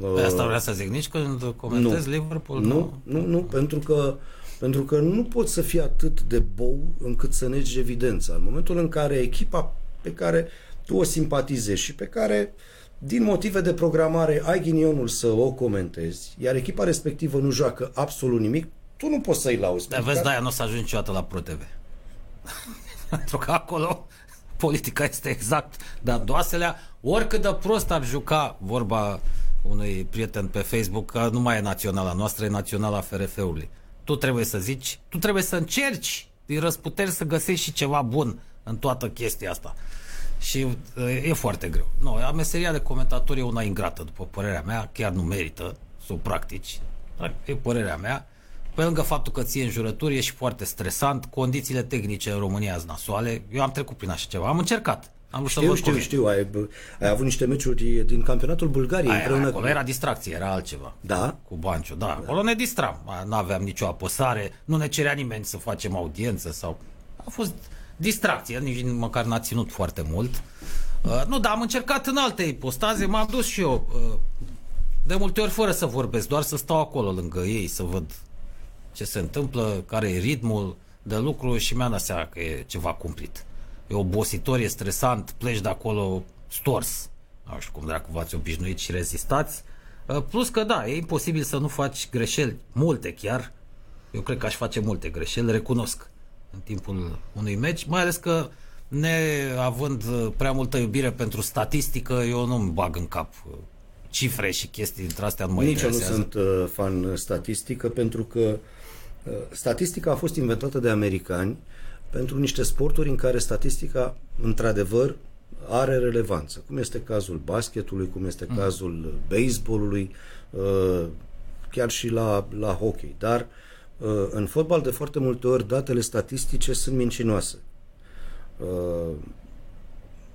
uh, Pe asta vreau să zic, nici când comentezi Liverpool, nu, nu, nu, pentru că Pentru că nu poți să fii atât de bou încât să negi evidența. În momentul în care echipa pe care tu o simpatizezi și pe care din motive de programare ai ghinionul să o comentezi, iar echipa respectivă nu joacă absolut nimic, tu nu poți să-i lauzi. Dar vezi, de-aia nu o să ajungi niciodată la ProTV. Pentru că acolo politica este exact dar doaselea. Oricât de prost ar juca vorba unui prieten pe Facebook că nu mai e naționala noastră, e naționala FRF-ului. Tu trebuie să zici, tu trebuie să încerci din răsputeri să găsești și ceva bun în toată chestia asta. Și e foarte greu. Nu, no, meseria de comentator e una ingrată, după părerea mea, chiar nu merită să o practici. Dar e părerea mea. Pe lângă faptul că ție jurături, e și foarte stresant, condițiile tehnice în România sunt nasoale. Eu am trecut prin așa ceva, am încercat. Am știu, știu, știu, știu, ai, ai avut niște meciuri din campionatul Bulgariei. Aia, împreună acolo cu... era distracție, era altceva. Da? Cu Banciu, da. da. Acolo ne distram. Nu aveam nicio apăsare, nu ne cerea nimeni să facem audiență sau... A fost distracție, nici măcar n-a ținut foarte mult. Uh, nu, dar am încercat în alte ipostaze, m-am dus și eu. Uh, de multe ori fără să vorbesc, doar să stau acolo lângă ei, să văd ce se întâmplă, care e ritmul de lucru și mi-am dat seama că e ceva cumplit. E obositor, e stresant, pleci de acolo stors. Nu știu cum dracu v-ați obișnuit și rezistați. Uh, plus că da, e imposibil să nu faci greșeli, multe chiar. Eu cred că aș face multe greșeli, recunosc în timpul unui meci, mai ales că neavând prea multă iubire pentru statistică, eu nu-mi bag în cap uh, cifre și chestii dintre astea nu mă Nici eu nu sunt uh, fan statistică pentru că uh, statistica a fost inventată de americani pentru niște sporturi în care statistica într-adevăr are relevanță, cum este cazul basketului, cum este mm. cazul baseballului, chiar și la, la hockey. Dar uh, Uh, în fotbal, de foarte multe ori, datele statistice sunt mincinoase. Uh,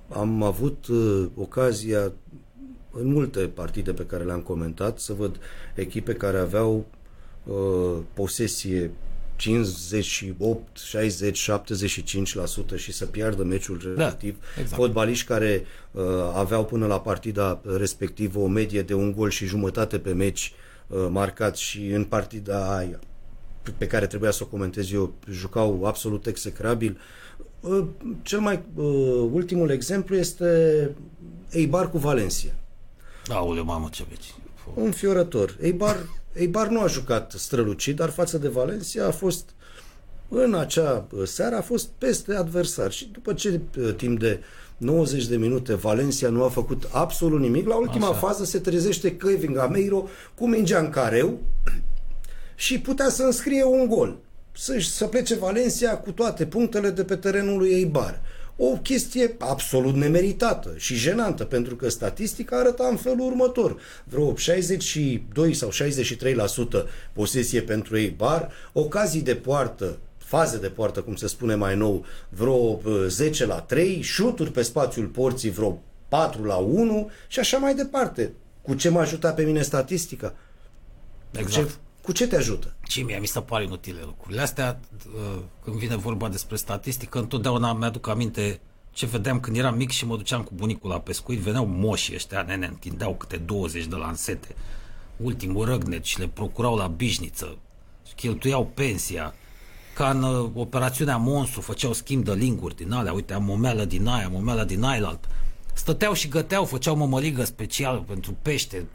am avut uh, ocazia în multe partide pe care le-am comentat să văd echipe care aveau posesie 58, 60, 75% și să piardă meciul da, respectiv. Da, exact. Fotbaliști care uh, aveau până la partida respectivă o medie de un gol și jumătate pe meci uh, marcat și în partida aia pe care trebuia să o comentez eu jucau absolut execrabil. Uh, cel mai uh, ultimul exemplu este Eibar cu Valencia. Aoleu, mamă, ce veci. fiorător. Eibar, Eibar nu a jucat strălucit, dar față de Valencia a fost în acea seară a fost peste adversar și după ce uh, timp de 90 de minute Valencia nu a făcut absolut nimic, la ultima Așa. fază se trezește Kevin Gameiro cu mingea în careu și putea să înscrie un gol. Să, să plece Valencia cu toate punctele de pe terenul lui Eibar. O chestie absolut nemeritată și jenantă, pentru că statistica arăta în felul următor. Vreo 62 sau 63% posesie pentru Eibar, ocazii de poartă faze de poartă, cum se spune mai nou, vreo 10 la 3, șuturi pe spațiul porții vreo 4 la 1 și așa mai departe. Cu ce m-a ajutat pe mine statistica? Exact. Ce, cu ce te ajută? Ce mie mi se pare inutile lucrurile astea. Uh, când vine vorba despre statistică, întotdeauna mi-aduc aminte ce vedeam când eram mic și mă duceam cu bunicul la pescuit, veneau moșii ăștia, nene, întindeau câte 20 de lansete, ultimul răgnet și le procurau la bișniță, și cheltuiau pensia, ca în uh, operațiunea Monstru, făceau schimb de linguri din alea, uite, am momeală din aia, momeală din aia, stăteau și găteau, făceau mămăligă specială pentru pește,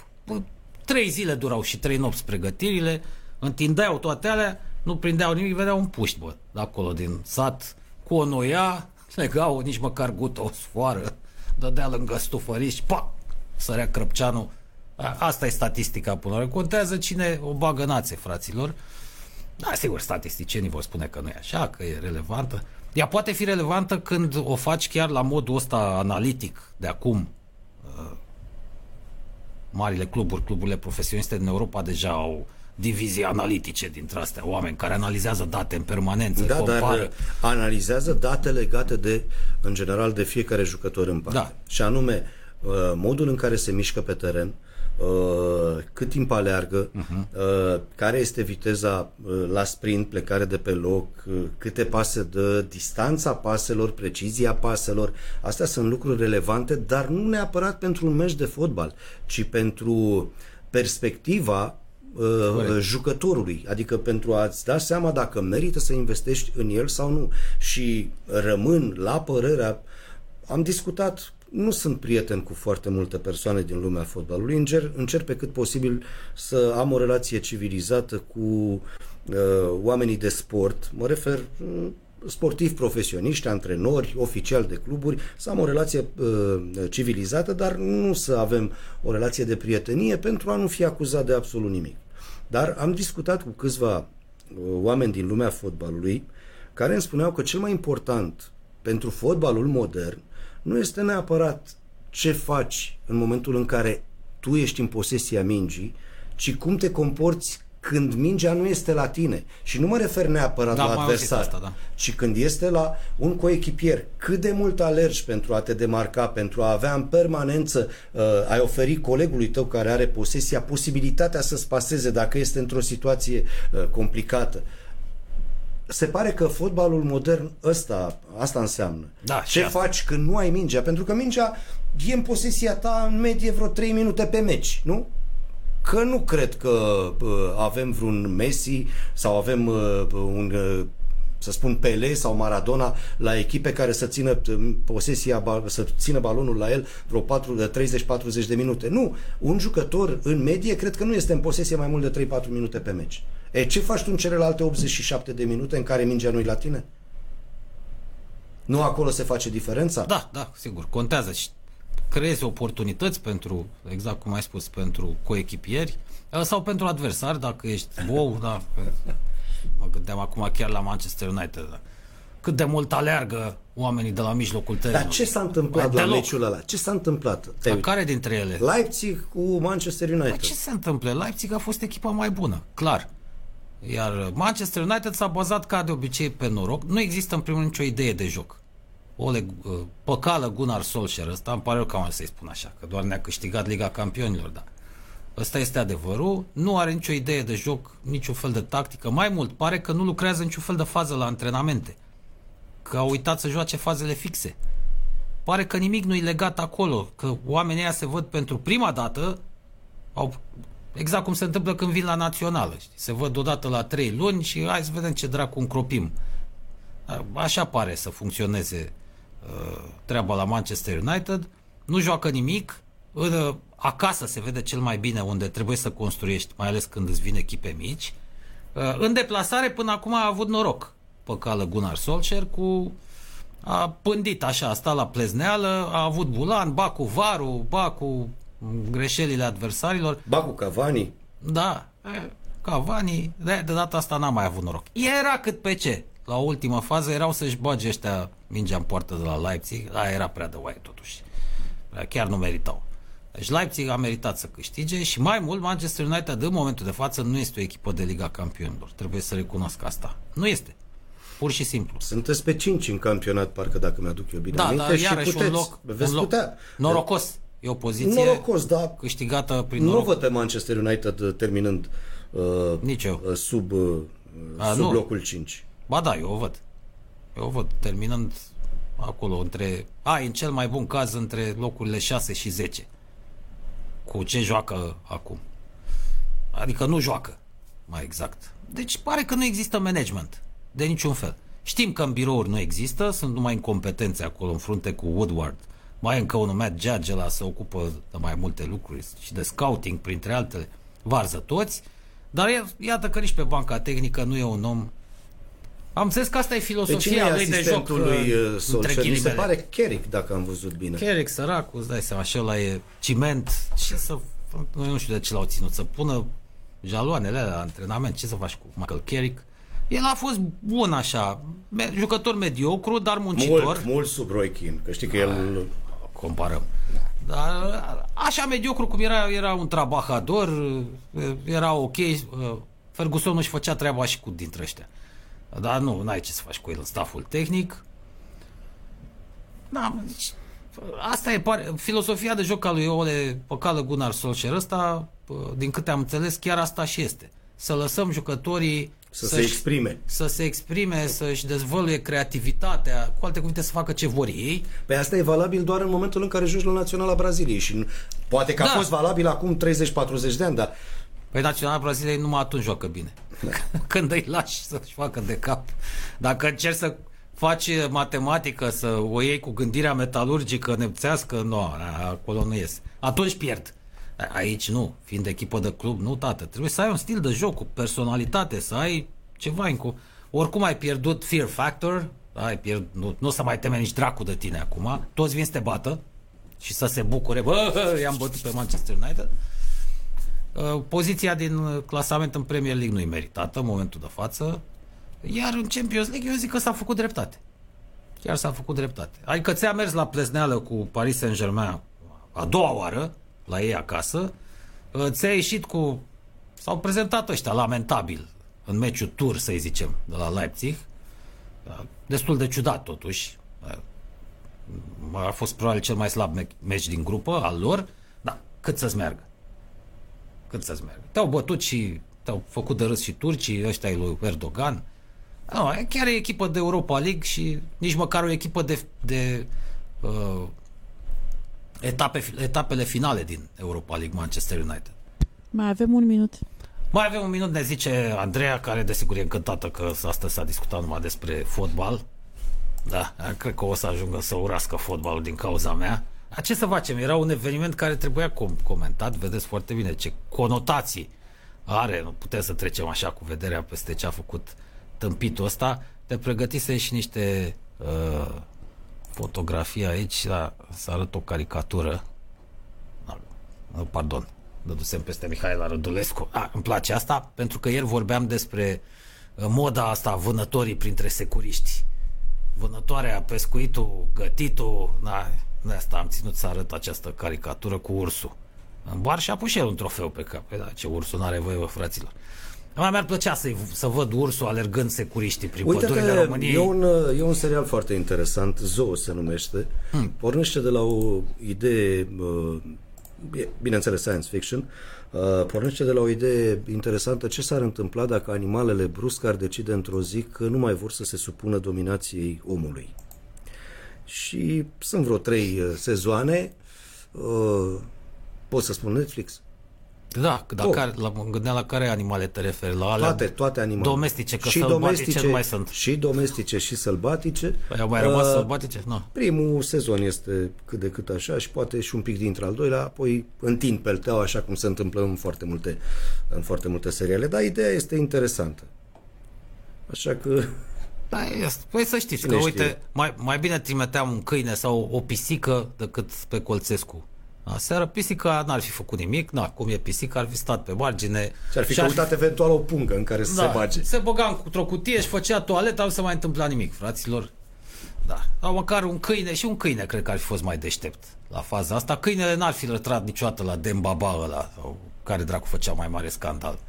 Trei zile durau și trei nopți pregătirile, întindeau toate alea, nu prindeau nimic, vedeau un puști, bă, de acolo, din sat, cu o noia, legau nici măcar gută o sfoară, dădea lângă stufăriș, pa, sărea crăpceanul. Asta e statistica până la Contează cine o bagă nație, fraților. Da, sigur, statisticienii vor spune că nu e așa, că e relevantă. Ea poate fi relevantă când o faci chiar la modul ăsta analitic de acum, marile cluburi, cluburile profesioniste din Europa deja au divizii analitice dintre astea, oameni care analizează date în permanență, da, compară. dar uh, analizează date legate de, în general, de fiecare jucător în parte. Da. Și anume, uh, modul în care se mișcă pe teren, Uh, cât timp aleargă, uh-huh. uh, care este viteza uh, la sprint, plecare de pe loc, uh, câte pase dă, distanța paselor, precizia paselor. Astea sunt lucruri relevante, dar nu neapărat pentru un meci de fotbal, ci pentru perspectiva uh, jucătorului, adică pentru a-ți da seama dacă merită să investești în el sau nu. Și rămân la părerea, am discutat nu sunt prieten cu foarte multe persoane din lumea fotbalului. Încerc, încerc pe cât posibil să am o relație civilizată cu uh, oamenii de sport. Mă refer uh, sportivi profesioniști, antrenori, oficiali de cluburi, să am o relație uh, civilizată, dar nu să avem o relație de prietenie pentru a nu fi acuzat de absolut nimic. Dar am discutat cu câțiva uh, oameni din lumea fotbalului care îmi spuneau că cel mai important pentru fotbalul modern nu este neapărat ce faci în momentul în care tu ești în posesia mingii, ci cum te comporți când mingea nu este la tine. Și nu mă refer neapărat Da, la am auzit adversar, asta, da. ci când este la un coechipier. Cât de mult alergi pentru a te demarca, pentru a avea în permanență, uh, ai oferi colegului tău care are posesia posibilitatea să-ți paseze dacă este într-o situație uh, complicată. Se pare că fotbalul modern ăsta, asta înseamnă. Da, și Ce asta. faci când nu ai mingea? Pentru că mingea e în posesia ta în medie vreo 3 minute pe meci, nu? Că nu cred că uh, avem vreun Messi sau avem uh, un uh, să spun Pele sau Maradona la echipe care să țină uh, posesia, ba- să țină balonul la el vreo 4 de 30-40 de minute. Nu, un jucător în medie cred că nu este în posesie mai mult de 3-4 minute pe meci. E, ce faci tu în celelalte 87 de minute în care mingea nu-i la tine? Nu acolo se face diferența? Da, da, sigur, contează și creezi oportunități pentru, exact cum ai spus, pentru coechipieri uh, sau pentru adversari, dacă ești wow, da. Mă gândeam acum chiar la Manchester United. Da. Cât de mult aleargă oamenii de la mijlocul terenului. Dar ce s-a întâmplat Mai la deloc. meciul ăla? Ce s-a întâmplat? Te-ai La uitat? care dintre ele? Leipzig cu Manchester Dar United. ce se întâmplă? Leipzig a fost echipa mai bună, clar. Iar Manchester United s-a bazat ca de obicei pe noroc. Nu există în primul rând nicio idee de joc. Ole, uh, păcală Gunnar Solskjaer ăsta, îmi pare rău că am să-i spun așa, că doar ne-a câștigat Liga Campionilor, dar ăsta este adevărul, nu are nicio idee de joc, niciun fel de tactică, mai mult, pare că nu lucrează niciun fel de fază la antrenamente, că a uitat să joace fazele fixe. Pare că nimic nu e legat acolo, că oamenii ăia se văd pentru prima dată, au, exact cum se întâmplă când vin la națională, știi? se văd odată la trei luni și hai să vedem ce dracu încropim. A- Așa pare să funcționeze uh, treaba la Manchester United. Nu joacă nimic. În, uh, acasă se vede cel mai bine unde trebuie să construiești, mai ales când îți vin echipe mici. Uh, în deplasare până acum a avut noroc. Păcală Gunnar Solskjaer cu a pândit așa, a stat la plezneală, a avut bulan, ba cu varul, ba cu mm, greșelile adversarilor. Ba cu Cavani. Da, e, Cavani, de, de data asta n-a mai avut noroc. Era cât pe ce. La ultima fază erau să-și bage ăștia mingea în poartă de la Leipzig, dar era prea de oaie totuși. Chiar nu meritau. Deci Leipzig a meritat să câștige și mai mult Manchester United în momentul de față nu este o echipă de Liga Campionilor. Trebuie să recunosc asta. Nu este. Pur și simplu. Sunteți pe 5 în campionat, parcă dacă mi-aduc eu bine Da, aminte. dar și iarăși puteți, un loc, veți un loc putea. norocos. E o poziție Norocos, da. câștigată prin Nu noroc. văd pe Manchester United uh, terminând uh, Nici eu. uh, sub, uh, A, sub nu. locul 5. Ba da, eu o văd. Eu o văd, terminând acolo între... A, în cel mai bun caz între locurile 6 și 10. Cu ce joacă acum. Adică nu joacă, mai exact. Deci pare că nu există management, de niciun fel. Știm că în birouri nu există, sunt numai incompetențe acolo în frunte cu Woodward. Mai e încă unul Matt Judge, ăla se ocupă de mai multe lucruri și de scouting, printre altele. Varză toți. Dar ia- iată că nici pe banca tehnică nu e un om am înțeles că asta e Pe cine filosofia e lui de joc. asistentul lui uh, între Solskjaer? Mi se ghilimele. pare Carrick, dacă am văzut bine. Carrick, săracul, îți dai seama, și ăla e ciment. Ce să... Eu nu știu de ce l-au ținut, să pună jaloanele alea la antrenament. Ce să faci cu Michael Carrick? El a fost bun așa, me- jucător mediocru, dar muncitor. Mult, mult sub Roy Keane, că știi că el... comparăm. Dar așa mediocru cum era, era un trabajador, era ok. Ferguson nu-și făcea treaba și cu dintre ăștia. Dar nu, n-ai ce să faci cu el în staful tehnic. Da, deci, asta e pare, filosofia de joc a lui Ole Păcală Gunnar Solskjaer ăsta, din câte am înțeles, chiar asta și este. Să lăsăm jucătorii Să se să-și- exprime. să se exprime, să-și dezvăluie creativitatea, cu alte cuvinte să facă ce vor ei. Pe asta e valabil doar în momentul în care joci la Naționala Braziliei și nu- poate că a Da. fost valabil acum 30-40 de ani, dar Păi Naționala Braziliei numai atunci joacă bine. Când îi lași să-și facă de cap. Dacă încerci să faci matematică, să o iei cu gândirea metalurgică, nepțească, nu, acolo nu iese. Atunci pierd. Aici nu, fiind echipă de club, nu, tată. Trebuie să ai un stil de joc cu personalitate, să ai ceva cu... Oricum ai pierdut fear factor, ai pierd, nu, nu o să mai teme nici dracu de tine acum, toți vin să te bată și să se bucure, bă, i-am bătut pe Manchester United. Uh, poziția din clasament în Premier League nu e meritată în momentul de față, iar în Champions League eu zic că s-a făcut dreptate. Chiar s-a făcut dreptate. Adică ți-a mers la plezneală cu Paris Saint-Germain a doua oară, la ei acasă, uh, ți-a ieșit cu... S-au prezentat ăștia lamentabil în meciul tur, să zicem, de la Leipzig. Uh, destul de ciudat, totuși. A fost probabil cel mai slab meci din grupă al lor, dar cât să-ți meargă? Cât să-ți meargă? Te-au bătut și te-au făcut de râs și turcii, ăștia lui Erdogan. Nu, chiar e echipă de Europa League și nici măcar o echipă de, de uh, etape, etapele finale din Europa League Manchester United. Mai avem un minut. Mai avem un minut, ne zice Andreea, care desigur e încântată că astăzi s-a discutat numai despre fotbal. Da, cred că o să ajungă să urască fotbalul din cauza mea. A, ce să facem? Era un eveniment care trebuia com- comentat, vedeți foarte bine ce conotații are, nu putem să trecem așa cu vederea peste ce a făcut tâmpitul ăsta. Te pregătise și niște uh, fotografii aici, da, să arăt o caricatură. No, pardon, dădusem peste Mihail Rădulescu. A, îmi place asta, pentru că ieri vorbeam despre uh, moda asta vânătorii printre securiști vânătoarea, pescuitul, gătitul, na, de asta am ținut să arăt această caricatură cu ursul. În bar și a pus și el un trofeu pe cap. Păi da, ce ursul n-are voie, bă, fraților. Mai mi-ar plăcea să, să văd ursul alergând securiștii prin Uite pădurile României. E un, e un serial foarte interesant, Zoo se numește. Hmm. Pornește de la o idee, bineînțeles science fiction, Uh, pornește de la o idee interesantă ce s-ar întâmpla dacă animalele brusc ar decide într-o zi că nu mai vor să se supună dominației omului. Și sunt vreo trei uh, sezoane, uh, pot să spun Netflix, da, dar care, la, mă gândeam la care animale te referi? La alea toate, toate animalele. Domestice, că și domestice nu mai sunt. Și domestice și sălbatice. Păi au mai rămas uh, sălbatice? No. Primul sezon este cât de cât așa și poate și un pic dintre al doilea, apoi întind pelteau așa cum se întâmplă în foarte multe, în foarte multe seriale. Dar ideea este interesantă. Așa că... Da, este. Păi să știți Cine că, știe? uite, mai, mai bine trimiteam un câine sau o pisică decât pe Colțescu Aseară pisica n-ar fi făcut nimic, na, cum e pisica, ar fi stat pe margine. Și ar fi și căutat fi... eventual o pungă în care să da, se bage. Se băga într-o cutie și făcea toaletă, nu se mai întâmpla nimic, fraților. Da. Sau măcar un câine, și un câine cred că ar fi fost mai deștept la faza asta. Câinele n-ar fi lătrat niciodată la Dembaba ăla, sau care dracu făcea mai mare scandal.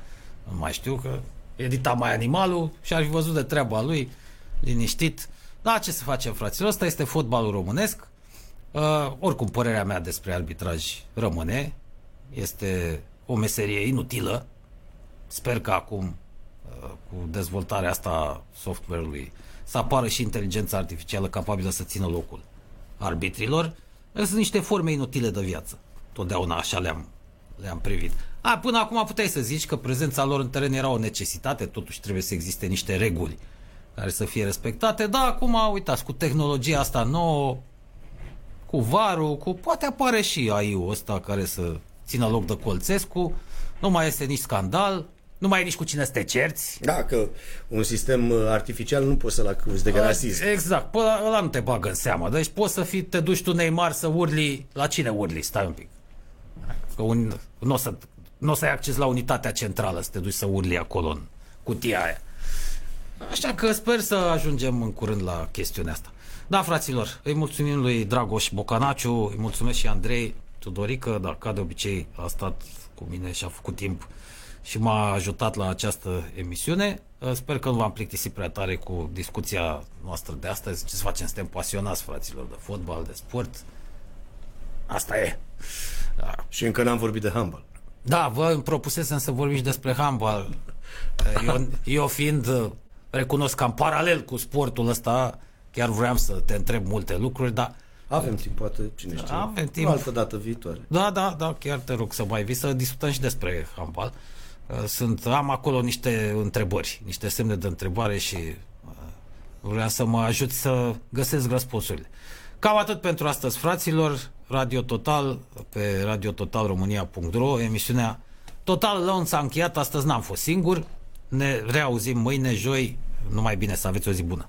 Nu mai știu că edita mai animalul și ar fi văzut de treaba lui, liniștit. Da, ce să facem, fraților? Ăsta este fotbalul românesc. Uh, oricum, părerea mea despre arbitraj rămâne. Este o meserie inutilă. Sper că acum, uh, cu dezvoltarea asta software-ului, să apară și inteligența artificială capabilă să țină locul arbitrilor. Sunt niște forme inutile de viață. Totdeauna așa le-am, le-am privit. A, până acum puteai să zici că prezența lor în teren era o necesitate, totuși trebuie să existe niște reguli care să fie respectate. Da, acum, uitați, cu tehnologia asta nouă, cu varul, cu poate apare și AI-ul ăsta care să țină loc de Colțescu, nu mai este nici scandal, nu mai e nici cu cine să te cerți. Da, că un sistem uh, artificial nu poți să-l acuzi de rasist. Exact, păi ăla nu te bagă în seamă. Deci poți să fii, te duci tu Neymar să urli, la cine urli? Stai un pic. Că un, nu o să, n-o să ai acces la unitatea centrală să te duci să urli acolo în cutia aia. Așa că sper să ajungem în curând la chestiunea asta. Da, fraților, îi mulțumim lui Dragoș Bocanaciu, îi mulțumesc și Andrei Tudorică, dar ca de obicei a stat cu mine și a făcut timp și m-a ajutat la această emisiune. Sper că nu v-am plictisit prea tare cu discuția noastră de astăzi. Ce să facem? Suntem pasionați, fraților, de fotbal, de sport. Asta e. Da. Și încă n-am vorbit de handbal. Da, vă îmi propusesem să vorbiți despre handbal. Eu, eu fiind, recunosc că în paralel cu sportul ăsta, Chiar vreau să te întreb multe lucruri, dar... Avem timp, poate, cine știe. Avem timp. O altă dată viitoare. Da, da, da, chiar te rog să mai vii să discutăm și despre handbal. uh, sunt, am acolo niște întrebări, niște semne de întrebare și uh, vreau să mă ajut să găsesc răspunsurile. Cam atât pentru astăzi, fraților. Radio Total, pe radiototalromânia.ro, emisiunea Total Lăun s-a încheiat, astăzi n-am fost singur. Ne reauzim mâine, joi, numai bine să aveți o zi bună.